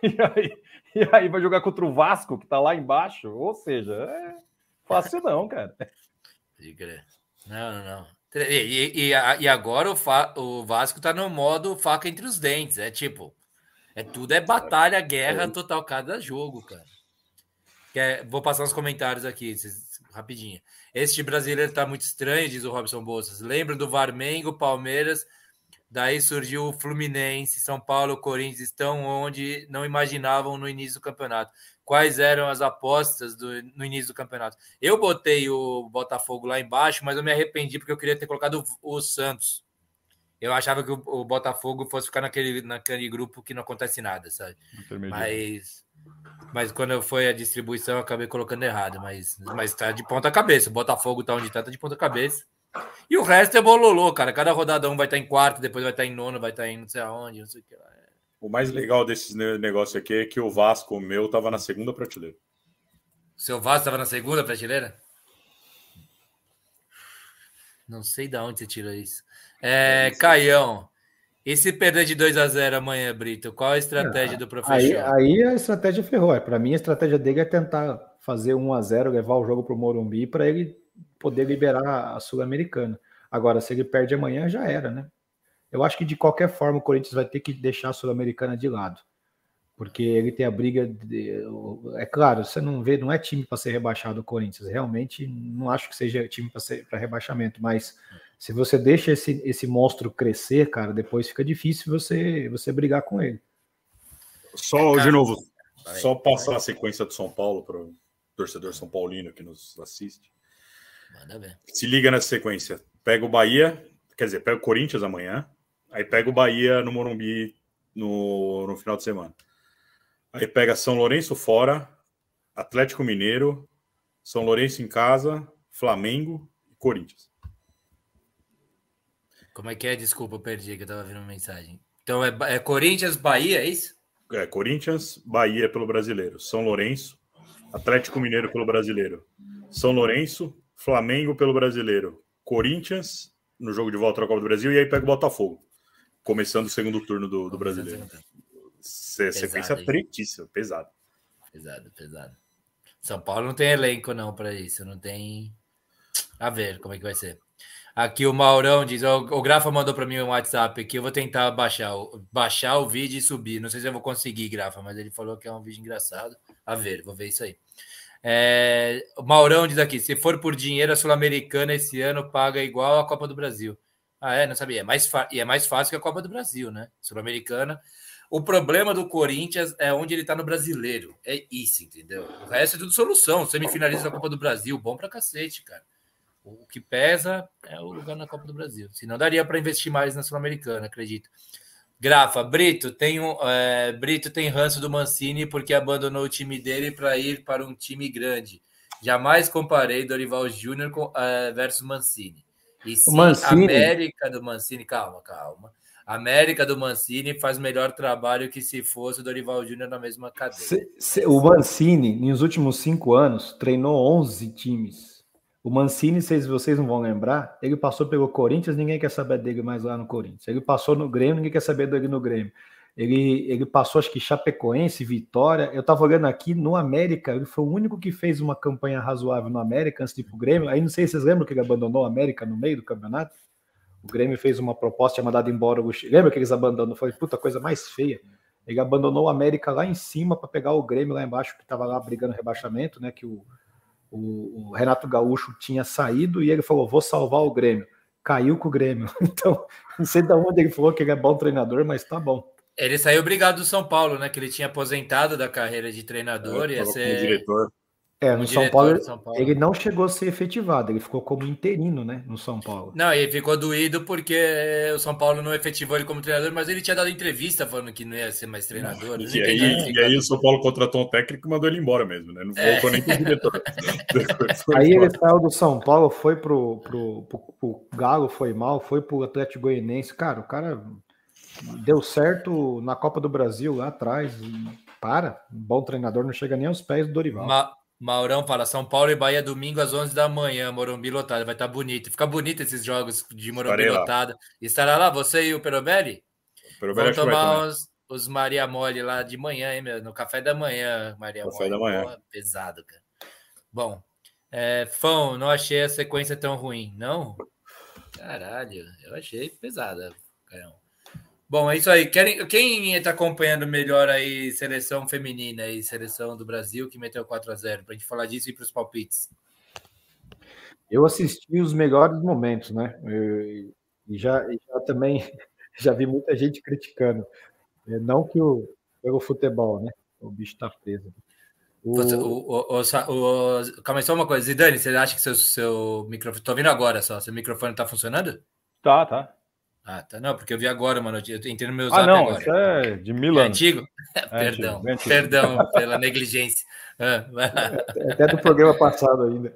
e aí, e aí vai jogar contra o Vasco, que está lá embaixo. Ou seja, é fácil não, cara. Não, não, não. E, e, e agora o, Fa, o Vasco tá no modo faca entre os dentes. É tipo, é tudo é batalha, guerra é. total cada jogo, cara. É, vou passar uns comentários aqui, rapidinho. Este brasileiro tá muito estranho, diz o Robson Bolsas. Lembra do Varmengo, Palmeiras, daí surgiu o Fluminense, São Paulo, Corinthians estão onde não imaginavam no início do campeonato quais eram as apostas do, no início do campeonato. Eu botei o Botafogo lá embaixo, mas eu me arrependi porque eu queria ter colocado o, o Santos. Eu achava que o, o, Botafogo fosse ficar naquele, naquele grupo que não acontece nada, sabe? Mas, mas quando foi a distribuição, eu acabei colocando errado. Mas, mas tá de ponta cabeça. O Botafogo tá onde tá, tá de ponta cabeça. E o resto é bololô, cara. Cada rodada um vai estar tá em quarto, depois vai estar tá em nono, vai estar tá em não sei aonde, não sei o que lá. O mais legal desses negócios aqui é que o Vasco, o meu, estava na segunda prateleira. O seu Vasco estava na segunda prateleira? Não sei de onde você tirou isso. É, Caião, e se perder de 2 a 0 amanhã, Brito, qual a estratégia é, do professor? Aí, aí, a estratégia ferrou. É, para mim, a estratégia dele é tentar fazer 1 a 0 levar o jogo para o Morumbi para ele poder liberar a Sul-Americana. Agora, se ele perde amanhã, já era, né? Eu acho que de qualquer forma o Corinthians vai ter que deixar a Sul-Americana de lado. Porque ele tem a briga. De, é claro, você não vê, não é time para ser rebaixado o Corinthians. Realmente não acho que seja time para rebaixamento, mas se você deixa esse, esse monstro crescer, cara, depois fica difícil você, você brigar com ele. Só, de novo, só passar a sequência do São Paulo para o torcedor São Paulino que nos assiste. Se liga nessa sequência. Pega o Bahia, quer dizer, pega o Corinthians amanhã, Aí pega o Bahia no Morumbi no, no final de semana. Aí pega São Lourenço fora, Atlético Mineiro, São Lourenço em casa, Flamengo e Corinthians. Como é que é? Desculpa, eu perdi que eu tava vendo uma mensagem. Então é, é Corinthians, Bahia, é isso? É, Corinthians, Bahia pelo brasileiro. São Lourenço, Atlético Mineiro pelo brasileiro. São Lourenço, Flamengo pelo brasileiro. Corinthians no jogo de volta da Copa do Brasil e aí pega o Botafogo começando o segundo turno do, do brasileiro. Sequência tretíssima, pesado. Pesado, pesado. São Paulo não tem elenco, não, para isso. Não tem. A ver como é que vai ser. Aqui o Maurão diz: o, o Grafa mandou para mim um WhatsApp aqui. Eu vou tentar baixar, baixar o vídeo e subir. Não sei se eu vou conseguir, Grafa, mas ele falou que é um vídeo engraçado. A ver, vou ver isso aí. É, Maurão diz aqui: se for por dinheiro, a Sul-Americana esse ano paga igual a Copa do Brasil. Ah, é? Não sabia. É mais E é mais fácil que a Copa do Brasil, né? Sul-Americana. O problema do Corinthians é onde ele tá no brasileiro. É isso, entendeu? O resto é tudo solução. Semifinalista da Copa do Brasil, bom pra cacete, cara. O que pesa é o lugar na Copa do Brasil. Senão daria para investir mais na Sul-Americana, acredito. Grafa, Brito tem é, Brito tem ranço do Mancini porque abandonou o time dele para ir para um time grande. Jamais comparei Dorival Júnior é, versus Mancini. E sim, Mancini... América do Mancini, calma, calma. América do Mancini faz melhor trabalho que se fosse o Dorival Júnior na mesma cadeia. Se, se, o Mancini, nos últimos cinco anos, treinou 11 times. O Mancini, se vocês não vão lembrar, ele passou pelo Corinthians, ninguém quer saber dele mais lá no Corinthians. Ele passou no Grêmio, ninguém quer saber dele no Grêmio. Ele, ele passou, acho que Chapecoense, Vitória. Eu estava olhando aqui no América, ele foi o único que fez uma campanha razoável no América antes de ir para o Grêmio. Aí não sei se vocês lembram que ele abandonou o América no meio do campeonato. O Grêmio fez uma proposta, tinha mandado embora o. Lembra que eles abandonaram? Foi puta coisa mais feia. Ele abandonou o América lá em cima para pegar o Grêmio lá embaixo, que estava lá brigando rebaixamento, né? Que o, o, o, Renato Gaúcho tinha saído e ele falou: vou salvar o Grêmio. Caiu com o Grêmio. Então, não sei de onde ele falou que ele é bom treinador, mas tá bom. Ele saiu obrigado do São Paulo, né? Que ele tinha aposentado da carreira de treinador. É, ia ser... diretor. É, no São Paulo, São Paulo, ele não chegou a ser efetivado, ele ficou como interino, né, no São Paulo. Não, ele ficou doído porque o São Paulo não efetivou ele como treinador, mas ele tinha dado entrevista falando que não ia ser mais treinador. E, aí, e aí, o São Paulo contratou um técnico e mandou ele embora mesmo, né? Não voltou é. nem pro diretor. aí ele saiu do São Paulo, foi pro, pro, pro, pro Galo, foi mal, foi pro Atlético Goianiense. Cara, o cara deu certo na Copa do Brasil lá atrás. Para, um bom treinador não chega nem aos pés do Dorival. Ma Maurão fala: São Paulo e Bahia domingo às 11 da manhã, Morumbi lotado. Vai estar tá bonito. Fica bonito esses jogos de Morumbi lotado. Estará lá você e o Perobelli? Perobelli Vão tomar os, os, Maria Mole lá de manhã, hein, meu? No café da manhã, Maria café Mole. da manhã. pesado, cara. Bom, é, Fão, não achei a sequência tão ruim, não? Caralho, eu achei pesada, Caião. Bom, é isso aí. Querem, quem está acompanhando melhor aí seleção feminina e seleção do Brasil que meteu 4 a 0 para a gente falar disso e para os palpites? Eu assisti os melhores momentos, né? E já, já também já vi muita gente criticando. É, não que o pelo futebol, né? O bicho está preso. O... O, o, o, calma aí, só uma coisa. Zidane, você acha que seu, seu microfone. Estou ouvindo agora só. Seu microfone está funcionando? Tá, tá. Ah, tá. Não, porque eu vi agora notícia. Eu entrei no meu ah, zap ah, não, agora. Isso é de mil anos. É antigo? É perdão, antigo, antigo. perdão pela negligência. Ah, é até do programa passado ainda.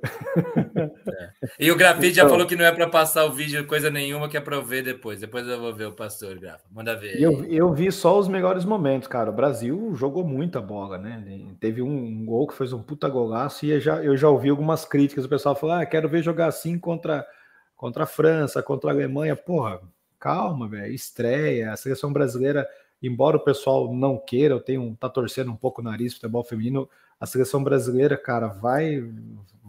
É. E o Grafite então, já falou que não é para passar o vídeo, coisa nenhuma, que é para eu ver depois. Depois eu vou ver o pastor, Grafa. Manda ver. Eu, eu vi só os melhores momentos, cara. O Brasil jogou muita bola, né? Teve um gol que fez um puta golaço e eu já, eu já ouvi algumas críticas. O pessoal falou: ah, quero ver jogar assim contra, contra a França, contra a Alemanha. Porra calma, velho, estreia, a seleção brasileira, embora o pessoal não queira, eu tenho tá torcendo um pouco o nariz futebol feminino, a seleção brasileira, cara, vai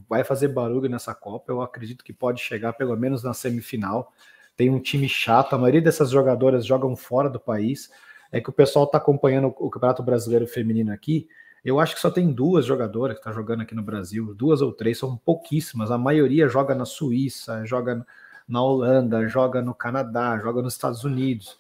vai fazer barulho nessa Copa. Eu acredito que pode chegar pelo menos na semifinal. Tem um time chato, a maioria dessas jogadoras jogam fora do país. É que o pessoal tá acompanhando o Campeonato Brasileiro Feminino aqui. Eu acho que só tem duas jogadoras que estão tá jogando aqui no Brasil, duas ou três, são pouquíssimas. A maioria joga na Suíça, joga na Holanda, joga no Canadá, joga nos Estados Unidos.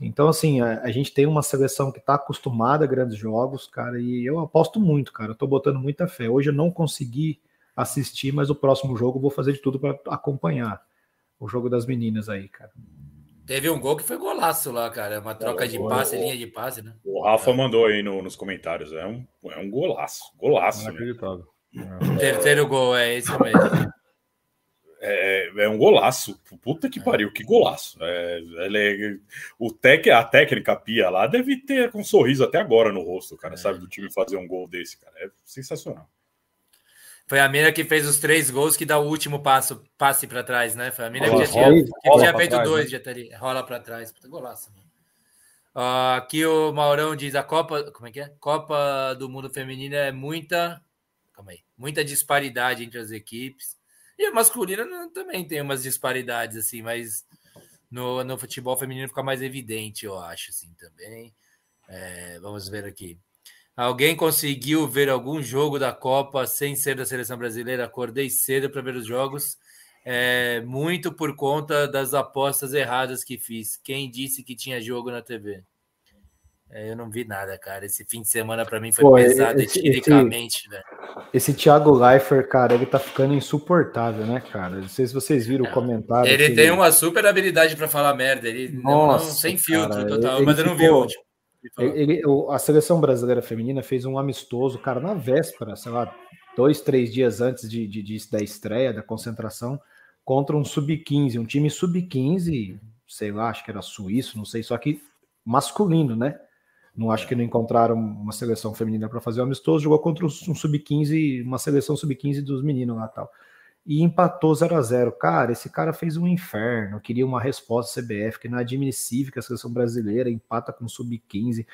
Então, assim, a, a gente tem uma seleção que está acostumada a grandes jogos, cara, e eu aposto muito, cara. Eu tô botando muita fé. Hoje eu não consegui assistir, mas o próximo jogo eu vou fazer de tudo para acompanhar o jogo das meninas aí, cara. Teve um gol que foi golaço lá, cara. Uma troca é, de passe, linha de passe, né? O Rafa mandou aí no, nos comentários. É um, é um golaço. Golaço. Inacreditável. Né? Terceiro gol, é esse mesmo. É, é, um golaço. Puta que pariu, que golaço. É, é, o tec, a técnica Pia lá deve ter com um sorriso até agora no rosto, cara, é. sabe? Do time fazer um gol desse, cara. É sensacional. Foi a mina que fez os três gols que dá o último passo, passe para trás, né? Foi a mina rola, que já tinha, que tinha feito trás, dois, né? já teria, rola para trás. Puta golaço, mano. Uh, aqui o Maurão diz a Copa, como é que é? Copa do Mundo Feminino é muita, calma aí, muita disparidade entre as equipes. E a masculina também tem umas disparidades, assim, mas no, no futebol feminino fica mais evidente, eu acho, assim, também. É, vamos ver aqui. Alguém conseguiu ver algum jogo da Copa sem ser da seleção brasileira? Acordei cedo para ver os jogos. É, muito por conta das apostas erradas que fiz. Quem disse que tinha jogo na TV? É, eu não vi nada, cara. Esse fim de semana para mim foi Pô, pesado esse, eticamente, velho. Esse Thiago Leifert, cara, ele tá ficando insuportável, né, cara? Não sei se vocês viram o comentário. Ele tem ele... uma super habilidade para falar merda. Ele Nossa, não, sem filtro cara, total, ele, mas eu não vi o último. Ele, a seleção brasileira feminina fez um amistoso, cara, na véspera, sei lá, dois, três dias antes de, de, de da estreia, da concentração, contra um sub-15, um time sub-15, sei lá, acho que era suíço, não sei, só que masculino, né? Não acho que não encontraram uma seleção feminina para fazer o amistoso. Jogou contra um sub-15, uma seleção sub-15 dos meninos lá tal. E empatou 0 a 0 Cara, esse cara fez um inferno. Queria uma resposta CBF, que não é admissível que a seleção brasileira empata com sub-15.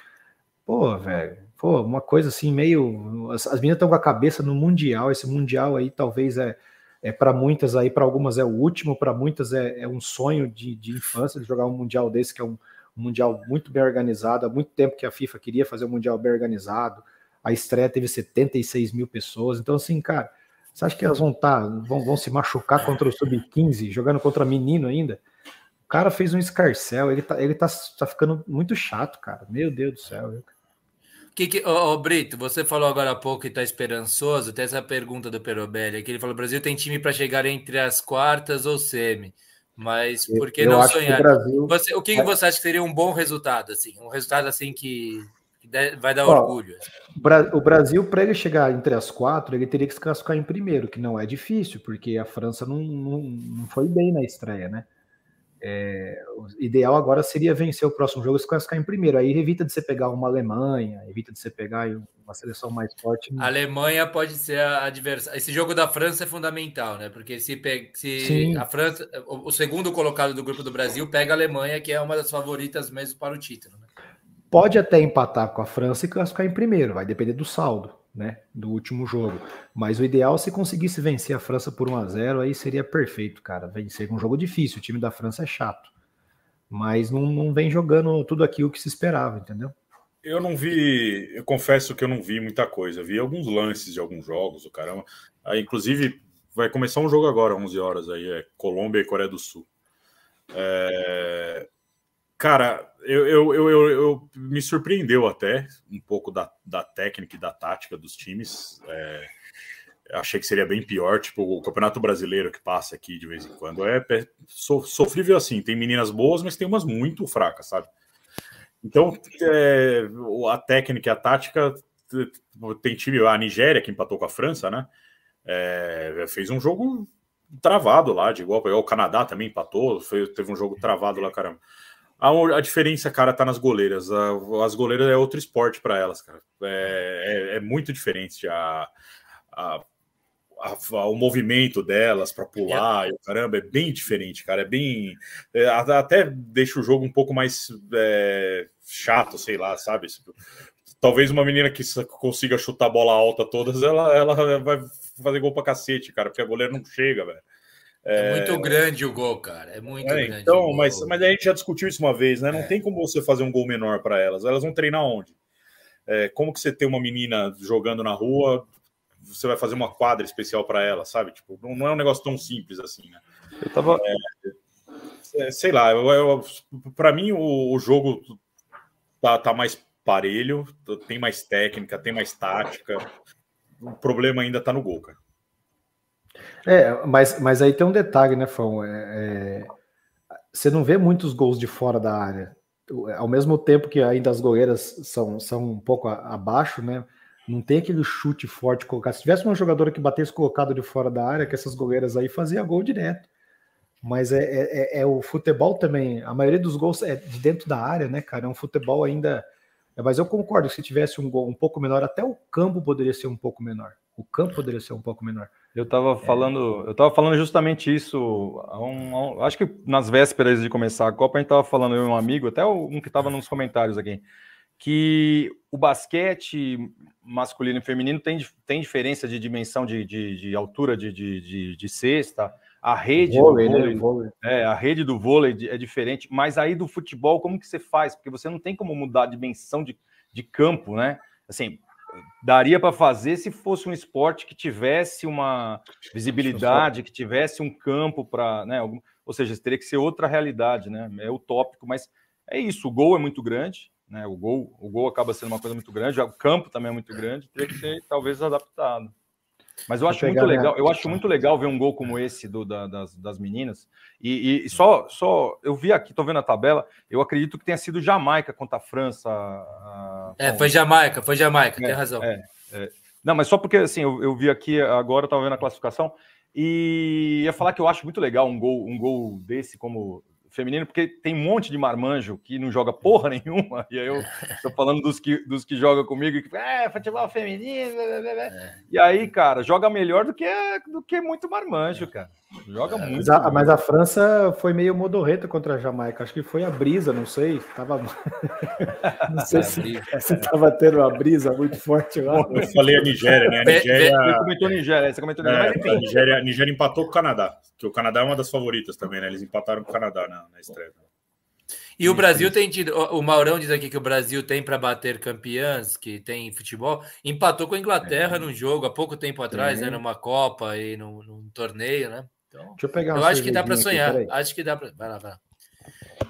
Pô, velho, pô, uma coisa assim, meio. As, as meninas estão com a cabeça no Mundial. Esse Mundial aí talvez é, é para muitas aí, para algumas é o último, para muitas é, é, um sonho de, de infância de jogar um Mundial desse, que é um, um Mundial muito bem organizado. Há muito tempo que a FIFA queria fazer um Mundial bem organizado. A estreia teve 76 mil pessoas. Então, assim, cara, você acha que elas vão estar, tá, vão, vão se machucar contra o Sub-15, jogando contra menino ainda? O cara fez um escarcel, ele tá, ele tá, tá ficando muito chato, cara. Meu Deus do céu. Que que, oh, oh, Brito, você falou agora há pouco que está esperançoso. Tem essa pergunta do Perobelli, que ele falou: o Brasil tem time para chegar entre as quartas ou semi. Mas por que eu não sonhar? Brasil... Você, o que, que você acha que seria um bom resultado? Assim, um resultado assim que, que vai dar Ó, orgulho? Assim? O Brasil, para ele chegar entre as quatro, ele teria que se classificar em primeiro, que não é difícil, porque a França não, não, não foi bem na estreia, né? É, o ideal agora seria vencer o próximo jogo e se classificar em primeiro. Aí evita de você pegar uma Alemanha, evita de você pegar uma seleção mais forte. A Alemanha pode ser a adversária. Esse jogo da França é fundamental, né? Porque se, pe... se a França, o segundo colocado do grupo do Brasil pega a Alemanha, que é uma das favoritas mesmo para o título. Né? Pode até empatar com a França e classificar em primeiro, vai depender do saldo né, do último jogo. Mas o ideal, se conseguisse vencer a França por 1 a 0 aí seria perfeito, cara. Vencer um jogo difícil. O time da França é chato. Mas não, não vem jogando tudo aquilo que se esperava, entendeu? Eu não vi, eu confesso que eu não vi muita coisa. Vi alguns lances de alguns jogos, o caramba. Aí, inclusive, vai começar um jogo agora, 11 horas, aí é Colômbia e Coreia do Sul. É... Cara, eu, eu, eu, eu, me surpreendeu até um pouco da, da técnica e da tática dos times. É, achei que seria bem pior, tipo o Campeonato Brasileiro que passa aqui de vez em quando. É, é so, sofrível assim, tem meninas boas, mas tem umas muito fracas, sabe? Então, é, a técnica e a tática tem time, a Nigéria que empatou com a França, né? É, fez um jogo travado lá, de igual, o Canadá também empatou, foi, teve um jogo travado lá, caramba. A, a diferença, cara, tá nas goleiras. A, as goleiras é outro esporte para elas, cara. É, é, é, muito diferente a, a, o movimento delas para pular é. e caramba é bem diferente, cara. É bem. É, até deixa o jogo um pouco mais é, chato, sei lá, sabe? Talvez uma menina que consiga chutar a bola alta todas, ela, ela vai fazer gol pra cacete, cara, porque a goleira não chega, velho. É, é muito grande o gol, cara. É muito é, grande. Então, mas, mas a gente já discutiu isso uma vez, né? Não é. tem como você fazer um gol menor para elas. Elas vão treinar onde? É, como que você tem uma menina jogando na rua, você vai fazer uma quadra especial para ela, sabe? Tipo, não, não, é um negócio tão simples assim, né? Eu tava. É, sei lá, eu, eu para mim o, o, jogo tá, tá mais parelho, tem mais técnica, tem mais tática. O problema ainda tá no gol, cara. É, mas, mas aí tem um detalhe, né, Fão? É, é, você não vê muitos gols de fora da área. Ao mesmo tempo que ainda as goleiras são, são um pouco abaixo, né? Não tem aquele chute forte colocado. Se tivesse uma jogadora que batesse colocado de fora da área, que essas goleiras aí fazia gol direto. Mas é, é, é, é, o futebol também. A maioria dos gols é de dentro da área, né, cara? É um futebol ainda. É, mas eu concordo, se tivesse um gol um pouco menor, até o campo poderia ser um pouco menor. O campo poderia ser um pouco menor. Eu estava falando, eu estava falando justamente isso. Um, um, acho que nas vésperas de começar a Copa, a gente estava falando, eu e um amigo, até um que estava nos comentários aqui, que o basquete masculino e feminino tem, tem diferença de dimensão de, de, de altura de, de, de, cesta. A rede vôlei, do vôlei, né? vôlei, é, a rede do vôlei é diferente, mas aí do futebol, como que você faz? Porque você não tem como mudar a dimensão de, de campo, né? Assim, daria para fazer se fosse um esporte que tivesse uma visibilidade, que tivesse um campo para, né, algum, ou seja, teria que ser outra realidade, né? É utópico, mas é isso, o gol é muito grande, né? O gol, o gol acaba sendo uma coisa muito grande, o campo também é muito grande, teria que ser talvez adaptado. Mas eu acho muito legal, eu acho muito legal ver um gol como esse do, da, das, das meninas. E, e, só, só eu vi aqui, tô vendo a tabela, eu acredito que tenha sido Jamaica contra a França. A... É, foi Jamaica, foi Jamaica, é, tem razão. É, é. Não, mas só porque assim, eu, eu vi aqui agora, eu tava vendo a classificação, e ia falar que eu acho muito legal um gol, um gol desse como feminino, porque tem um monte de marmanjo que não joga porra nenhuma, e aí eu tô falando dos que, dos que jogam comigo, e que é, futebol feminino, blá, blá, blá. É. e aí, cara, joga melhor do que, do que muito marmanjo, cara. Joga é. muito. Mas a, mas a, França foi meio modorreta contra a Jamaica. Acho que foi a brisa, não sei. Tava... não sei se, se tava tendo uma brisa muito forte lá. Eu falei a Nigéria, né? A Nigéria... Você comentou Nigéria, você comentou Nigéria, é, mas enfim. A Nigéria, a Nigéria empatou com o Canadá, que o Canadá é uma das favoritas também, né? Eles empataram com o Canadá na, na estreia. E o Brasil tem tido. O Maurão diz aqui que o Brasil tem para bater campeãs, que tem futebol. Empatou com a Inglaterra é. num jogo há pouco tempo atrás, é. né? Numa Copa e num, num torneio, né? Então, Deixa eu pegar Eu acho que dá para sonhar. Aqui, acho que dá para. Vai lá, vai lá.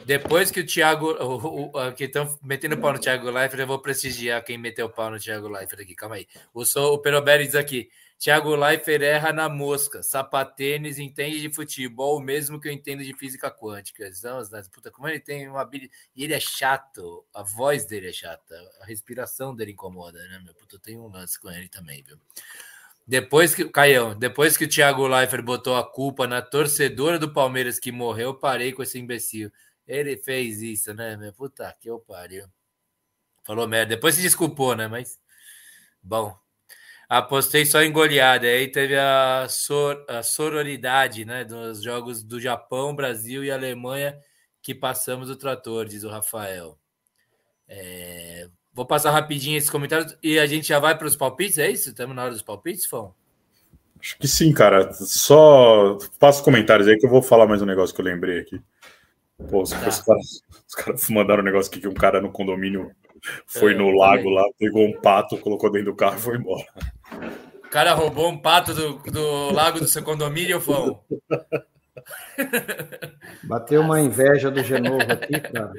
Depois que o Thiago. O, o, que estão metendo pau no Thiago Leifert, eu vou prestigiar quem meteu pau no Thiago Leifert aqui. Calma aí. O, o Peroberi diz aqui: Thiago Leifert erra na mosca. Sapatênis entende de futebol, mesmo que eu entenda de física quântica. Puta, como ele tem uma habilidade. E ele é chato. A voz dele é chata. A respiração dele incomoda, né, meu? Puta, eu tenho um lance com ele também, viu? Depois que, Caião, depois que o Thiago Leifert botou a culpa na torcedora do Palmeiras que morreu, eu parei com esse imbecil. Ele fez isso, né, meu? Puta que eu pariu. Falou merda. Depois se desculpou, né? Mas. Bom. Apostei só em goleada. Aí teve a, sor, a sororidade, né? Dos jogos do Japão, Brasil e Alemanha que passamos o trator, diz o Rafael. É, Vou passar rapidinho esses comentários e a gente já vai para os palpites, é isso? Estamos na hora dos palpites, Fão? Acho que sim, cara. Só faça comentários aí que eu vou falar mais um negócio que eu lembrei aqui. Pô, os, tá. caras, os caras mandaram um negócio aqui que um cara no condomínio foi é, no lago lá, pegou um pato, colocou dentro do carro e foi embora. O cara roubou um pato do, do lago do seu condomínio, Fão? Bateu uma inveja do Genovo aqui, cara.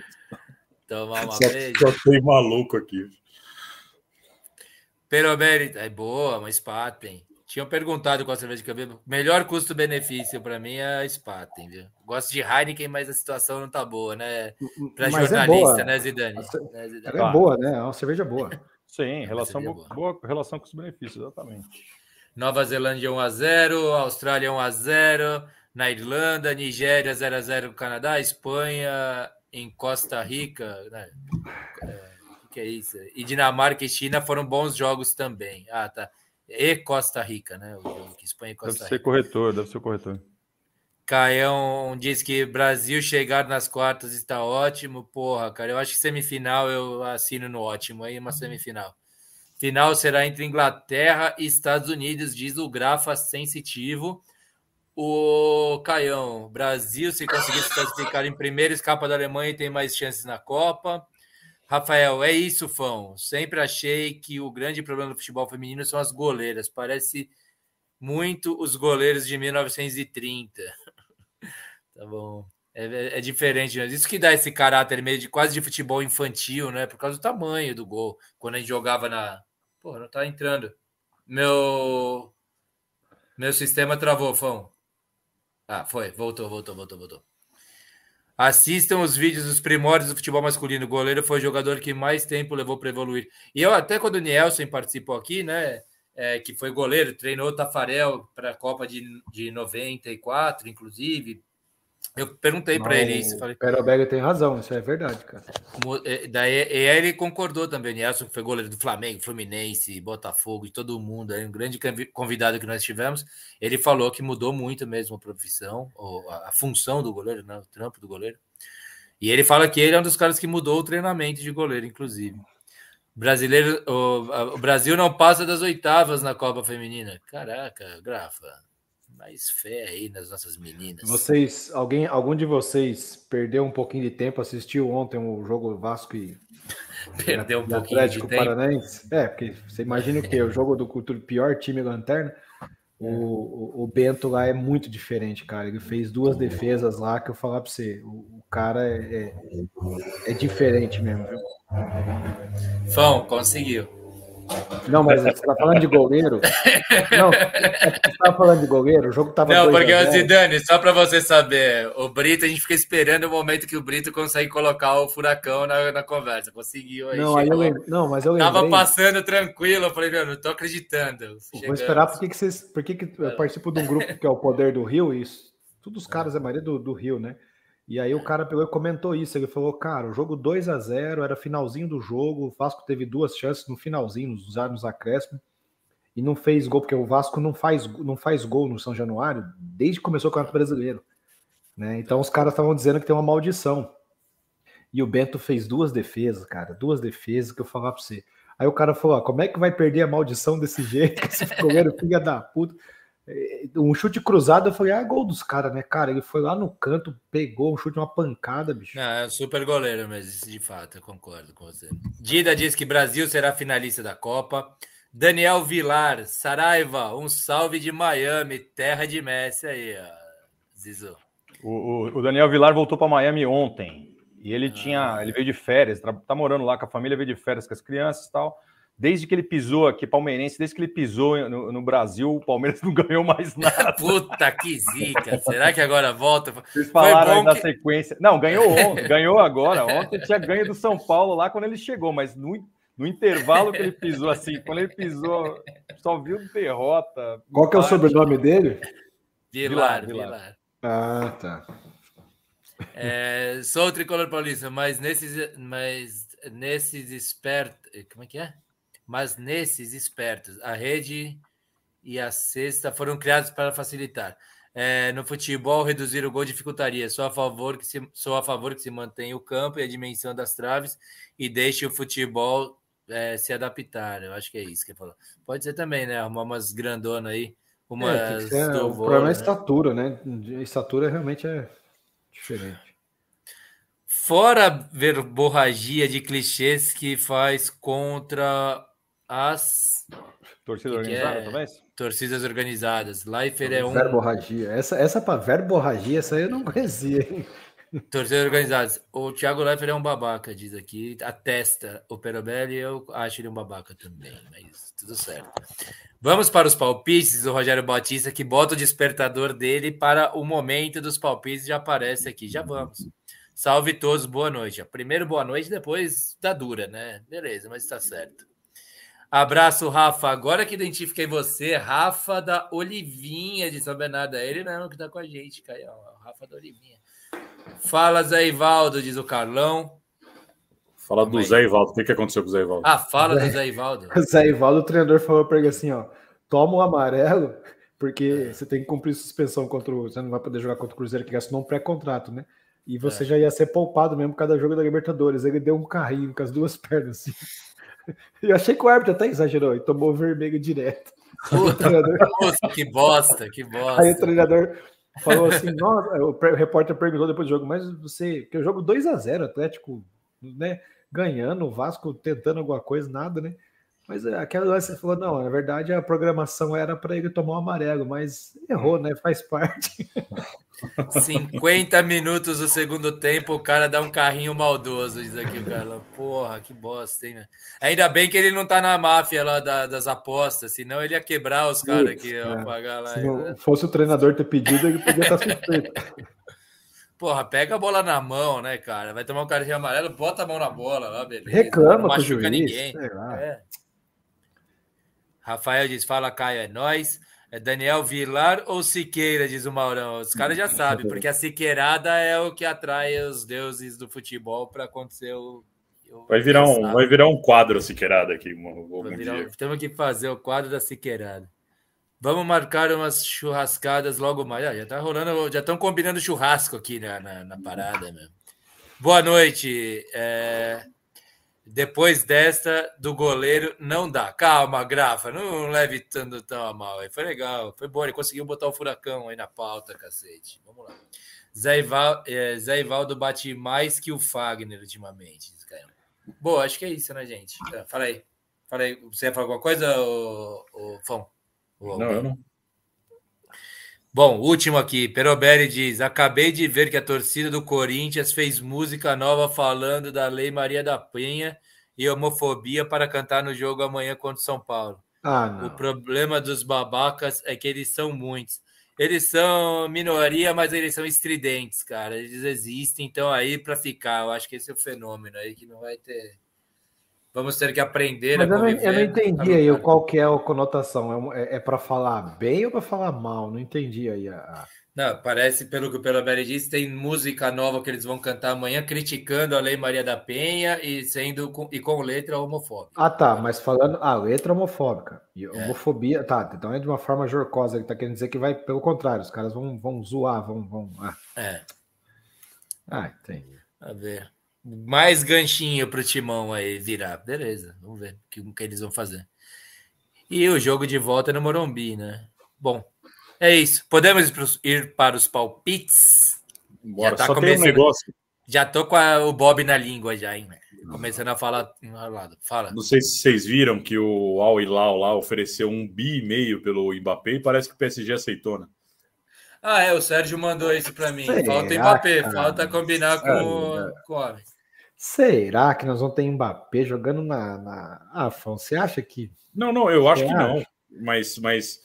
Tomar uma vez. Só tem maluco aqui. Peroberi, é boa, uma Spaten. Tinham perguntado qual cerveja que eu bebo. Melhor custo-benefício para mim é a Spaten, viu? Gosto de Heineken, mas a situação não tá boa, né? Para é jornalista, é né, Zidane? né, Zidane? É boa, né? É uma cerveja boa. Sim, relação boa. boa. relação custo-benefício, exatamente. Nova Zelândia 1x0, Austrália 1x0, na Irlanda, Nigéria 0x0 Canadá, Espanha em Costa Rica, né? É, o que é isso? E Dinamarca e China foram bons jogos também. Ah, tá. E Costa Rica, né? O jogo que Espanha e Costa deve Rica. ser corretor, deve ser corretor. Caião diz que Brasil chegar nas quartas está ótimo. Porra, cara, eu acho que semifinal eu assino no ótimo aí, uma semifinal. Final será entre Inglaterra e Estados Unidos, diz o Grafa Sensitivo. O Caião, Brasil, se conseguir se classificar em primeiro, escapa da Alemanha e tem mais chances na Copa. Rafael, é isso, Fão. Sempre achei que o grande problema do futebol feminino são as goleiras. Parece muito os goleiros de 1930. Tá bom. É, é, é diferente, mas isso que dá esse caráter meio de quase de futebol infantil, né? Por causa do tamanho do gol. Quando a gente jogava na. Pô, não tá entrando. Meu. Meu sistema travou, Fão. Ah, foi. Voltou, voltou, voltou, voltou. Assistam os vídeos dos primórdios do futebol masculino. O goleiro foi o jogador que mais tempo levou para evoluir. E eu, até quando o Nielsen participou aqui, né? É, que foi goleiro, treinou o Tafarel para a Copa de, de 94, inclusive, eu perguntei para ele isso. Falei, Perobega tem razão, isso é verdade, cara. É, daí ele concordou também. Nelson, que foi goleiro do Flamengo, Fluminense, Botafogo e todo mundo, aí, um grande convidado que nós tivemos. Ele falou que mudou muito mesmo a profissão, a função do goleiro, né, o trampo do goleiro. E ele fala que ele é um dos caras que mudou o treinamento de goleiro, inclusive. Brasileiro, o, o Brasil não passa das oitavas na Copa Feminina. Caraca, Grafa mais fé aí nas nossas meninas. Vocês, alguém, algum de vocês perdeu um pouquinho de tempo, assistiu ontem o jogo Vasco e perdeu um pouquinho Atlético de Paranaense? É, porque você imagina o que o jogo do cultura pior time lanterna. O, o, o, Bento lá é muito diferente, cara. Ele fez duas defesas lá que eu falar para você. O, o cara é, é, é, diferente mesmo, viu? Fão, conseguiu. Não, mas você tá falando de goleiro? Não, você tá falando de goleiro? O jogo tava. Não, porque o Zidane, só para você saber, o Brito, a gente fica esperando o momento que o Brito consegue colocar o furacão na, na conversa. Conseguiu aí. Não, aí eu lembro, não, mas eu lembrei. Tava passando tranquilo, eu falei, meu, não tô acreditando. Vou esperar porque que vocês. Por que, eu participo de um grupo que é o Poder do Rio, e isso, todos os caras, a maioria do, do Rio, né? E aí o cara pegou e comentou isso. Ele falou, cara, o jogo 2 a 0 era finalzinho do jogo. O Vasco teve duas chances no finalzinho, nos, nos acréscimos, e não fez gol, porque o Vasco não faz, não faz gol no São Januário desde que começou o Campeonato Brasileiro. Né? Então os caras estavam dizendo que tem uma maldição. E o Bento fez duas defesas, cara, duas defesas que eu falava pra você. Aí o cara falou: ah, como é que vai perder a maldição desse jeito? Esse goleiro filha da puta. É, um chute cruzado, eu falei, ah, gol dos caras, né, cara? Ele foi lá no canto, pegou um chute, uma pancada, bicho. Não, é super goleiro mesmo, de fato, eu concordo com você. Dida diz que Brasil será finalista da Copa. Daniel Vilar, Saraiva, um salve de Miami, terra de Messi aí, ó. Zizu. O, o, o Daniel Vilar voltou para Miami ontem. E ele tinha, ah. ele veio de férias, tá, tá, morando lá com a família, veio de férias com as crianças e tal. Desde que ele pisou aqui, palmeirense, desde que ele pisou no, no Brasil, o Palmeiras não ganhou mais nada. Puta que zica! Será que agora volta? Vocês falaram aí da que... sequência. Não, ganhou ontem, ganhou agora. Ontem tinha ganho do São Paulo lá quando ele chegou, mas no, no intervalo que ele pisou, assim, quando ele pisou, só viu derrota. Qual que é o sobrenome dele? Vilar, Vilar. Vilar. Ah, tá. É, sou tricolor paulista, mas nesses, mas nesses espertos. Como é que é? Mas nesses espertos, a rede e a cesta foram criados para facilitar. É, no futebol, reduzir o gol dificultaria. Sou a, favor que se, sou a favor que se mantenha o campo e a dimensão das traves e deixe o futebol é, se adaptar. Eu acho que é isso que ele falou. Pode ser também, né? Arrumar umas grandonas aí. Umas é, o problema é a né? estatura, né? A estatura realmente é diferente. Fora verborragia de clichês que faz contra as torcidas organizadas, é? talvez? Torcidas organizadas. Leifert é um. Verborragia. Essa, essa para verborragia, essa aí eu não conhecia, hein? Torcidas organizadas. O Thiago Leifert é um babaca, diz aqui. Atesta o Perobelli, eu acho ele um babaca também, mas tudo certo. Vamos para os palpites do Rogério Batista, que bota o despertador dele para o momento dos palpites já aparece aqui. Já vamos. Salve todos, boa noite. Primeiro boa noite, depois da dura, né? Beleza, mas está certo. Abraço, Rafa. Agora que identifiquei você, Rafa da Olivinha de São Bernardo. É ele mesmo que está com a gente, Caio. Rafa da Olivinha. Fala, Zé Ivaldo, diz o Carlão. Fala do Zé Ivaldo. O que, que aconteceu com o Zé Ivaldo? Ah, fala do Zé Ivaldo. Zé Ivaldo, o treinador falou para ele assim: ó, toma o amarelo, porque você tem que cumprir suspensão contra o. Você não vai poder jogar contra o Cruzeiro que gastou um pré-contrato, né? E você é. já ia ser poupado mesmo cada jogo da Libertadores. Ele deu um carrinho com as duas pernas assim. Eu achei que o árbitro até exagerou e tomou vermelho direto. treinador... que bosta, que bosta. Aí o treinador falou assim: Nossa, o repórter perguntou depois do jogo, mas você. Que o jogo 2 a 0 Atlético, né? Ganhando, o Vasco tentando alguma coisa, nada, né? Mas é, aquela você falou, não, na verdade a programação era para ele tomar o um amarelo, mas errou, né? Faz parte. 50 minutos do segundo tempo, o cara dá um carrinho maldoso, diz aqui o cara. Porra, que bosta, hein? Ainda bem que ele não tá na máfia lá da, das apostas, senão ele ia quebrar os caras aqui, é. pagar lá. Se não fosse o treinador ter pedido, ele podia estar suspeito. Porra, pega a bola na mão, né, cara? Vai tomar um carrinho amarelo, bota a mão na bola lá, beleza. Reclama não machuca juiz, ninguém. É. Rafael diz: Fala, Caio, é nós. É Daniel Vilar ou Siqueira, diz o Maurão. Os caras já sabem, porque a Siqueirada é o que atrai os deuses do futebol para acontecer o. o vai, virar um, vai virar um quadro Siqueirada aqui. Virar, temos que fazer o quadro da Siqueirada. Vamos marcar umas churrascadas logo mais. Ah, já tá rolando, já estão combinando churrasco aqui na, na, na parada mesmo. Boa noite. É... Depois desta, do goleiro, não dá. Calma, Grafa, não leve tanto tão a mal. Foi legal, foi bom. Ele conseguiu botar o furacão aí na pauta, cacete. Vamos lá. Zé, Ival, é, Zé Ivaldo bate mais que o Fagner ultimamente. Boa, acho que é isso, né, gente? Fala aí. Fala aí. Você ia falar alguma coisa, ô, ô Fão? Não, eu não. Bom, último aqui. Perobelli diz: Acabei de ver que a torcida do Corinthians fez música nova falando da Lei Maria da Penha e homofobia para cantar no jogo amanhã contra o São Paulo. Ah, o problema dos babacas é que eles são muitos. Eles são minoria, mas eles são estridentes, cara. Eles existem, então aí para ficar. Eu acho que esse é o fenômeno aí que não vai ter. Vamos ter que aprender Mas a eu não, eu não entendi aí qual que é a conotação. É, é para falar bem ou para falar mal? Não entendi aí. A... Não, parece, pelo que o Pelobelli disse, tem música nova que eles vão cantar amanhã criticando a Lei Maria da Penha e sendo com, e com letra homofóbica. Ah, tá, mas falando. Ah, letra homofóbica. E é. homofobia. Tá, então é de uma forma jorcosa. Ele tá querendo dizer que vai pelo contrário, os caras vão, vão zoar, vão. vão ah. É. Ah, entendi. A ver. Mais ganchinho para o timão aí virar. Beleza, vamos ver o que, que eles vão fazer. E o jogo de volta é no Morumbi, né? Bom, é isso. Podemos ir para os palpites? Bora, já tá só começando... tem um negócio. Já tô com a, o Bob na língua já, hein? Começando a falar enrolado. Fala. Não sei se vocês viram que o Al Hilal lá ofereceu um bi e meio pelo Mbappé e parece que o PSG aceitou, né? Ah, é, o Sérgio mandou isso para mim. Será, falta Mbappé, cara? falta combinar com, o, com o homem. Será que nós vamos ter Mbappé jogando na. na... Ah, Afonso, você acha que. Não, não, eu acho que não. Mas, mas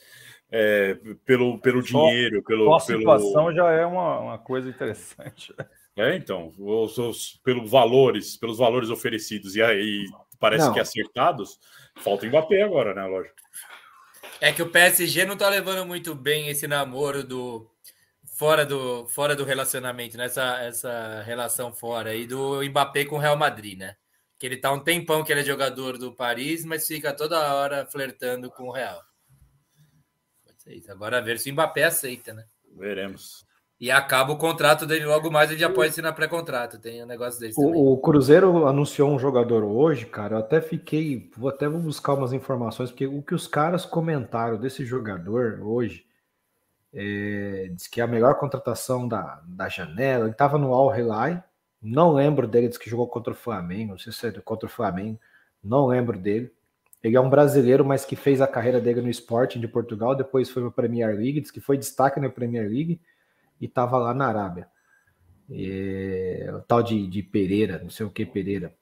é, pelo, pelo só, dinheiro, pelo. a situação já é uma, uma coisa interessante. É, então, os, os, pelos valores, pelos valores oferecidos e aí parece não. que acertados, falta Mbappé agora, né, lógico. É que o PSG não tá levando muito bem esse namoro do fora do fora do relacionamento, nessa né? essa relação fora aí do Mbappé com o Real Madrid, né? Que ele tá um tempão que ele é jogador do Paris, mas fica toda hora flertando com o Real. Pode ser isso. Agora ver se o Mbappé aceita, né? Veremos. E acaba o contrato dele logo mais, ele já pode assinar pré-contrato. Tem um negócio desse também. O, Cruzeiro anunciou um jogador hoje, cara. Eu até fiquei. Vou até vou buscar umas informações, porque o que os caras comentaram desse jogador hoje é, diz que é a melhor contratação da, da janela. Ele estava no Al Hilal. Não lembro dele, diz que jogou contra o Flamengo. Não sei se é contra o Flamengo. Não lembro dele. Ele é um brasileiro, mas que fez a carreira dele no Sporting de Portugal. Depois foi para a Premier League. Diz que foi destaque na Premier League e estava lá na Arábia. É, o tal de, de Pereira, não sei o que Pereira.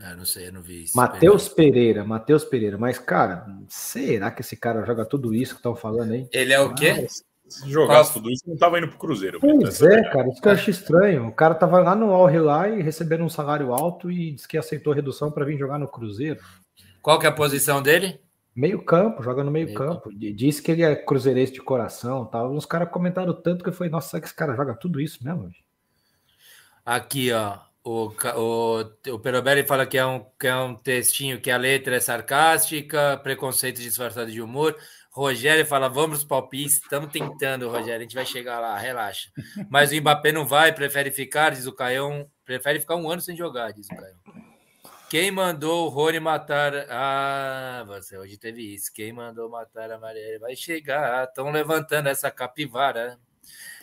Ah, não sei, eu não vi isso. Matheus Pereira, Matheus Pereira. Mas, cara, será que esse cara joga tudo isso que estão falando aí? Ele é o quê? Ah, se jogasse tudo isso, não tava indo pro Cruzeiro. Pois é, cara, isso que eu acho estranho. O cara tava lá no Al Hilal recebendo um salário alto e disse que aceitou redução para vir jogar no Cruzeiro. Qual que é a posição dele? Meio campo, joga no meio, meio campo. campo. Disse que ele é cruzeirense de coração tal. Uns caras comentaram tanto que eu falei, nossa, será que esse cara joga tudo isso mesmo? Aqui, ó. O, o, o Perobelli fala que é, um, que é um textinho que a letra é sarcástica, preconceito disfarçado de humor. Rogério fala, vamos palpites, estamos tentando, Rogério, a gente vai chegar lá, relaxa. Mas o Mbappé não vai, prefere ficar, diz o Caião, prefere ficar um ano sem jogar, diz o Caião. Quem mandou o Rony matar. Ah, você hoje teve isso. Quem mandou matar a Maria vai chegar. Estão levantando essa capivara.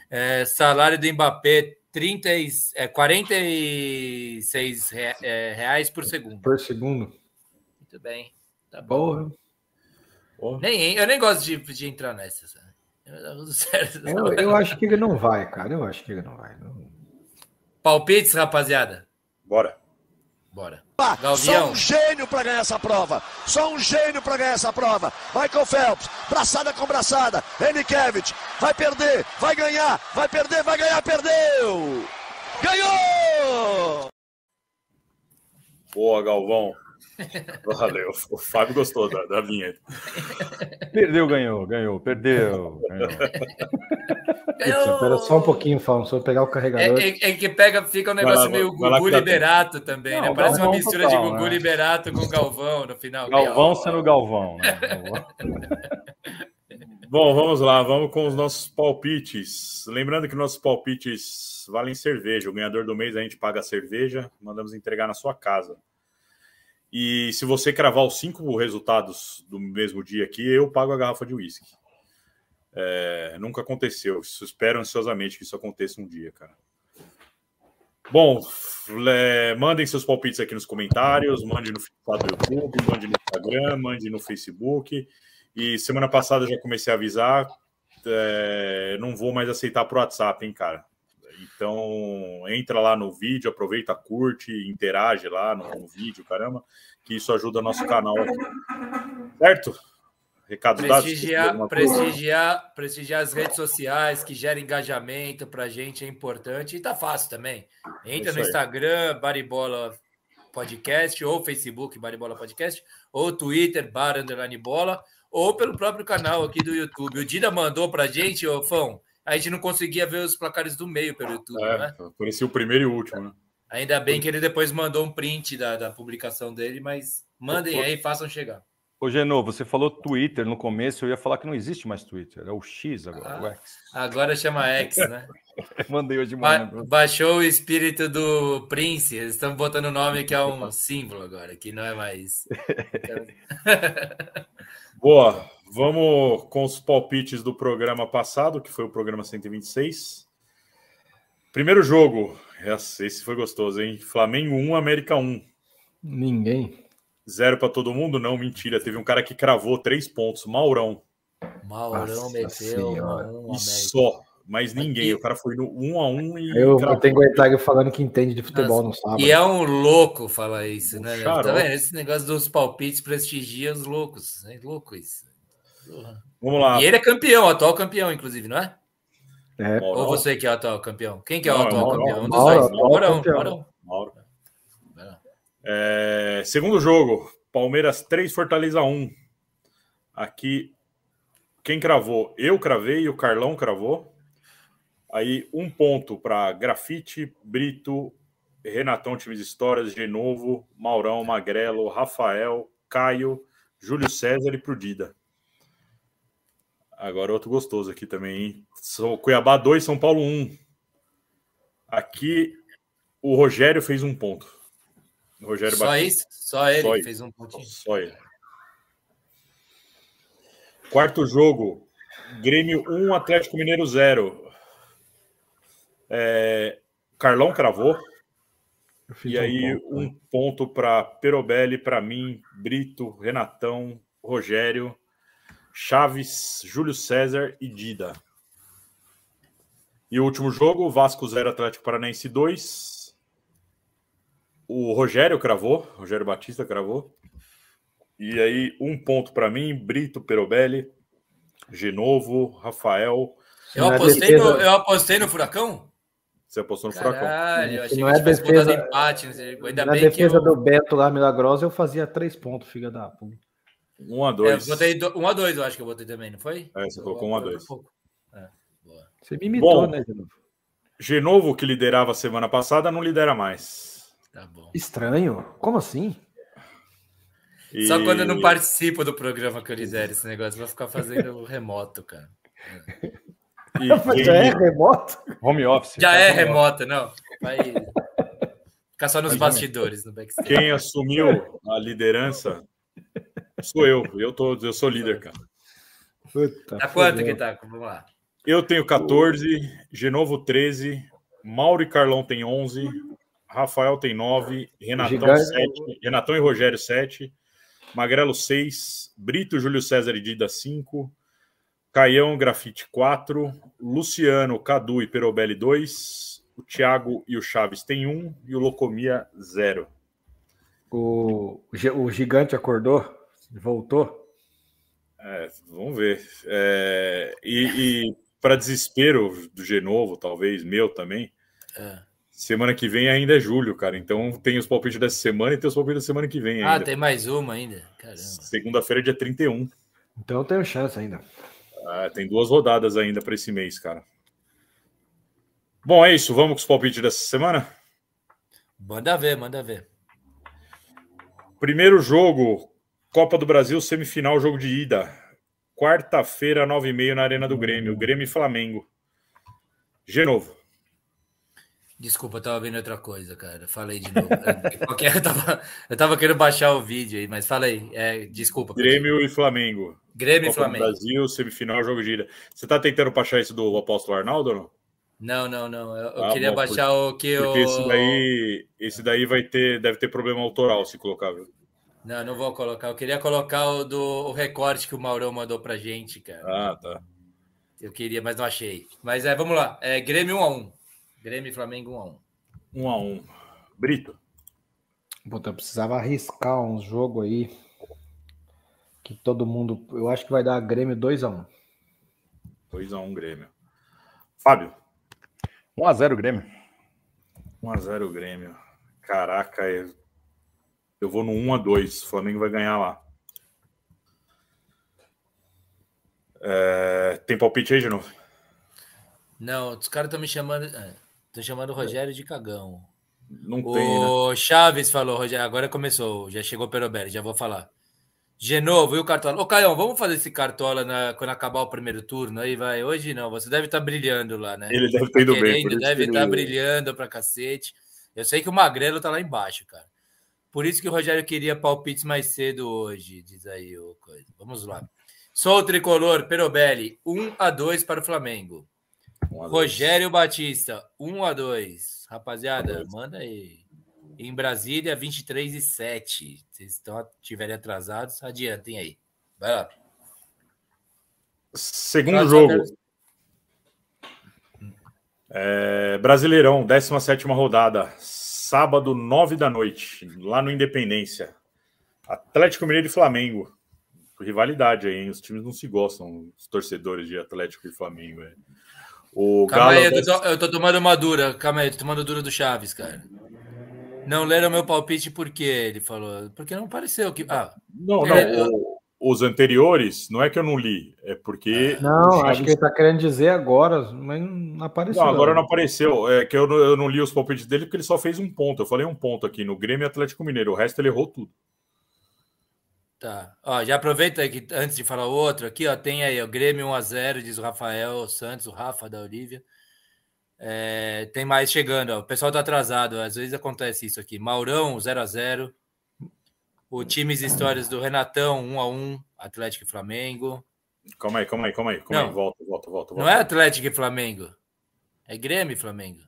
É, salário do Mbappé: 30, é, 46 é, reais por segundo. Por segundo. Muito bem. Tá bom. Porra. Nem, eu nem gosto de, de entrar nessa. Sabe? Eu, eu, acho que ele não vai, cara. Eu acho que ele não vai. Não... Palpites, rapaziada. Bora. Bora. Galvião. Só um gênio para ganhar essa prova. Só um gênio para ganhar essa prova. Michael Phelps, braçada com braçada. Enikevich, vai perder, vai ganhar, vai perder, vai ganhar, perdeu! Ganhou! Boa, Galvão. Valeu. O Fábio gostou da, da vinheta. Perdeu, ganhou, ganhou, perdeu. Ganhou. Espera só um pouquinho, Fábio, só pegar o carregador. É, é, é, que pega, fica um negócio lá, meio Gugu Liberato tá... também, né? Não, né? Parece uma mistura total, de Gugu né? Liberato com Galvão no final. Galvão sendo Galvão, né? Bom, vamos lá, vamos com os nossos palpites. Lembrando que nossos palpites valem cerveja. O ganhador do mês a gente paga a cerveja, mandamos entregar na sua casa. E se você cravar os cinco resultados do mesmo dia aqui, eu pago a garrafa de uísque. É, nunca aconteceu. Espero ansiosamente que isso aconteça um dia, cara. Bom, é, mandem seus palpites aqui nos comentários, mande no YouTube, mande no Instagram, mande no Facebook. E semana passada já comecei a avisar, é, não vou mais aceitar pro WhatsApp, hein, cara. Então, entra lá no vídeo, aproveita, curte, interage lá no, no vídeo, caramba, que isso ajuda nosso canal aqui. Certo? Recado prestigiar, dado, prestigiar, prestigiar as redes sociais que geram engajamento para a gente é importante e tá fácil também. Entra no Instagram, Baribola Podcast, ou Facebook, Baribola Podcast, ou Twitter, Bar Underline Bola, ou pelo próprio canal aqui do YouTube. O Dida mandou para a gente, ô Fão, a gente não conseguia ver os placares do meio pelo YouTube, é, né? Parecia o primeiro e o último, né? Ainda bem que ele depois mandou um print da, da publicação dele, mas mandem aí, façam chegar. Ô, Genô, você falou Twitter no começo, eu ia falar que não existe mais Twitter, é o X agora, ah, o X. Agora chama X, né? Mandei hoje de manhã. Ba baixou o espírito do Prince, eles estão botando o nome que é um símbolo agora, que não é mais. Boa, vamos com os palpites do programa passado, que foi o programa 126. Primeiro jogo, esse foi gostoso, hein? Flamengo 1, América 1. Ninguém. Zero para todo mundo? Não, mentira. Teve um cara que cravou três pontos, Maurão. Maurão Nossa meteu. e só. Mas ninguém. Aqui... O cara foi no 1 a 1 e. Eu, eu tenho o falando que entende de futebol Nossa. no sábado. E é um louco falar isso, né? Tá vendo? Esse negócio dos palpites prestigia os loucos. É louco isso. Vamos lá. E ele é campeão, atual campeão, inclusive, não é? É. Ou você que é o atual campeão? Quem que é o não, atual campeão? Um dos dois. Maurão, Maurão. Mauro. É, segundo jogo, Palmeiras 3, Fortaleza 1. Aqui, quem cravou? Eu cravei e o Carlão cravou. Aí, um ponto para Grafite, Brito, Renatão Times Histórias, de novo, Maurão, Magrelo, Rafael, Caio, Júlio César e pro Dida. Agora outro gostoso aqui também, hein? São Cuiabá 2, São Paulo 1. Aqui o Rogério fez um ponto. O Rogério Só Batista. isso? Só ele Só fez um pontinho. Só ele. Quarto jogo. Grêmio 1, Atlético Mineiro 0. É, Carlão cravou. E aí, um ponto, um ponto para Perobelli, para mim, Brito, Renatão, Rogério, Chaves, Júlio César e Dida. E o último jogo, Vasco 0, Atlético Paranaense 2. O Rogério cravou, Rogério Batista cravou. E aí, um ponto para mim, Brito, Perobelli, Genovo, Rafael. Eu apostei, no, eu apostei no Furacão? Você apostou no Caralho, Furacão. Eu achei não que é defesa, empate, ainda na bem defesa eu... do Beto lá, milagrosa, eu fazia três pontos, filha da puta. Um a dois. É, botei do, um a dois, eu acho que eu botei também, não foi? É, você colocou um a dois. É, você me imitou, bom, né, Genovo? Genovo, que liderava semana passada, não lidera mais. Tá bom. Estranho. Como assim? E... Só quando eu não participo do programa que eu lidero esse negócio, vou ficar fazendo remoto, cara. E Já é remoto? Home office. Já tá é remoto, não. Vai ficar só nos bastidores, no backstage. Quem assumiu a liderança sou eu. Eu, tô, eu sou líder, cara. Puta, tá quanto que tá? Vamos lá. Eu tenho 14, Genovo 13, Mauro e Carlão tem 11, Rafael tem 9, Renatão 7, Renatão e Rogério 7, Magrelo 6, Brito, Júlio César e Dida 5, Caião, Grafite 4, Luciano, Cadu e Perobelli 2, o Thiago e o Chaves tem 1 e o Locomia 0. O, o gigante acordou? Voltou? É, vamos ver. É, e, e para desespero do Genovo, talvez, meu também, é. Semana que vem ainda é julho, cara. Então tem os palpites dessa semana e tem os palpites da semana que vem ah, ainda. Ah, tem mais uma ainda. Segunda-feira, dia 31. Então eu tenho chance ainda. Ah, tem duas rodadas ainda para esse mês, cara. Bom, é isso. Vamos com os palpites dessa semana? Manda ver, manda ver. Primeiro jogo, Copa do Brasil, semifinal, jogo de ida. Quarta-feira, nove e meia, na Arena do Grêmio. Grêmio e Flamengo. Genovo. Desculpa, eu tava vendo outra coisa, cara. Falei de novo. eu, tava, eu tava querendo baixar o vídeo aí, mas falei. É, desculpa. Grêmio e Flamengo. Grêmio Copa e Flamengo. Brasil, semifinal, jogo de ida. Você tá tentando baixar isso do Apóstolo Arnaldo ou não? Não, não, não. Eu, eu ah, queria bom, baixar porque, o que eu. Porque esse daí, esse daí vai ter, deve ter problema autoral se colocar, viu? Não, não vou colocar. Eu queria colocar o do o recorte que o Maurão mandou pra gente, cara. Ah, tá. Eu queria, mas não achei. Mas é, vamos lá. É Grêmio 1x1. Grêmio e Flamengo 1x1. 1 a 1 Brito. Puta, eu precisava arriscar uns jogos aí. Que todo mundo. Eu acho que vai dar Grêmio 2x1. 2x1 Grêmio. Fábio. 1x0 Grêmio. 1x0 Grêmio. Caraca, eu, eu vou no 1x2. O Flamengo vai ganhar lá. É... Tem palpite aí de novo? Não, os caras estão me chamando. É. Tô chamando o Rogério de cagão. Não tem, né? o né? Chaves falou, Rogério, agora começou, já chegou o Perobelli, já vou falar. Genovo e o Cartola. Ô, Caião, vamos fazer esse Cartola na, quando acabar o primeiro turno aí, vai? Hoje não, você deve estar tá brilhando lá, né? Ele deve ter ido bem. Ele deve estar tá brilhando pra cacete. Eu sei que o Magrelo tá lá embaixo, cara. Por isso que o Rogério queria palpites mais cedo hoje, diz aí o coisa. Vamos lá. Sou o tricolor, Perobelli, 1 a 2 para o Flamengo. Rogério Batista, 1 a 2 Rapaziada, manda aí. Em Brasília, 23 e 7. Se estão estiverem atrasados, adiantem aí. Vai lá. Segundo jogo. É, Brasileirão, 17 rodada, sábado, 9 da noite, lá no Independência. Atlético Mineiro e Flamengo. Rivalidade aí, hein? Os times não se gostam, os torcedores de Atlético e Flamengo. É. O Calma Galo aí, eu tô, eu tô, tomando uma dura. Calma aí, tô tomando dura do Chaves, cara. Não leram meu palpite por quê? Ele falou. Porque não pareceu que. Ah, não, não. É, os anteriores, não é que eu não li, é porque. Não, Chaves... acho que ele tá querendo dizer agora, mas não apareceu. Não, agora não apareceu. É que eu não, eu não li os palpites dele porque ele só fez um ponto. Eu falei um ponto aqui no Grêmio Atlético Mineiro. O resto ele errou tudo. Tá. Ó, já aproveita que antes de falar outro aqui, ó, tem aí o Grêmio 1x0, diz o Rafael Santos, o Rafa da Olívia. É, tem mais chegando, ó. o pessoal tá atrasado, às vezes acontece isso aqui. Maurão 0x0. O Times Histórias do Renatão 1x1, Atlético e Flamengo. Calma aí, calma aí, calma aí. Calma não, aí. Volta, volta, volta, volta. Não é Atlético e Flamengo. É Grêmio e Flamengo.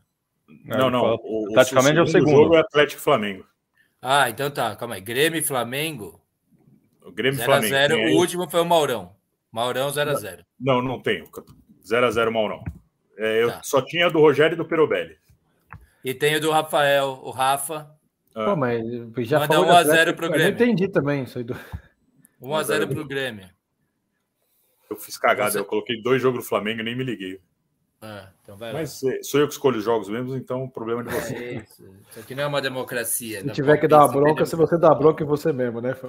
Não, não. O, Praticamente é o segundo. jogo é Atlético e Flamengo. Ah, então tá. Calma aí. Grêmio e Flamengo. O Grêmio 0 Flamengo. 0 O último foi o Maurão. Maurão 0x0. Não, não tenho. 0x0 Maurão. É, eu tá. só tinha do Rogério e do Perobelli. E tenho do Rafael, o Rafa. Ah. Pô, mas já Manda 1x0 pro Grêmio. Eu entendi também isso aí. Do... 1x0 pro Grêmio. Eu fiz cagada, Você... eu coloquei dois jogos do Flamengo e nem me liguei. Ah, então vai Mas sou eu que escolho os jogos mesmo, então o problema é de você. É isso. isso aqui não é uma democracia. Se tiver que dar uma bronca, se você dá bronca em você mesmo, né?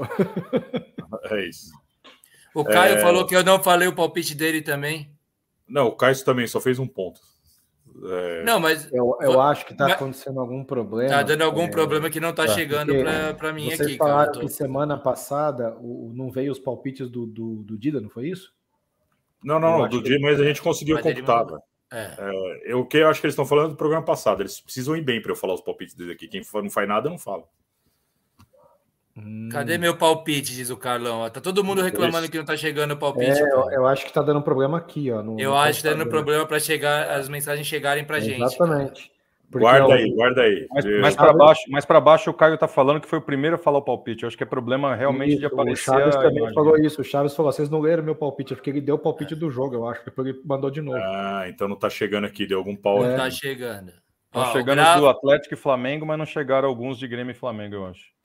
É isso. O Caio é... falou que eu não falei o palpite dele também. Não, o Caio também só fez um ponto. É... Não, mas. Eu, eu acho que está acontecendo algum problema. Está dando algum é... problema que não está tá, chegando para mim vocês aqui. Vocês falaram tô... que semana passada o, não veio os palpites do, do, do Dida, não foi isso? Não, não, não do Dida, mas a gente conseguiu computar. É. É, eu, o que eu acho que eles estão falando do programa passado. Eles precisam ir bem para eu falar os palpites deles aqui. Quem não faz nada, não fala. Cadê meu palpite? Diz o Carlão. Tá todo mundo reclamando que não tá chegando o palpite. É, eu, eu, acho que tá dando problema aqui, ó. No, eu no acho que tá dando problema para chegar as mensagens chegarem para gente. Exatamente. guarda aí, guarda aí. Mais, mais para baixo, mais para baixo o Caio tá falando que foi o primeiro a falar o palpite. Eu acho que é problema realmente isso, de aparecer. O Chaves também falou isso. O Chaves falou: vocês não leram meu palpite, é porque ele deu o palpite do jogo, eu acho. Depois ele mandou de novo. Ah, então não tá chegando aqui, deu algum pau. Não é. tá chegando. Estão chegando gravo... do Atlético e Flamengo, mas não chegaram alguns de Grêmio e Flamengo, eu acho.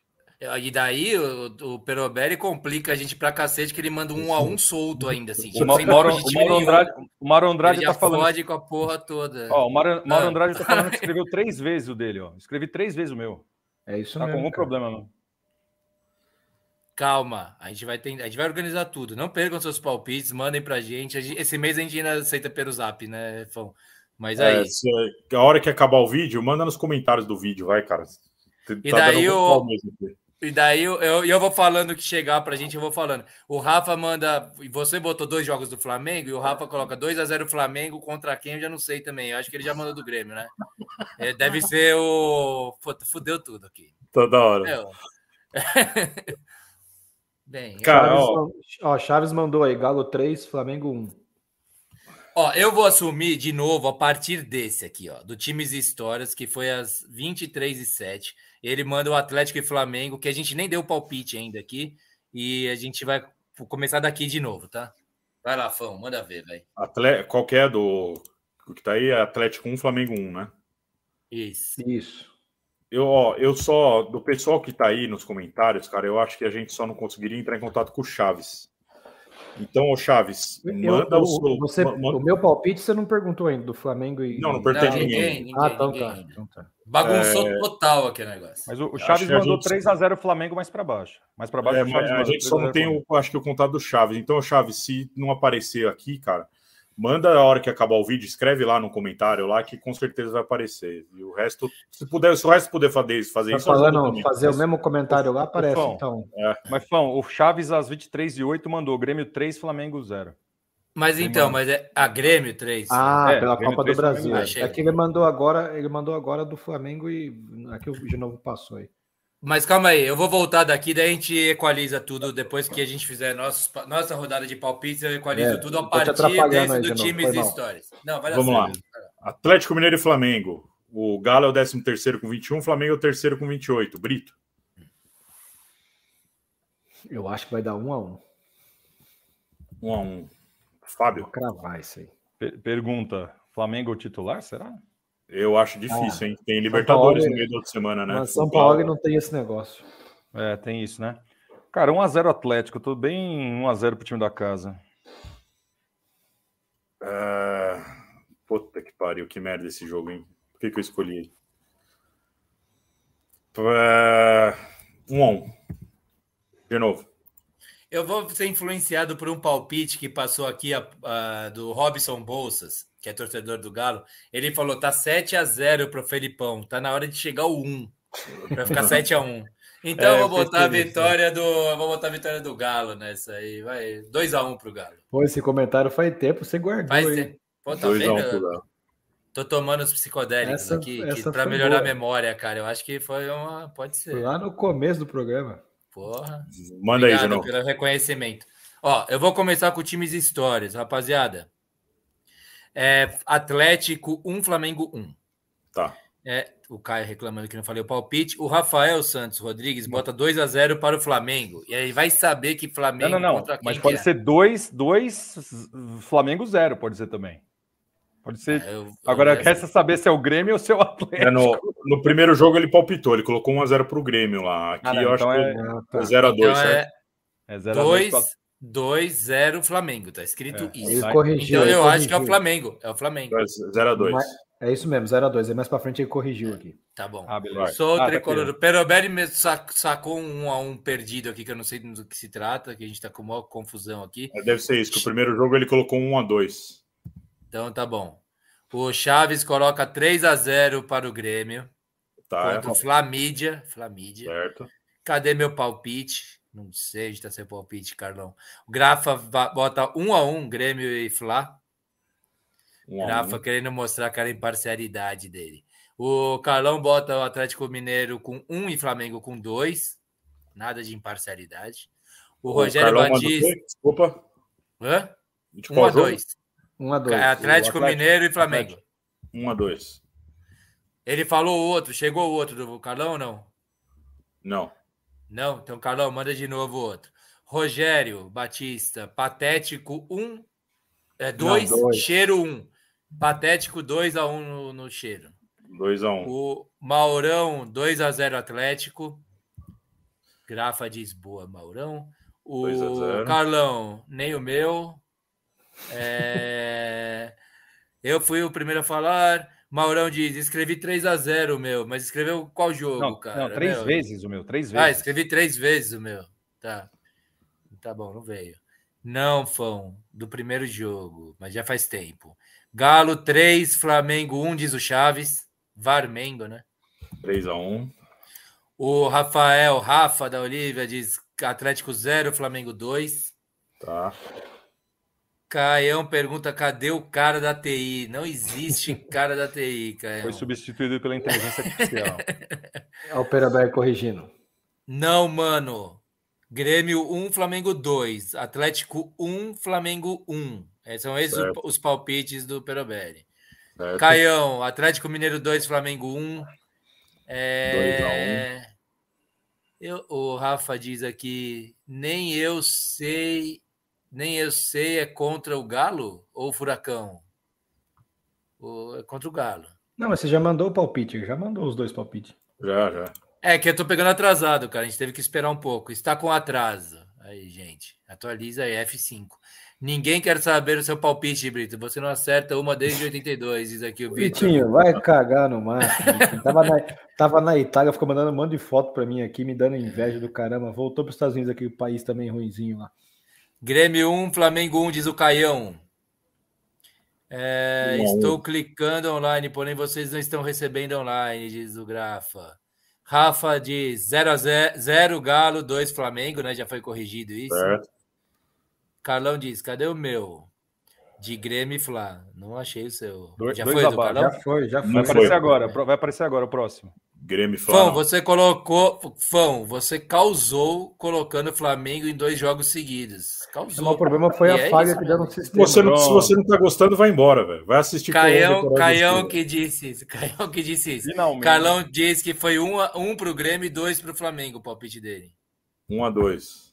E daí o, o Perobelli complica a gente pra cacete, que ele manda um a um solto ainda, assim. O, Mauro, o Mauro Andrade, o Mauro Andrade ele tá falando. Pode com a porra toda. Ó, o Mauro, Mauro. Andrade tá falando que escreveu três vezes o dele, ó. Escrevi três vezes o meu. É isso tá mesmo. com algum problema, não. Calma, a gente vai ter, a gente vai organizar tudo. Não percam seus palpites, mandem pra gente. Esse mês a gente ainda aceita pelo zap, né, Fão? Mas é, aí. É, se, a hora que acabar o vídeo, manda nos comentários do vídeo, vai, cara. Tá e daí o. E daí eu, eu, eu vou falando que chegar pra gente, eu vou falando. O Rafa manda. Você botou dois jogos do Flamengo e o Rafa coloca 2 a 0 Flamengo contra quem eu já não sei também. Eu acho que ele já mandou do Grêmio, né? É, deve ser o. Fudeu tudo aqui. Toda hora. É, Bem, Cara, Chaves, ó... ó, Chaves mandou aí, Galo 3, Flamengo 1. Ó, eu vou assumir de novo a partir desse aqui, ó, do Times e Histórias, que foi às 23 e 07 ele manda o Atlético e Flamengo, que a gente nem deu palpite ainda aqui. E a gente vai começar daqui de novo, tá? Vai lá, Fão, manda ver, velho. Atle... Qual que é do. O que tá aí é Atlético 1, Flamengo 1, né? Isso. Isso. Eu, ó, eu só. Do pessoal que tá aí nos comentários, cara, eu acho que a gente só não conseguiria entrar em contato com o Chaves. Então, o Chaves, manda eu, o seu. Você, manda... O meu palpite você não perguntou ainda do Flamengo e. Não, não perguntei ninguém. ninguém. ninguém. Ah, então, ninguém. Tá, então tá. Bagunçou é... total aquele negócio. Mas o, o Chaves mandou gente... 3x0 Flamengo mais para baixo. Mais para baixo, é, a gente só não tem, o, acho que, o contato do Chaves. Então, Chaves, se não aparecer aqui, cara, manda a hora que acabar o vídeo, escreve lá no comentário lá que com certeza vai aparecer. E o resto, se puder, se o resto puder fazer, fazer tá isso, falando, fazer o mesmo comentário lá, aparece Fão, então. É. Mas Fão, o Chaves às 23 e 8 mandou Grêmio 3, Flamengo 0. Mas então, mas é a Grêmio 3. Ah, é, pela Copa do Brasil. É que ele mandou agora, ele mandou agora do Flamengo e aqui o de novo passou aí. Mas calma aí, eu vou voltar daqui, daí a gente equaliza tudo depois que a gente fizer nosso, nossa rodada de palpites, eu equalizo é, tudo a partir desse do times e histórias. Não, Vamos lá. Atlético Mineiro e Flamengo. O Galo é o 13 terceiro com 21, o Flamengo é o terceiro com 28. Brito. Eu acho que vai dar um a um. Um a um. Fábio. Vou cravar isso aí. Pergunta: Flamengo titular, será? Eu acho difícil, ah, hein? Tem Libertadores Paulo, no meio da outra semana, né? São Paulo não tem esse negócio. É, tem isso, né? Cara, 1x0 Atlético, eu tô bem 1x0 pro time da casa. Uh, puta que pariu, que merda esse jogo, hein? Por que, que eu escolhi? Uh, 1x1. De novo. Eu vou ser influenciado por um palpite que passou aqui a, a, do Robson Bolsas, que é torcedor do Galo. Ele falou: tá 7 a 0 pro Felipão, tá na hora de chegar o 1 para ficar 7 a 1. Então é, eu vou botar a vitória do, vou botar a vitória do Galo nessa aí, vai 2 a 1 pro Galo. Pô, esse comentário faz tempo, você guardou, faz tempo. Pô, tá vendo? Tô tomando os psicodélicos essa, aqui para melhorar boa. a memória, cara. Eu acho que foi uma, pode ser. Lá no começo do programa. Porra. Manda Obrigado aí, Junão. pelo reconhecimento. Ó, eu vou começar com times e histórias, rapaziada. É, Atlético 1, Flamengo 1. Tá. É, o Caio reclamando que não falei o palpite. O Rafael Santos Rodrigues bota 2 a 0 para o Flamengo. E aí vai saber que Flamengo não, não, não. Mas pode é. ser 2, 2 Flamengo 0, pode ser também. Pode ser. É, eu, Agora, quer saber se é o Grêmio ou se é o Atlético. É no, no, primeiro jogo ele palpitou, ele colocou 1x0 para o Grêmio lá. Aqui ah, eu então acho é, que é 0x2, então certo? É 2-0 Flamengo, tá escrito é, isso. Corrigiu, então eu corrigiu. acho que é o Flamengo. É o Flamengo. 0x2. É isso mesmo, 0x2. É mais para frente ele corrigiu aqui. Tá bom. Ah, Sou ah, tricolor. Tá Perobelli me sacou um a um perdido aqui, que eu não sei do que se trata, que a gente tá com uma confusão aqui. É, deve ser isso, que o primeiro jogo ele colocou 1 a 2 Então tá bom. O Chaves coloca 3 a 0 para o Grêmio. Tá. Contra o Flamídia. Flamídia. Certo. Cadê meu palpite? Não sei, está sem palpite, Carlão. O Grafa bota 1 a 1 Grêmio e. Um Grafa querendo mostrar aquela imparcialidade dele. O Carlão bota o Atlético Mineiro com 1 e Flamengo com 2. Nada de imparcialidade. O, o Rogério Batista. Desculpa. Hã? 1 a 2. 1 a 2 Atlético, Atlético Mineiro e Flamengo. 1 a 2 Ele falou o outro, chegou o outro do Carlão ou não? Não. Não? Então, Carlão, manda de novo o outro. Rogério Batista, patético 1, é 2, cheiro 1. Patético 2 a 1 no, no cheiro. 2 a 1. O Maurão 2 a 0 Atlético. Grafa diz boa, Maurão. O Carlão, nem o meu. É... Eu fui o primeiro a falar. Maurão diz: escrevi 3 a 0 meu, mas escreveu qual jogo, não, cara? Não, três meu? vezes o meu, três ah, vezes. Ah, escrevi três vezes o meu. Tá. Tá bom, não veio. Não, Fão, do primeiro jogo, mas já faz tempo. Galo 3, Flamengo 1, diz o Chaves. Varmengo, né? 3 a 1 O Rafael, Rafa da Olívia, diz Atlético 0, Flamengo 2. Tá. Caião pergunta: cadê o cara da TI? Não existe cara da TI, Caião. Foi substituído pela inteligência artificial. é o Peraberg corrigindo. Não, mano. Grêmio 1, Flamengo 2. Atlético 1, Flamengo 1. Esses são esses certo. os palpites do Perobelli. Caião, Atlético Mineiro 2, Flamengo 1. É... 2 a 1. Eu, o Rafa diz aqui: nem eu sei nem eu sei é contra o Galo ou o Furacão? Ou é contra o Galo? Não, mas você já mandou o palpite, já mandou os dois palpites. Já, já. É que eu tô pegando atrasado, cara. A gente teve que esperar um pouco. Está com atraso. Aí, gente, atualiza aí, F5. Ninguém quer saber o seu palpite, Brito. Você não acerta uma desde 82, diz aqui o Vitor. Vitinho, vai cagar no máximo. tava, na, tava na Itália, ficou mandando um monte de foto para mim aqui, me dando inveja do caramba. Voltou para os Estados Unidos aqui, o país também ruinzinho lá. Grêmio 1, Flamengo 1, diz o Caião. É, estou clicando online, porém vocês não estão recebendo online, diz o Grafa. Rafa diz 0 a 0, 0 Galo, 2 Flamengo, né? Já foi corrigido isso. Certo. Carlão diz: cadê o meu? De Grêmio e Flá. Não achei o seu. Dois, já dois foi do Carlão? Já foi, já foi. Vai aparecer agora, vai aparecer agora o próximo. Grêmio Fão, você colocou. Fão, você causou colocando Flamengo em dois jogos seguidos. Causou. O problema foi a é falha que deu no sistema. Você não, se você não tá gostando, vai embora, velho. Vai assistir Caião, Caião que disse isso. Caião que disse isso. Finalmente. Carlão diz que foi um, a, um pro Grêmio e dois pro Flamengo, o palpite dele. Um a dois.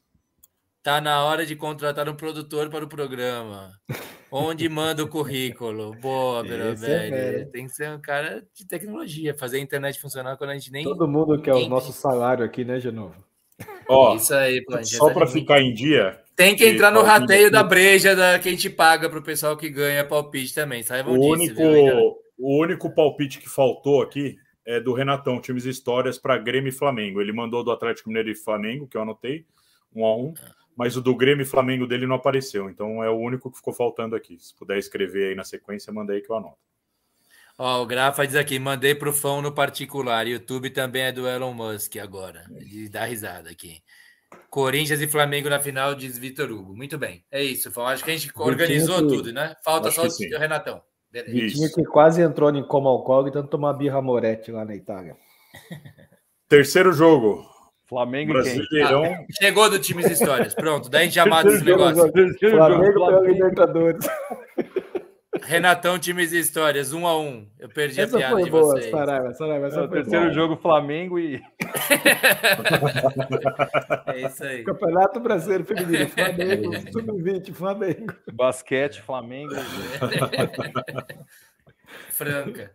Tá na hora de contratar um produtor para o programa. Onde manda o currículo? Boa, Berabelli. É Tem que ser um cara de tecnologia, fazer a internet funcionar quando a gente nem. Todo mundo quer o nosso salário aqui, né, Genovo? Ó, Isso aí, só para ficar em dia. Tem que entrar no rateio da breja da que a gente paga para o pessoal que ganha palpite também. Saibam o disso, único, viu, o único palpite que faltou aqui é do Renatão, times histórias para Grêmio e Flamengo. Ele mandou do Atlético Mineiro e Flamengo, que eu anotei, um a um. Mas o do Grêmio e Flamengo dele não apareceu. Então é o único que ficou faltando aqui. Se puder escrever aí na sequência, manda aí que eu anoto. Ó, o Grafa diz aqui: mandei pro fã no particular. YouTube também é do Elon Musk agora. Ele dá risada aqui. Corinthians e Flamengo na final, diz Vitor Hugo. Muito bem. É isso, Fão. Acho que a gente organizou que... tudo, né? Falta Acho só o Renatão. Vitinho que quase entrou em coma alcoólico e tomar birra Moretti lá na Itália. Terceiro jogo. Flamengo Brasileirão. Ah, chegou do Times Histórias. Pronto, daí a gente já mata esse negócio. Flamengo pela Libertadores. Renatão, times e histórias, um a um. Eu perdi essa a piada foi de boa, vocês. Saraiva, Saraiva, essa é, o terceiro boa. jogo, Flamengo e. é isso aí. Campeonato Brasileiro Feminino, Flamengo, Sub-20, Flamengo. Basquete, Flamengo. Franca.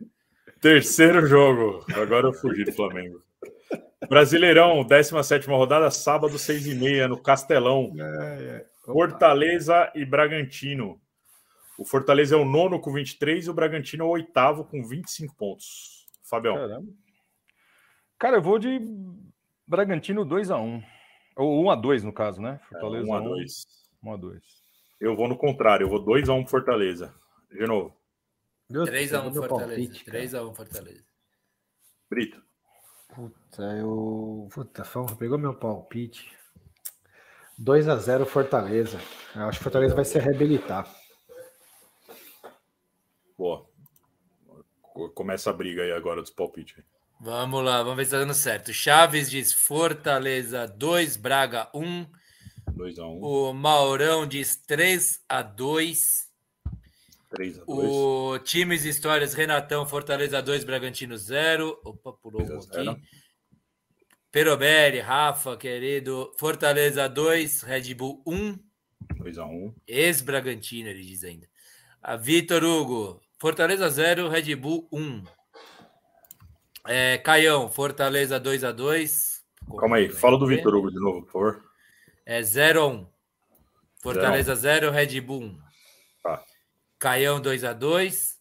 Terceiro jogo. Agora eu fugi do Flamengo. Brasileirão, 17 rodada, sábado, 6h30, no Castelão. É, é. Fortaleza e Bragantino. O Fortaleza é o nono com 23 e o Bragantino é o oitavo com 25 pontos. Fabião. Caramba. Cara, eu vou de Bragantino 2x1. Ou 1x2 no caso, né? Fortaleza 1x2. 1x2. Eu vou no contrário, eu vou 2x1 pro Fortaleza. De novo. 3x1 Fortaleza. 3x1 Fortaleza. Brito. Puta, eu. Puta, pegou meu palpite. 2x0 Fortaleza. Eu acho que Fortaleza vai se reabilitar. Boa. Começa a briga aí agora dos palpites. Vamos lá, vamos ver se tá dando certo. Chaves diz Fortaleza 2, Braga 1. 2 a 1. O Maurão diz 3 a 2. 3 a 2. O Times Histórias Renatão Fortaleza 2, Bragantino 0. Opa, pulou um aqui. Peroberi, Rafa, querido. Fortaleza 2, Red Bull 1. 2 a 1. Ex-Bragantino, ele diz ainda. A Vitor Hugo, Fortaleza 0, Red Bull 1. É, Caião, Fortaleza 2 x 2 Calma aí, fala do Vitor Hugo de novo, por favor. É 0 x 1. Fortaleza 0, Red Bull 1. Caião 2 x 2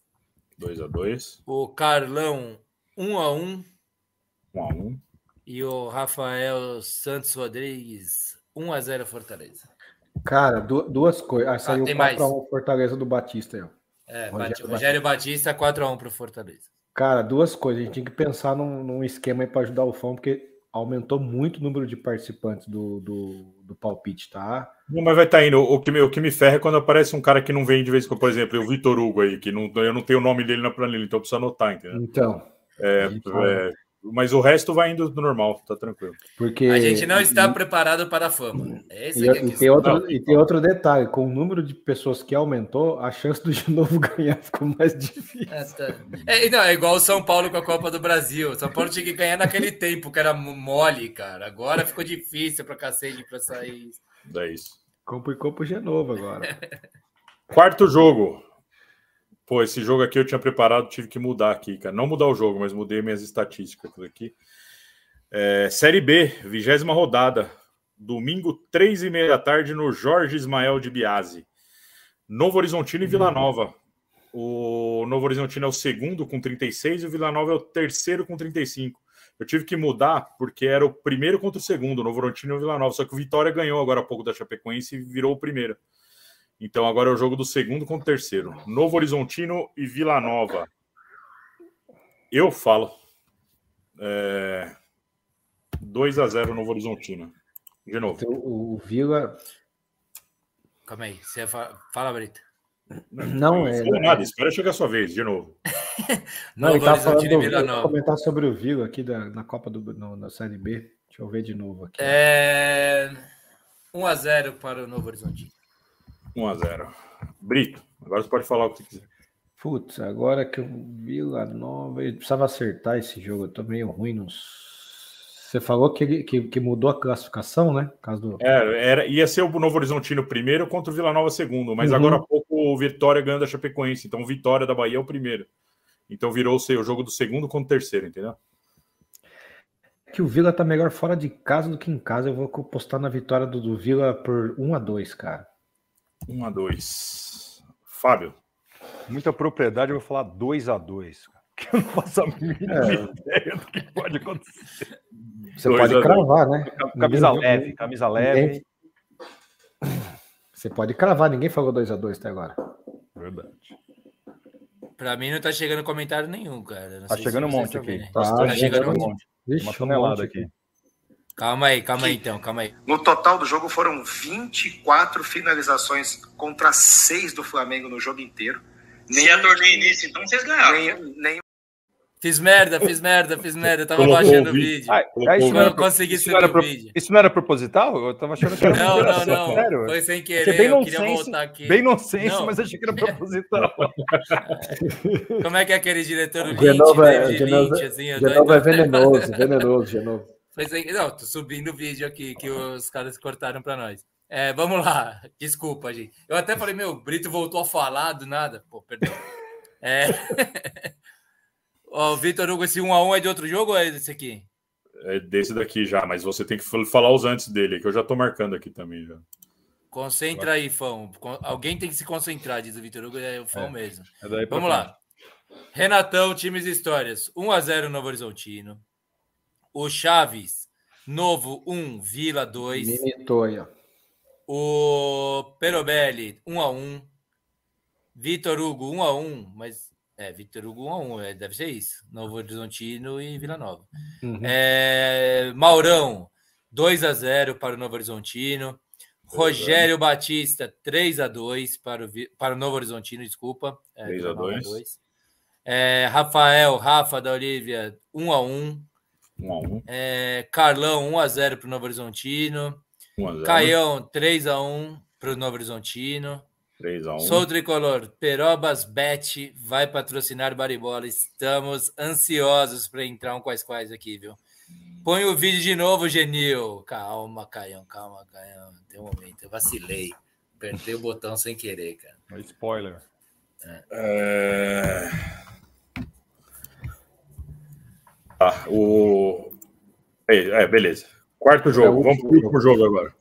2 x 2 O Carlão 1 x 1 1 x 1 E o Rafael Santos Rodrigues 1 x 0 Fortaleza. Cara, duas coisas. Ah, saiu ah, 4 x 1 Fortaleza do Batista aí, ó. É, Rogério, Rogério Batista, 4x1 para o Fortaleza. Cara, duas coisas. A gente tem que pensar num, num esquema aí para ajudar o fã, porque aumentou muito o número de participantes do, do, do palpite, tá? Não, mas vai estar tá indo. O que, me, o que me ferra é quando aparece um cara que não vem de vez em quando, por exemplo, o Vitor Hugo aí, que não, eu não tenho o nome dele na planilha, então eu preciso anotar, entendeu? Então. É, é, mas o resto vai indo normal, tá tranquilo. Porque a gente não está preparado para a fama. Esse e, é e, tem outro, e tem outro detalhe: com o número de pessoas que aumentou, a chance do de novo ganhar ficou mais difícil. É, tá. é, não, é igual o São Paulo com a Copa do Brasil. O São Paulo tinha que ganhar naquele tempo, que era mole, cara. Agora ficou difícil para cacete para sair. É isso. Compre e de novo agora. Quarto jogo. Pô, esse jogo aqui eu tinha preparado, tive que mudar aqui, cara. Não mudar o jogo, mas mudei minhas estatísticas aqui. É, Série B, vigésima rodada. Domingo, três e meia da tarde, no Jorge Ismael de Biase. Novo Horizontino e Vila Nova. O Novo Horizontino é o segundo com 36 e o Vila Nova é o terceiro com 35. Eu tive que mudar porque era o primeiro contra o segundo, Novo Horizontino e Vila Nova. Só que o Vitória ganhou agora há pouco da Chapecoense e virou o primeiro. Então agora é o jogo do segundo contra o terceiro. Novo Horizontino e Vila Nova. Eu falo. É... 2 a 0 Novo Horizontino. De novo. Então, o Vila. Calma aí. Você fala, fala Brito. Não, é. Não nada, espera chegar a sua vez, de novo. não, ele tá falando do, Vila Nova. comentar sobre o Vila aqui da, na Copa do no, na Série B. Deixa eu ver de novo aqui. É... 1 a 0 para o Novo Horizontino. 1 a 0 Brito, agora você pode falar o que você quiser. Putz, agora que eu vi Vila Nova, ele precisava acertar esse jogo. Eu tô meio ruim nos Você falou que, que, que, mudou a classificação, né? Caso do... é, era, ia ser o Novo Horizontino primeiro contra o Vila Nova segundo, mas uhum. agora há pouco o Vitória ganhando a Chapecoense. Então, Vitória da Bahia é o primeiro. Então virou o jogo do segundo contra o terceiro, entendeu? Que o Vila tá melhor fora de casa do que em casa. Eu vou postar na vitória do, do Vila por 1 a 2 cara. 1 a 2 Fábio. Muita propriedade, eu vou falar 2 a 2 que eu não faço a mínima é. ideia do que pode acontecer. Você pode cravar, né? Camisa ninguém, leve, camisa leve. Ninguém... Você pode cravar, ninguém falou 2 a 2 até agora. Verdade. Pra mim não tá chegando comentário nenhum, cara. Não tá chegando um monte aqui. Tá, tá, chegando um monte. Vixe, Uma tonelada um aqui. Calma aí, calma aí então, calma aí. No total do jogo foram 24 finalizações contra 6 do Flamengo no jogo inteiro. Nem, Se é torneio início, então vocês ganharam. Nem, nem Fiz merda, fiz merda, fiz merda. Eu tava Colocou baixando o vídeo. Ah, isso não, não consegui subir o pro... vídeo. Isso não era proposital? Eu tava achando que era Não, não, não. Sério? Foi sem querer. Bem eu queria voltar aqui. Bem nonsense, não. mas achei que era proposital. Como é que é aquele diretor do Genova, é, Genova, assim, Genova é venenoso, venenoso, Genova. Sem... Não, tô subindo o vídeo aqui que os caras cortaram pra nós. É, vamos lá. Desculpa, gente. Eu até falei, meu, o Brito voltou a falar do nada. Pô, perdão. É. o Vitor Hugo, esse 1x1 é de outro jogo ou é desse aqui? É desse daqui já, mas você tem que falar os antes dele, que eu já tô marcando aqui também já. Concentra aí, Fão. Alguém tem que se concentrar, diz o Vitor Hugo, é o Fão é, mesmo. É Vamos lá. Renatão, times e histórias. 1x0 Novo Horizontino. O Chaves, Novo 1, Vila 2. Minitoia. O Perobelli, 1x1. Vitor Hugo, 1x1, mas é, Victor Hugo 1x1, é, deve ser isso. Novo Horizontino e Vila Nova. Uhum. É, Maurão, 2x0 para o Novo Horizontino. Rogério Batista, 3x2 para o, para o Novo Horizontino, desculpa. É, 3x2. É, Rafael, Rafa da Olívia, 1x1. 1x1. É, Carlão, 1x0 para o Novo Horizontino. Caião, 3x1 para o Novo Horizontino. 3 a 1. Sou tricolor. Perobas Bet vai patrocinar Baribola. Estamos ansiosos para entrar um quais quais aqui, viu? Põe o vídeo de novo, Genil. Calma, Caião, calma, Caião. Tem um momento, eu vacilei. Apertei o botão sem querer, cara. É spoiler. É. é... Ah, o. É, beleza. Quarto jogo. É Vamos pro último jogo agora.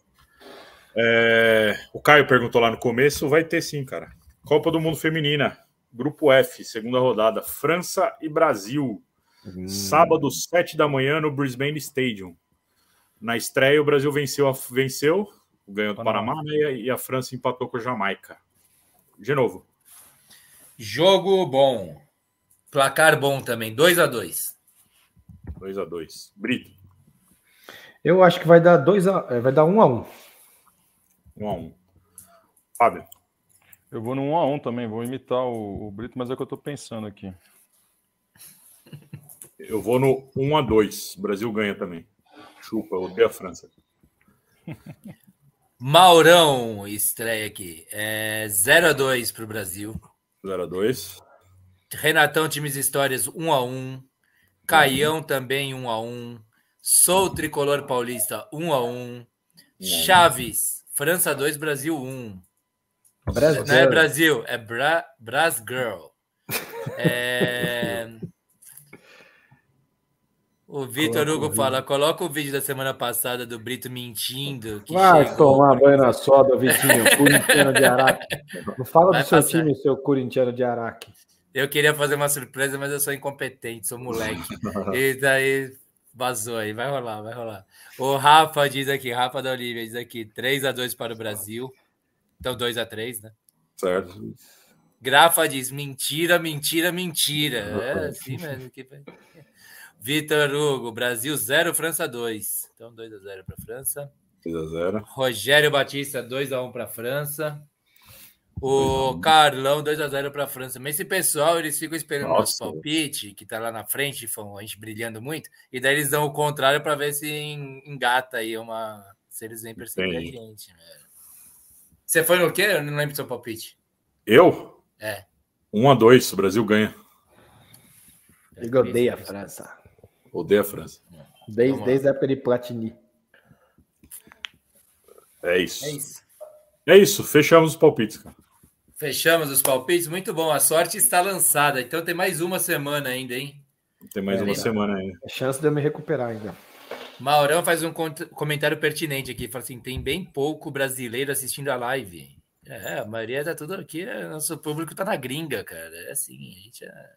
É, o Caio perguntou lá no começo, vai ter sim, cara. Copa do Mundo Feminina, Grupo F, segunda rodada, França e Brasil. Hum. Sábado, sete da manhã, no Brisbane Stadium. Na estreia, o Brasil venceu, venceu ganhou do Panamá, né, e a França empatou com a Jamaica. De novo. Jogo bom. Placar bom também, 2 a 2 2 a 2 Brito. Eu acho que vai dar 2 a vai dar 1 um a 1 um. 1 a 1 Fábio. Eu vou no 1 a 1 também, vou imitar o, o Brito, mas é o que eu tô pensando aqui. Eu vou no 1 a 2 O Brasil ganha também. Chupa, eu odeio a França. Maurão estreia aqui. É 0 a 2 para o Brasil. 0 a 2 Renatão, times histórias 1 a 1 Caião também 1 a 1 Sou tricolor paulista 1 a 1 Chaves França 2, Brasil 1. Brasil. Não é Brasil, é Bra Bras Girl. É... O Vitor Hugo fala: coloca o vídeo da semana passada do Brito mentindo. Vai chegou... tomar banho na soda, Vitinho, corintiano de Araque. Não fala Vai do seu passar. time, seu corintiano de Araque. Eu queria fazer uma surpresa, mas eu sou incompetente, sou moleque. e daí Vazou aí, vai rolar, vai rolar. O Rafa diz aqui, Rafa da Olivia diz aqui, 3 a 2 para o Brasil. Então 2 a 3 né? Certo. Grafa diz, mentira, mentira, mentira. É assim mesmo. Que... Vitor Hugo, Brasil 0, França 2. Então 2 a 0 para a França. 2 a 0. Rogério Batista 2 a 1 para a França. O Carlão 2x0 para a França. Mas esse pessoal, eles ficam esperando o nosso palpite, que está lá na frente, a gente brilhando muito, e daí eles dão o contrário para ver se engata aí uma. Se eles vêm perceber Sim. a gente. Né? Você foi no quê? Eu não lembro do seu palpite. Eu? É. 1x2, o Brasil ganha. Ele odeia a França. Odeia a França. Desde, desde a época de Platini. É isso. É isso. É isso. Fechamos os palpites, cara. Fechamos os palpites. Muito bom. A sorte está lançada. Então tem mais uma semana ainda, hein? Tem mais é, uma semana ainda. A chance de eu me recuperar ainda. Maurão faz um comentário pertinente aqui. Fala assim: tem bem pouco brasileiro assistindo a live. É, a maioria tá tudo aqui. É, nosso público tá na gringa, cara. É assim, a gente é...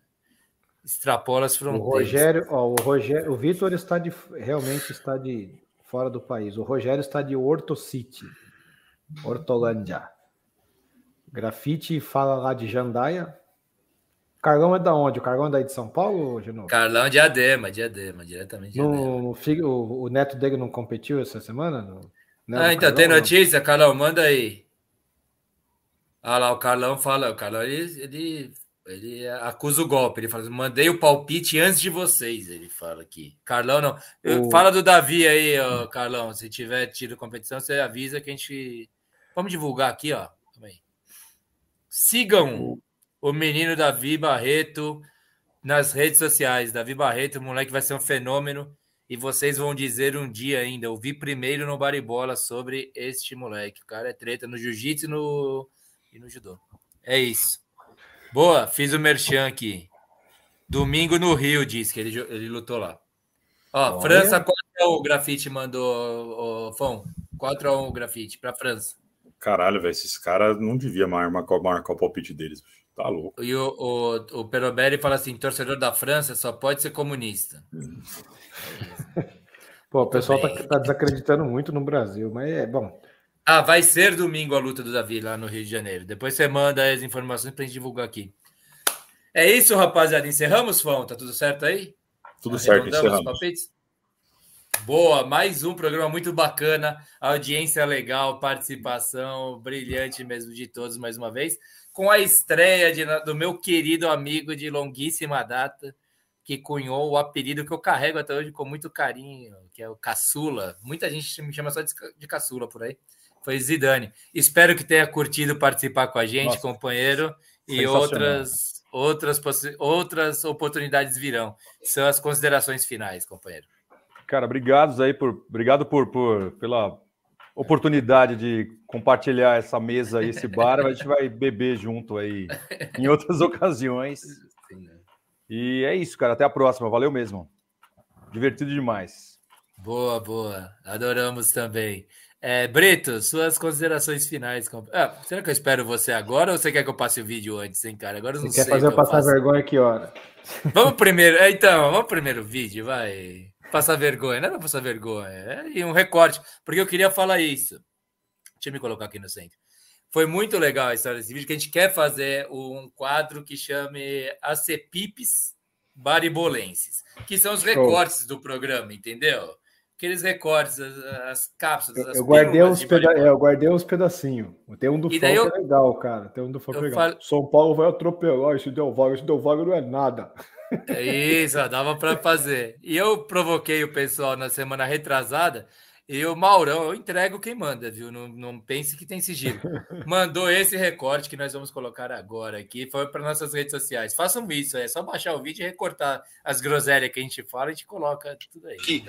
extrapola as fronteiras. O Rogério, ó, o Rogério, o Vitor está de realmente está de fora do país. O Rogério está de Horto City, Hortolândia. Grafite fala lá de Jandaia. Carlão é da onde? O Carlão é daí de São Paulo, Genovo? Carlão é de Adema, Diadema, diretamente de no, o, o, neto dele não competiu essa semana? No, ah, então Carlão, tem notícia, Carlão, manda aí. Ah lá, o Carlão fala, o Carlão ele, ele, ele acusa o golpe, ele fala, mandei o palpite antes de vocês, ele fala aqui. Carlão não. O... Fala do Davi aí, ó, Carlão, se tiver tido competição, você avisa que a gente. Vamos divulgar aqui, ó. Sigam o menino Davi Barreto nas redes sociais. Davi Barreto, o moleque vai ser um fenômeno. E vocês vão dizer um dia ainda. Eu vi primeiro no Baribola sobre este moleque. O cara é treta no jiu-jitsu e no, e no judô. É isso. Boa, fiz o merchan aqui. Domingo no Rio, diz que ele, ele lutou lá. Ó, Olha. França 4x1 o grafite mandou, o Fão. 4x1 o grafite para França. Caralho, velho, esses caras não deviam marcar, marcar o palpite deles. Tá louco. E o, o, o Perobelli fala assim: torcedor da França só pode ser comunista. Pô, o pessoal tá, tá, desacreditando muito no Brasil, mas é bom. Ah, vai ser domingo a luta do Davi lá no Rio de Janeiro. Depois você manda as informações pra gente divulgar aqui. É isso, rapaziada. Encerramos, Fão? Tá tudo certo aí? Tudo certo, encerramos. Palpites? Boa, mais um programa muito bacana, audiência legal, participação brilhante mesmo de todos mais uma vez, com a estreia de, do meu querido amigo de longuíssima data, que cunhou o apelido que eu carrego até hoje com muito carinho, que é o Caçula. Muita gente me chama só de, de Caçula por aí. Foi Zidane. Espero que tenha curtido participar com a gente, Nossa, companheiro, e outras outras outras oportunidades virão. São as considerações finais, companheiro. Cara, obrigado aí por, obrigado por, por pela oportunidade de compartilhar essa mesa e esse bar. A gente vai beber junto aí em outras ocasiões. E é isso, cara. Até a próxima. Valeu mesmo. Divertido demais. Boa, boa. Adoramos também. É, Brito, suas considerações finais. Ah, será que eu espero você agora ou você quer que eu passe o vídeo antes, hein, cara? Agora eu não você sei. Quer fazer eu passar faço. vergonha que hora? Vamos primeiro. É, então, vamos primeiro vídeo, vai. Passar vergonha, não é passar vergonha, é e um recorte, porque eu queria falar isso. Deixa eu me colocar aqui no centro. Foi muito legal a história desse vídeo, que a gente quer fazer um quadro que chame Acepipes Baribolenses, que são os recortes do programa, entendeu? Aqueles recortes, as, as cápsulas. As eu, guardei uns peda é, eu guardei uns pedacinhos. Tem um do Foco eu... é legal, cara. Tem um do Foco legal. Falo... São Paulo vai atropelar, isso deu vaga, isso deu vaga não é nada. É isso, dava para fazer. E eu provoquei o pessoal na semana retrasada. E o Maurão, eu entrego quem manda, viu? Não, não pense que tem sigilo. Mandou esse recorte que nós vamos colocar agora aqui. Foi para nossas redes sociais. Façam isso, é só baixar o vídeo e recortar as groselhas que a gente fala, a gente coloca tudo aí. Que,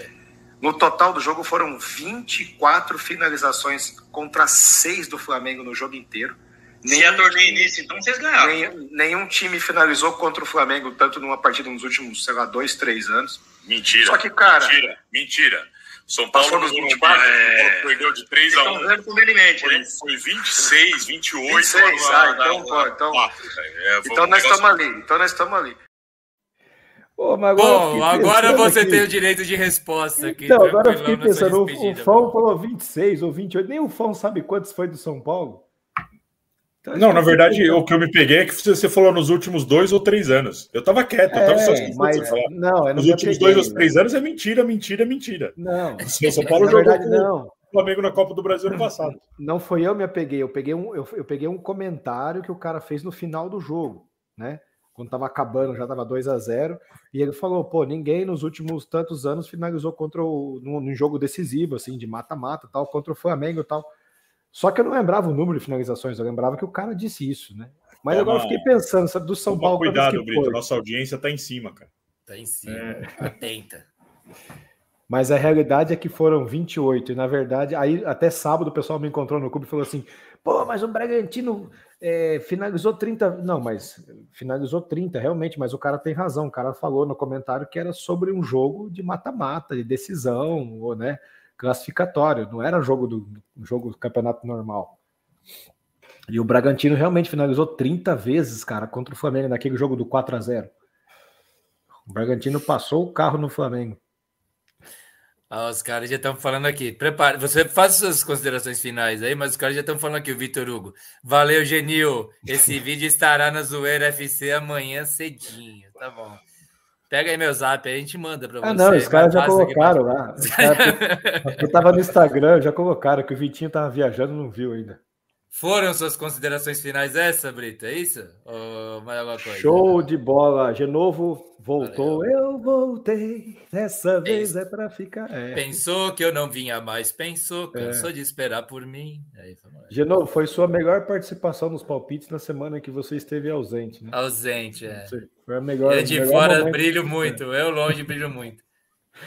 no total do jogo foram 24 finalizações contra 6 do Flamengo no jogo inteiro. Se é torneio início, então vocês ganharam. Nenhum, nenhum, time finalizou contra o Flamengo, tanto numa partida nos últimos, sei lá, dois, três anos. Mentira. Só que, cara. Mentira, mentira. São Paulo nos 24, é... perdeu de 3 a 1. Estão conveniente, foi, né? Foi 26, 28. 26, ah, então, pô, então, é, então nós estamos ali. Então nós estamos ali. Pô, agora Bom, agora você aqui. tem o direito de resposta aqui. Então, agora eu fiquei pensando, o, o Fão falou 26 ou 28, nem o Fão sabe quantos foi do São Paulo. Então, não, na verdade, o que eu me peguei é que você falou nos últimos dois ou três anos. Eu tava quieto, eu tava é, só mas, não, Nos últimos peguei, dois ou três anos é mentira, mentira, mentira. Não. O São Paulo na jogou verdade, não. o Flamengo na Copa do Brasil no passado. Não foi eu me apeguei, eu peguei um, eu, eu peguei um comentário que o cara fez no final do jogo, né? Quando tava acabando, já tava 2 a 0 e ele falou: pô, ninguém nos últimos tantos anos finalizou contra o num, num jogo decisivo, assim, de mata-mata, tal, contra o Flamengo e tal. Só que eu não lembrava o número de finalizações, eu lembrava que o cara disse isso, né? Mas é agora eu fiquei pensando, sabe, do São Toma Paulo. Cuidado, Brito, foi. nossa audiência tá em cima, cara. Tá em cima, é. atenta. Mas a realidade é que foram 28. E na verdade, aí até sábado o pessoal me encontrou no clube e falou assim: pô, mas o Bragantino é, finalizou 30. Não, mas finalizou 30, realmente, mas o cara tem razão. O cara falou no comentário que era sobre um jogo de mata-mata, de decisão, ou né, classificatório. Não era jogo do jogo do campeonato normal. E o Bragantino realmente finalizou 30 vezes, cara, contra o Flamengo naquele jogo do 4 a 0 O Bragantino passou o carro no Flamengo. Ah, os caras já estão falando aqui. Prepare, você faz suas considerações finais aí, mas os caras já estão falando aqui, o Vitor Hugo. Valeu, Genil. Esse vídeo estará na Zoeira FC amanhã cedinho. Tá bom. Pega aí meu zap, aí a gente manda para você. Ah, não, os caras já colocaram lá. Cara, eu tava no Instagram, já colocaram que o Vitinho tava viajando não viu ainda. Foram suas considerações finais essa, Brito? É isso? Ou mais alguma coisa? Show de bola. Genovo voltou. Valeu. Eu voltei. Dessa vez é para ficar. É. Pensou que eu não vinha mais. Pensou, cansou é. de esperar por mim. Aí, Genovo, foi sua melhor participação nos palpites na semana que você esteve ausente. Né? Ausente, é. Foi a melhor. Eu de melhor fora brilho muito. Eu longe brilho muito.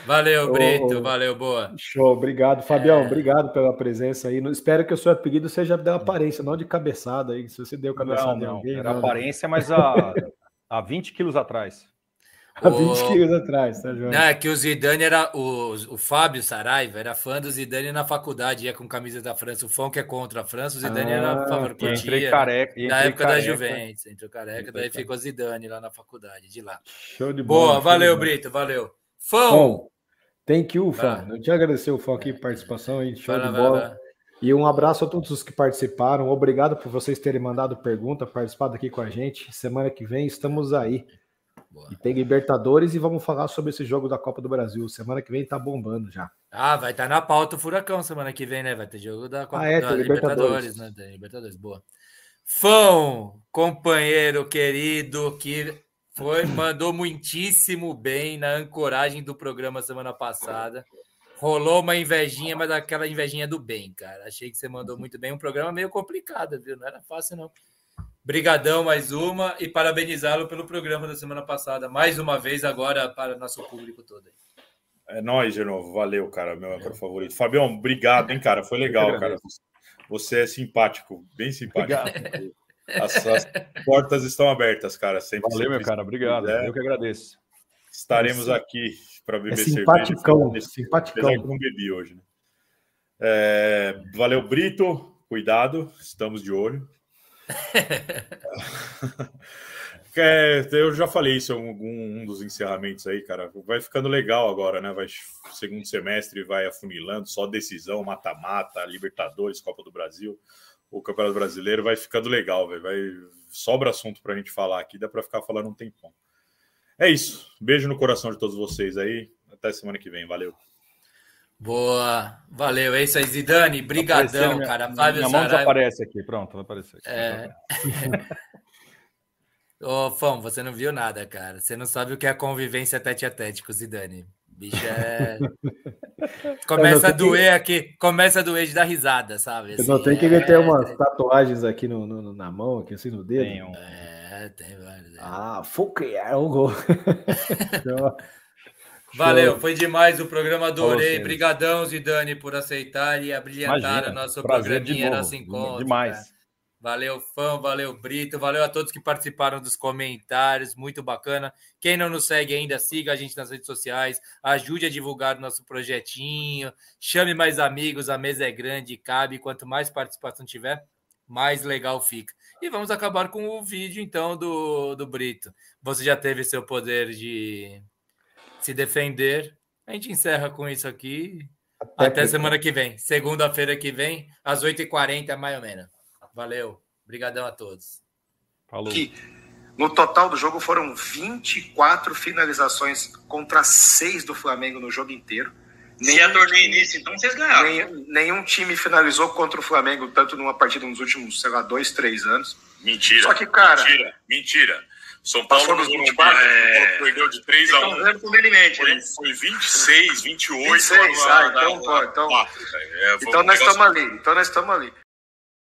Valeu, Brito. Valeu, boa. Show, obrigado. Fabião, é... obrigado pela presença aí. Espero que o seu apelido seja da aparência, não de cabeçada aí. Se você deu cabeçada não, não. alguém. Era não. aparência, mas há, há 20 quilos atrás. Há 20 quilos atrás, tá, João? Não, é que o Zidane era. O, o Fábio Saraiva era fã do Zidane na faculdade, ia com camisa da França. O fã que é contra a França, o Zidane ah, era favor, curtia. Entrei careca. Na época careca. da Juventus, entrou careca, daí ficou Zidane lá na faculdade, de lá. Show de bola. Boa, valeu, Brito, valeu. Fão! Thank you, Fã. Eu te agradecer o Fã aqui, participação aí, show vai de bola. Vai, vai. E um abraço a todos os que participaram. Obrigado por vocês terem mandado pergunta, participado aqui com a gente. Semana que vem estamos aí. Boa. E tem Libertadores e vamos falar sobre esse jogo da Copa do Brasil. Semana que vem tá bombando já. Ah, vai estar tá na pauta o Furacão semana que vem, né? Vai ter jogo da Copa ah, é, da Libertadores. Libertadores, né? Tem Libertadores, boa. Fã, companheiro querido, que foi, mandou muitíssimo bem na ancoragem do programa semana passada. Rolou uma invejinha, mas aquela invejinha do bem, cara. Achei que você mandou muito bem. Um programa meio complicado, viu? Não era fácil, não. Brigadão mais uma e parabenizá-lo pelo programa da semana passada. Mais uma vez agora para nosso público todo. É nóis, de novo. Valeu, cara. Meu é. favorito. Fabião, obrigado, hein, cara. Foi legal, cara. Você é simpático, bem simpático. As, as, portas estão abertas, cara. Sempre, Valeu, sempre, meu cara. Obrigado. Eu que agradeço. Estaremos aqui para beber é simpaticão, cerveja. Simpaticão. Apesar que não bebi hoje. Né? É, valeu, Brito. Cuidado. Estamos de olho. É, eu já falei isso em algum um dos encerramentos aí, cara. Vai ficando legal agora, né? Vai segundo semestre vai afunilando, só decisão, mata-mata, Libertadores, Copa do Brasil o Campeonato Brasileiro vai ficando legal, véio. vai sobra assunto para a gente falar aqui, dá para ficar falando um tempão. É isso. Beijo no coração de todos vocês aí. Até semana que vem. Valeu. Boa, valeu. É isso aí, Zidane. Brigadão, minha, cara. Fábio minha mão desaparece aqui. Pronto, vai aparecer. Aqui. É... Ô, Fão, você não viu nada, cara. Você não sabe o que é a convivência tete a tete com o Zidane. Bicho é. Começa a doer que... aqui, começa a doer de dar risada, sabe? Assim, eu não tem que ele é... ter umas tatuagens aqui no, no, na mão, aqui assim no dedo. Tem um. É, tem vários. É. Ah, fuck, é um gol. Valeu, foi demais o programa, adorei. Obrigadão, Zidane, por aceitar e abrilhantar o nosso programinha, nosso encontro. Demais. Cara. Valeu, fã, valeu, Brito, valeu a todos que participaram dos comentários, muito bacana. Quem não nos segue ainda, siga a gente nas redes sociais, ajude a divulgar o nosso projetinho, chame mais amigos, a mesa é grande, cabe. Quanto mais participação tiver, mais legal fica. E vamos acabar com o vídeo, então, do, do Brito. Você já teve seu poder de se defender. A gente encerra com isso aqui. Até, Até semana que vem. Segunda-feira que vem, às 8h40, mais ou menos. Valeu. Obrigadão a todos. Falou. Que no total do jogo foram 24 finalizações contra 6 do Flamengo no jogo inteiro. Nenhum, Se é torneio início, então vocês ganharam. Nenhum, nenhum, time finalizou contra o Flamengo, tanto numa partida nos últimos, sei lá, dois, três anos. Mentira. Só que, cara. Mentira, mentira. São Paulo nos 24, é... perdeu de 3 a 1. Estão conveniente, foi, né? Foi 26, 28. 26, ah, então, pô, então, 4, é, então nós estamos ali. Então nós estamos ali.